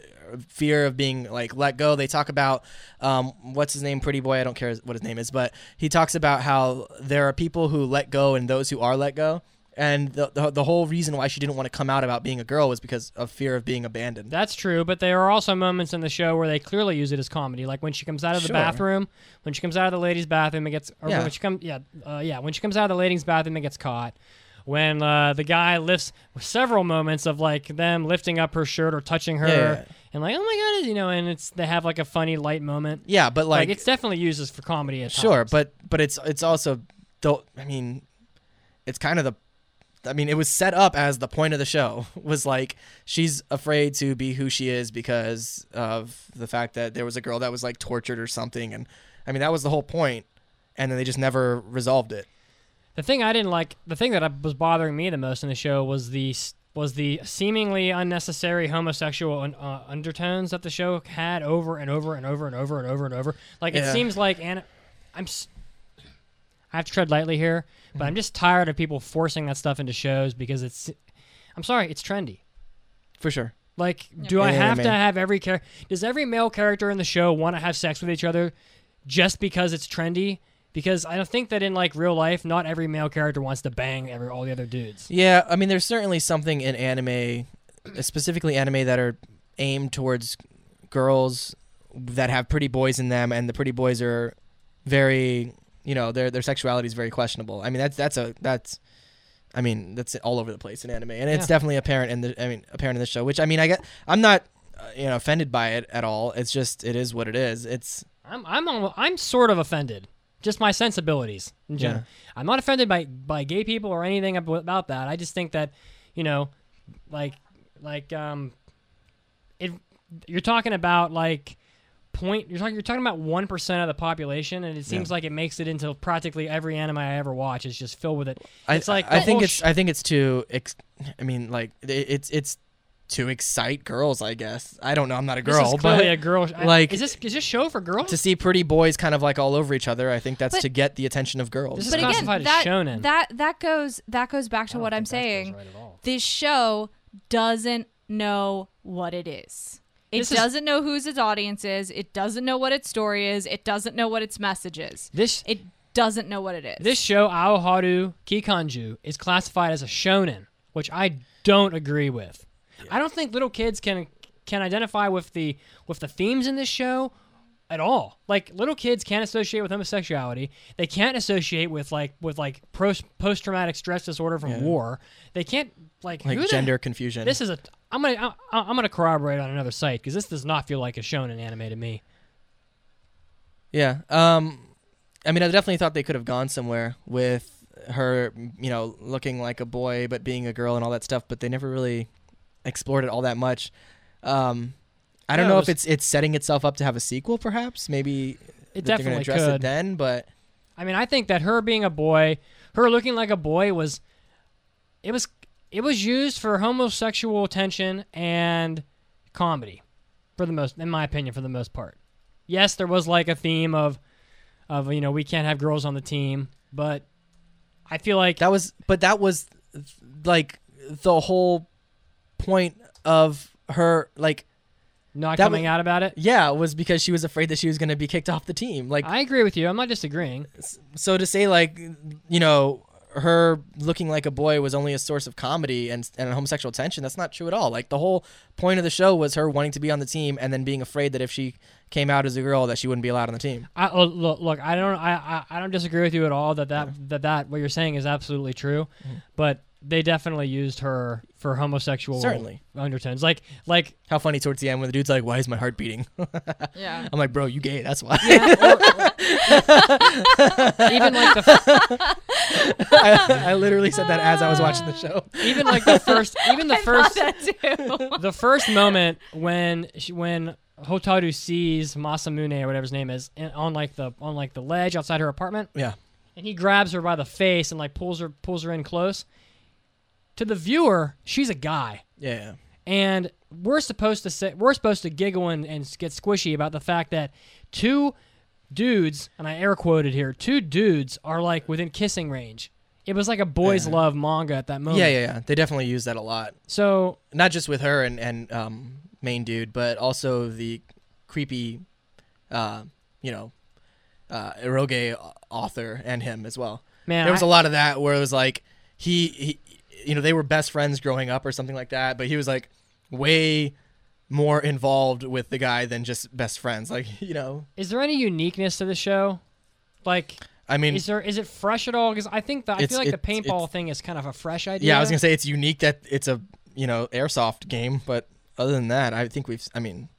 fear of being like let go. They talk about um, what's his name, Pretty Boy. I don't care what his name is, but he talks about how there are people who let go and those who are let go. And the, the the whole reason why she didn't want to come out about being a girl was because of fear of being abandoned. That's true, but there are also moments in the show where they clearly use it as comedy, like when she comes out of the Sure. bathroom, when she comes out of the ladies' bathroom and gets, or Yeah. when she comes, yeah, uh, yeah, when she comes out of the ladies' bathroom and gets caught. When uh, the guy lifts several moments of like them lifting up her shirt or touching her, Yeah, and like, oh my god, you know, and it's they have like a funny light moment. yeah, but Like, like, it's definitely used as for comedy at Sure, times. but but it's it's also don't I mean it's kind of the I mean it was set up as the point of the show was like she's afraid to be who she is because of the fact that there was a girl that was like tortured or something and I mean that was the whole point and then they just never resolved it. The thing I didn't like, the thing that was bothering me the most in the show was the was the seemingly unnecessary homosexual uh, undertones that the show had over and over and over and over and over and over. Like it Yeah. seems like, and I'm, I have to tread lightly here, but I'm just tired of people forcing that stuff into shows because it's, I'm sorry, it's trendy. For sure. Like, do I In have to have every character? Does every male character in the show want to have sex with each other just because it's trendy? Because I don't think that in like real life, not every male character wants to bang every all the other dudes. Yeah, I mean there's certainly something in anime uh, specifically anime that are aimed towards girls that have pretty boys in them and the pretty boys are very you know their their sexuality is very questionable i mean that's that's a that's i mean that's all over the place in anime and it's Yeah. definitely apparent in the i mean apparent in the show which i mean i get i'm not uh, you know offended by it at all it's just it is what it is it's I'm I'm I'm sort of offended. Just my sensibilities in general. I'm not offended by by gay people or anything about that. I just think that, you know, like like um, it. You're talking about like point. You're talking. You're talking about one percent of the population, and it seems like it makes it into practically every anime I ever watch is just filled with it. I, It's like I the think whole it's sh- I think it's too ex- I mean like it, it's it's to excite girls I guess I don't know I'm not a This girl is clearly but a girl. I- like- is this is this show for girls? to see pretty boys kind of like all over each other I think that's But- to get the attention of girls This is but again, as that shonen. that that goes that goes back to I what I'm think that feels saying. right. This show doesn't know what it is. It This doesn't know whose its audience is. It doesn't know what its story is. It doesn't know what its message is. This It doesn't know what it is. This show, Aoharu Kikanju, is classified as a shonen, which I don't agree with. I don't think little kids can can identify with the with the themes in this show at all. Like little kids can't associate with homosexuality. They can't associate with like with like post post traumatic stress disorder from Yeah. war. They can't like like who the- gender confusion. This is a. I'm gonna. I, I'm gonna corroborate on another site because this does not feel like a shonen anime to me. Yeah. Um, I mean, I definitely thought they could have gone somewhere with her, you know, looking like a boy but being a girl and all that stuff, but they never really explored it all that much. Um, I don't Yeah, know it if it's it's setting itself up to have a sequel, perhaps. Maybe It that they're gonna definitely address could. it then, but I mean, I think that her being a boy, her looking like a boy was, it was, it was used for homosexual tension and comedy, for the most, in my opinion, for the most part. Yes, there was like a theme of, of you know, we can't have girls on the team, but I feel like that was, but that was like the whole point of her, like not that coming was- out about it. yeah, was because she was afraid that she was going to be kicked off the team. Like I agree with you. I'm not disagreeing. so to say like you know her looking like a boy was only a source of comedy and and homosexual tension that's not true at all. Like the whole point of the show was her wanting to be on the team and then being afraid that if she came out as a girl that she wouldn't be allowed on the team. I, oh, look, look, I don't, I, I, I don't disagree with you at all that that, that that what you're saying is absolutely true, Mm-hmm. but they definitely used her for homosexual Certainly. undertones. Like, like how funny towards the end when the dude's like why is my heart beating Yeah. i'm like bro you gay that's why even like the, I, I literally said that as i was watching the show even like the first, even the I first, that too. the first moment when she, when Hotaru sees Masamune or whatever his name is in, on like the on like the ledge outside her apartment, yeah and he grabs her by the face and like pulls her pulls her in close. To the viewer, she's a guy. yeah and we're supposed to say we're supposed to giggle and, and get squishy about the fact that two dudes and i air quoted here two dudes are like within kissing range it was like a boys Yeah. love manga at that moment yeah yeah yeah they definitely use that a lot so not just with her and and um, main dude, but also the creepy, uh, you know, uh, eroge author and him as well. Man, there was I- a lot of that where it was like he, he, you know, they were best friends growing up or something like that, but he was like way more involved with the guy than just best friends. Like you know, is there any uniqueness to the show like I mean, is there is it fresh at all because i think that i feel like the paintball thing is kind of a fresh idea yeah, I was gonna say it's unique that it's a you know airsoft game, but other than that, I think we've. I mean,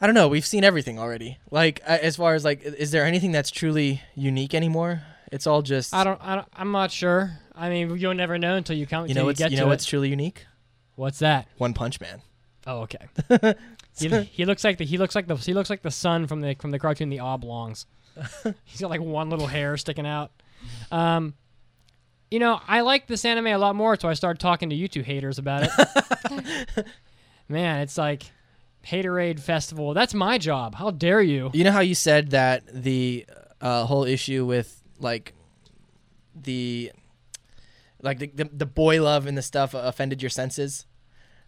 I don't know. We've seen everything already. Like as far as like, is there anything that's truly unique anymore? It's all just. I don't, I don't i'm not sure i mean you'll never know until you come You until know you what's you to know it. what's truly unique? what's that One Punch Man. Oh, okay. he, he looks like the he looks like the he looks like the sun from the from the cartoon The Oblongs. He's got like one little hair sticking out. Um, you know, I like this anime a lot more, so I started talking to you two haters about it. Man, it's like haterade festival. That's my job. How dare you? You know how you said that the uh, whole issue with like the like the, the the boy love and the stuff offended your senses.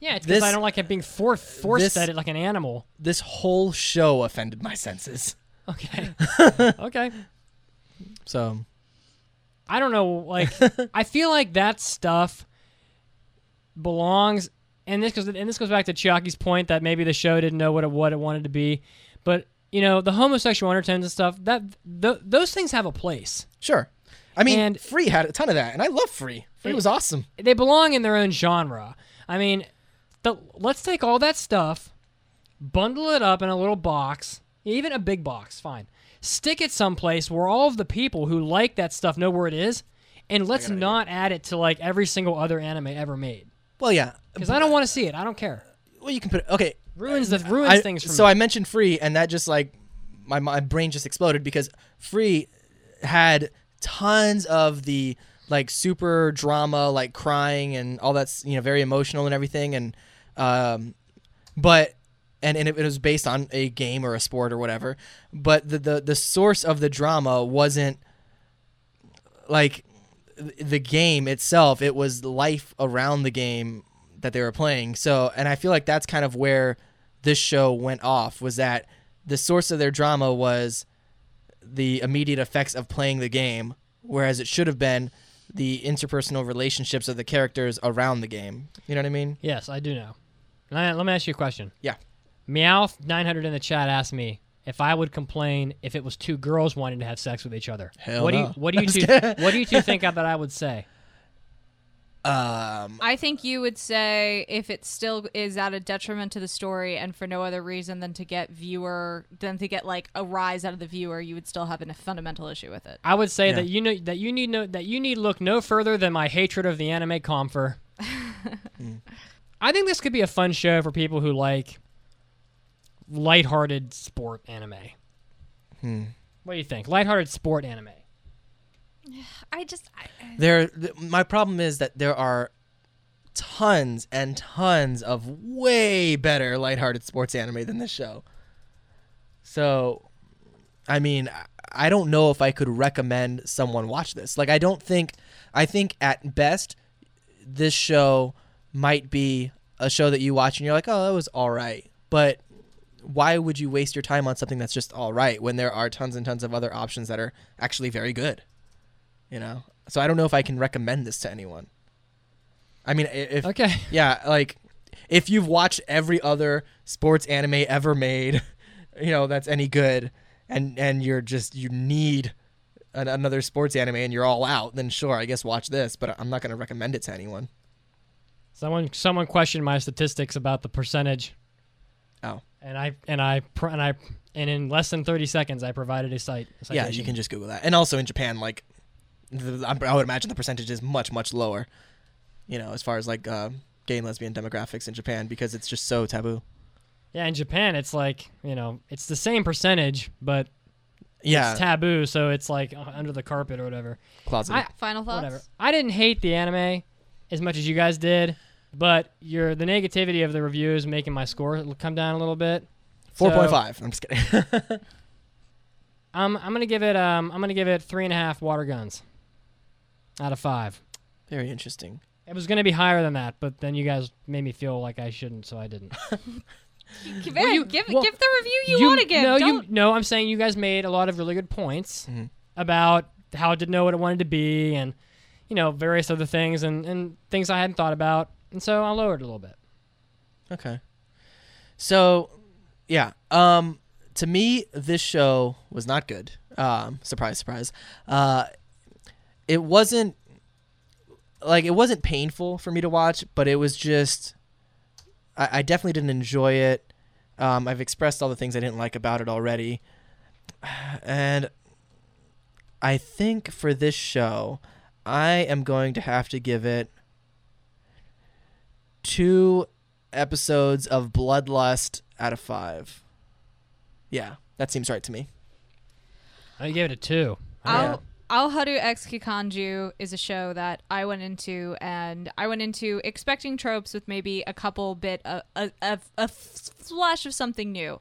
Yeah, it's because I don't like it being for, forced this- at it like an animal. This whole show offended my senses. Okay. okay. So I don't know. Like, I feel like that stuff belongs, and this goes and this goes back to Chiaki's point that maybe the show didn't know what it what it wanted to be, but you know the homosexual undertones and stuff that th- those things have a place. Sure. I mean, And- Free had a ton of that, and I love Free. Free It- was awesome. They belong in their own genre. I mean, the, let's take all that stuff, bundle it up in a little box, even a big box, fine. Stick it someplace where all of the people who like that stuff know where it is, and let's not add it to like every single other anime ever made. Well, yeah. Because I don't want to see it. I don't care. Well, you can put it. okay. Ruins the ruins I- things for so me. I mentioned Free, and that just like my my brain just exploded because Free had tons of the like super drama, like crying and all that's you know very emotional and everything, and um, but and and it, it was based on a game or a sport or whatever, but the the the source of the drama wasn't like the game itself. It was life around the game that they were playing. So and i feel like that's kind of where this show went off was that the source of their drama was the immediate effects of playing the game whereas it should have been the interpersonal relationships of the characters around the game. You know what I mean? Yes, I do know. Let let me ask you a question. Yeah. Meowth900 in the chat asked me if I would complain if it was two girls wanting to have sex with each other. Hell what do you no. what do you two what do you two think that I would say? Um, I think you would say if it still is at a detriment to the story and for no other reason than to get viewer than to get like a rise out of the viewer, you would still have a fundamental issue with it. I would say Yeah. that you know that you need no that you need look no further than my hatred of the anime Kampfer. I think this could be a fun show for people who like lighthearted sport anime. Hmm. What do you think? Lighthearted sport anime. I just I, there th- my problem is that there are tons and tons of way better lighthearted sports anime than this show. So I mean, I- I don't know if I could recommend someone watch this. Like I don't think I think at best this show might be a show that you watch and you're like, "Oh, that was all right." But why would you waste your time on something that's just all right when there are tons and tons of other options that are actually very good? You know? So I don't know if I can recommend this to anyone. I mean, if Okay. yeah, like if you've watched every other sports anime ever made, you know, that's any good and and you're just you need an, another sports anime and you're all out, then sure, I guess watch this, but I'm not going to recommend it to anyone. Someone someone questioned my statistics about the percentage, Oh. and I and I and I and in less than thirty seconds I provided a site. a Yeah, you can just Google that. And also in Japan, like, I I would imagine the percentage is much, much lower, you know, as far as like uh, gay and lesbian demographics in Japan because it's just so taboo. Yeah, in Japan it's like you know it's the same percentage, but Yeah. it's taboo, so it's like under the carpet or whatever. Closet. I, final thoughts. whatever. I didn't hate the anime as much as you guys did, but your the negativity of the reviews making my score come down a little bit. Four point So, five. I'm just kidding. Um, I'm gonna give it um I'm gonna give it three and a half water guns out of five. Very interesting. It was gonna be higher than that, but then you guys made me feel like I shouldn't, so I didn't. Give, Well, you- give, well, give the review you, want to give. No, Don't. you no. I'm saying you guys made a lot of really good points Mm-hmm. about how it didn't know what it wanted to be, and you know various other things and and things I hadn't thought about, and so I lowered it a little bit. Okay. So, yeah. Um, to me, this show was not good. Um, surprise, surprise. Uh, it wasn't like it wasn't painful for me to watch, but it was just. I, I definitely didn't enjoy it. Um, I've expressed all the things I didn't like about it already, and I think for this show, I am going to have to give it two episodes of Bloodlust out of five. Yeah, that seems right to me. I gave it a two. Ao Aoharu X Kikanju is a show that I went into, and I went into expecting tropes with maybe a couple bit of a, a, a flash of something new.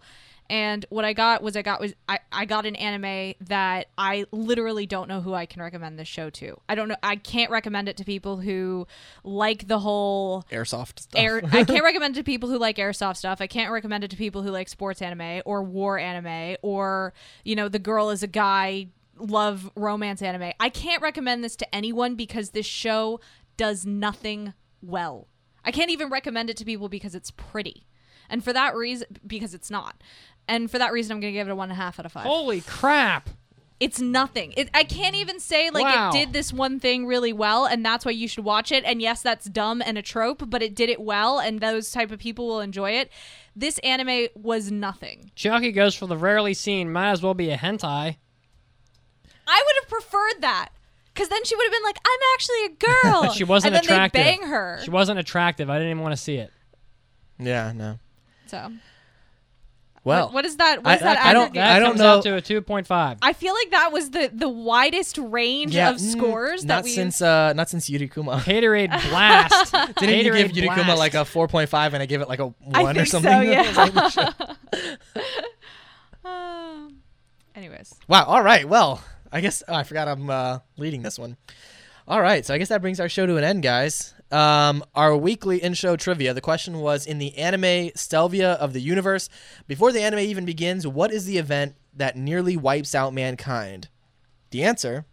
And what I got was I got was I, I got an anime that I literally don't know who I can recommend this show to. I don't know I can't recommend it to people who like the whole Airsoft stuff. air I can't recommend it to people who like airsoft stuff. I can't recommend it to people who like sports anime or war anime or, you know, the girl is a guy love romance anime. I can't recommend this to anyone because this show does nothing well. I can't even recommend it to people because it's pretty. And for that reason because it's not. And for that reason I'm gonna give it a one and a half out of five. Holy crap! It's nothing. It, I can't even say like Wow. it did this one thing really well, and that's why you should watch it. And yes, that's dumb and a trope, but it did it well, and those type of people will enjoy it. This anime was nothing. Chucky goes for the rarely seen. Might as well be a hentai. I would have preferred that, because then she would have been like, "I'm actually a girl." she wasn't and then attractive. They bang her. She wasn't attractive. I didn't even want to see it. Yeah, no. so Well, what, what is that? What I- is that? I don't- aggregate? That I don't comes know- out to a two point five. I feel like that was the the widest range yeah, of mm, scores not that we. since uh, not since Yurikuma. Haterade blast. Didn't you give Haterade Yurikuma blast. like a four point five and I give it like a one or think so, something? yeah. Um, anyways. Wow. All right. Well, I guess oh, I forgot I'm uh, leading this one. All right. So I guess that brings our show to an end, guys. Um, our weekly in-show trivia. The question was in the anime Stellvia of the universe. Before the anime even begins, what is the event that nearly wipes out mankind? The answer.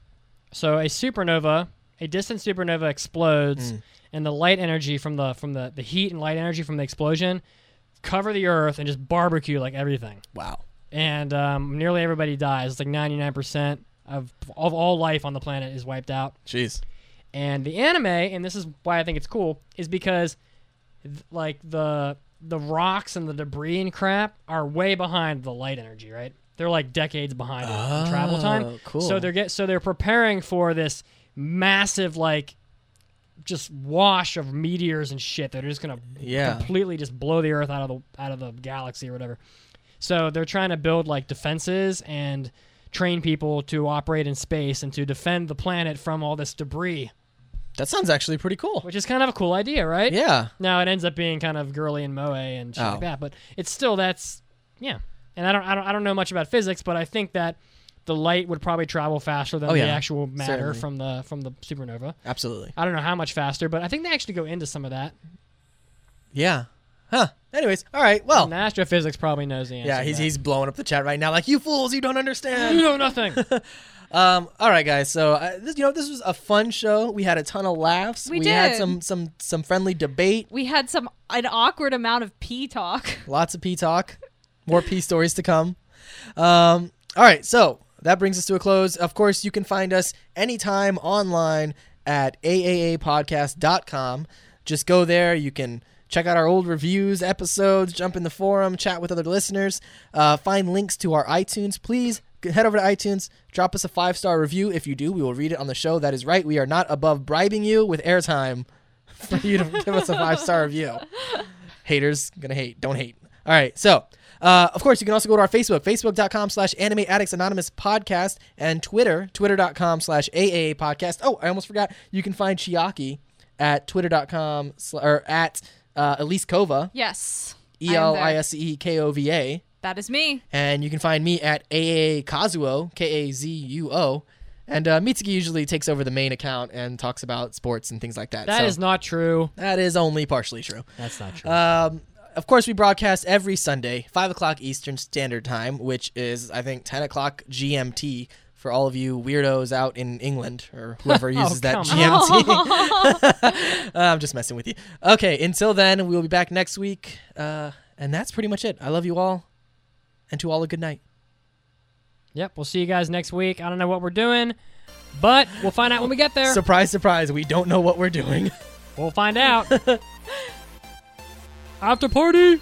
So a supernova a distant supernova explodes, Mm. and the light energy from the from the the heat and light energy from the explosion cover the Earth and just barbecue like everything. Wow. And um, nearly everybody dies. It's like ninety nine percent of of all life on the planet is wiped out. Jeez. And the anime, and this is why I think it's cool, is because th- like the the rocks and the debris and crap are way behind the light energy, right? They're like decades behind it in oh, travel Oh, time. cool. So they're get so they're preparing for this massive like just wash of meteors and shit that are just gonna Yeah. completely just blow the earth out of the out of the galaxy or whatever. So they're trying to build like defenses and train people to operate in space and to defend the planet from all this debris, That sounds actually pretty cool. which is kind of a cool idea, right? Yeah. Now it ends up being kind of girly and moe and shit Oh. like that, but it's still that's yeah. And I don't I don't I don't know much about physics, but I think that the light would probably travel faster than Oh, the actual matter Certainly. from the from the supernova. Absolutely. I don't know how much faster, but I think they actually go into some of that. Yeah. Huh. Anyways, all right. Well, And astrophysics probably knows the answer. yeah, he's he's blowing up the chat right now like you fools, you don't understand. you know nothing. um all right guys. So, uh, this, you know, this was a fun show. We had a ton of laughs. We had did. some some some friendly debate, We had some an awkward amount of pee talk. lots of P talk. More P stories to come. Um all right. So, that brings us to a close. Of course, you can find us anytime online at aaapodcast.com. Just go there. You can check out our old reviews, episodes, jump in the forum, chat with other listeners, uh, find links to our iTunes. Please head over to iTunes, drop us a five star review. If you do, we will read it on the show. That is right. We are not above bribing you with airtime for you to give us a five star review. Haters gonna hate. Don't hate. All right. So, uh, of course, you can also go to our Facebook, facebook.com slash anime addicts anonymous podcast, and Twitter, twitter.com slash AA podcast. Oh, I almost forgot. You can find Chiaki at twitter.com sl- or at uh, Elise Kova, Yes. E I am L there. I S E K O V A. That is me. And you can find me at AA Kazuo, K A Z U O. And uh, Mitsugi usually takes over the main account and talks about sports and things like that. That so is not true. that is only partially true. That's not true. Um, of course, we broadcast every Sunday, 5 o'clock Eastern Standard Time, which is, I think, 10 o'clock GMT for all of you weirdos out in England or whoever uses that come GMT. I'm just messing with you. Okay, until then, we'll be back next week. Uh, and that's pretty much it. I love you all. And to all a good night. yep. We'll see you guys next week. I don't know what we're doing, but we'll find out when we get there. Surprise, surprise. We don't know what we're doing. we'll find out. After party.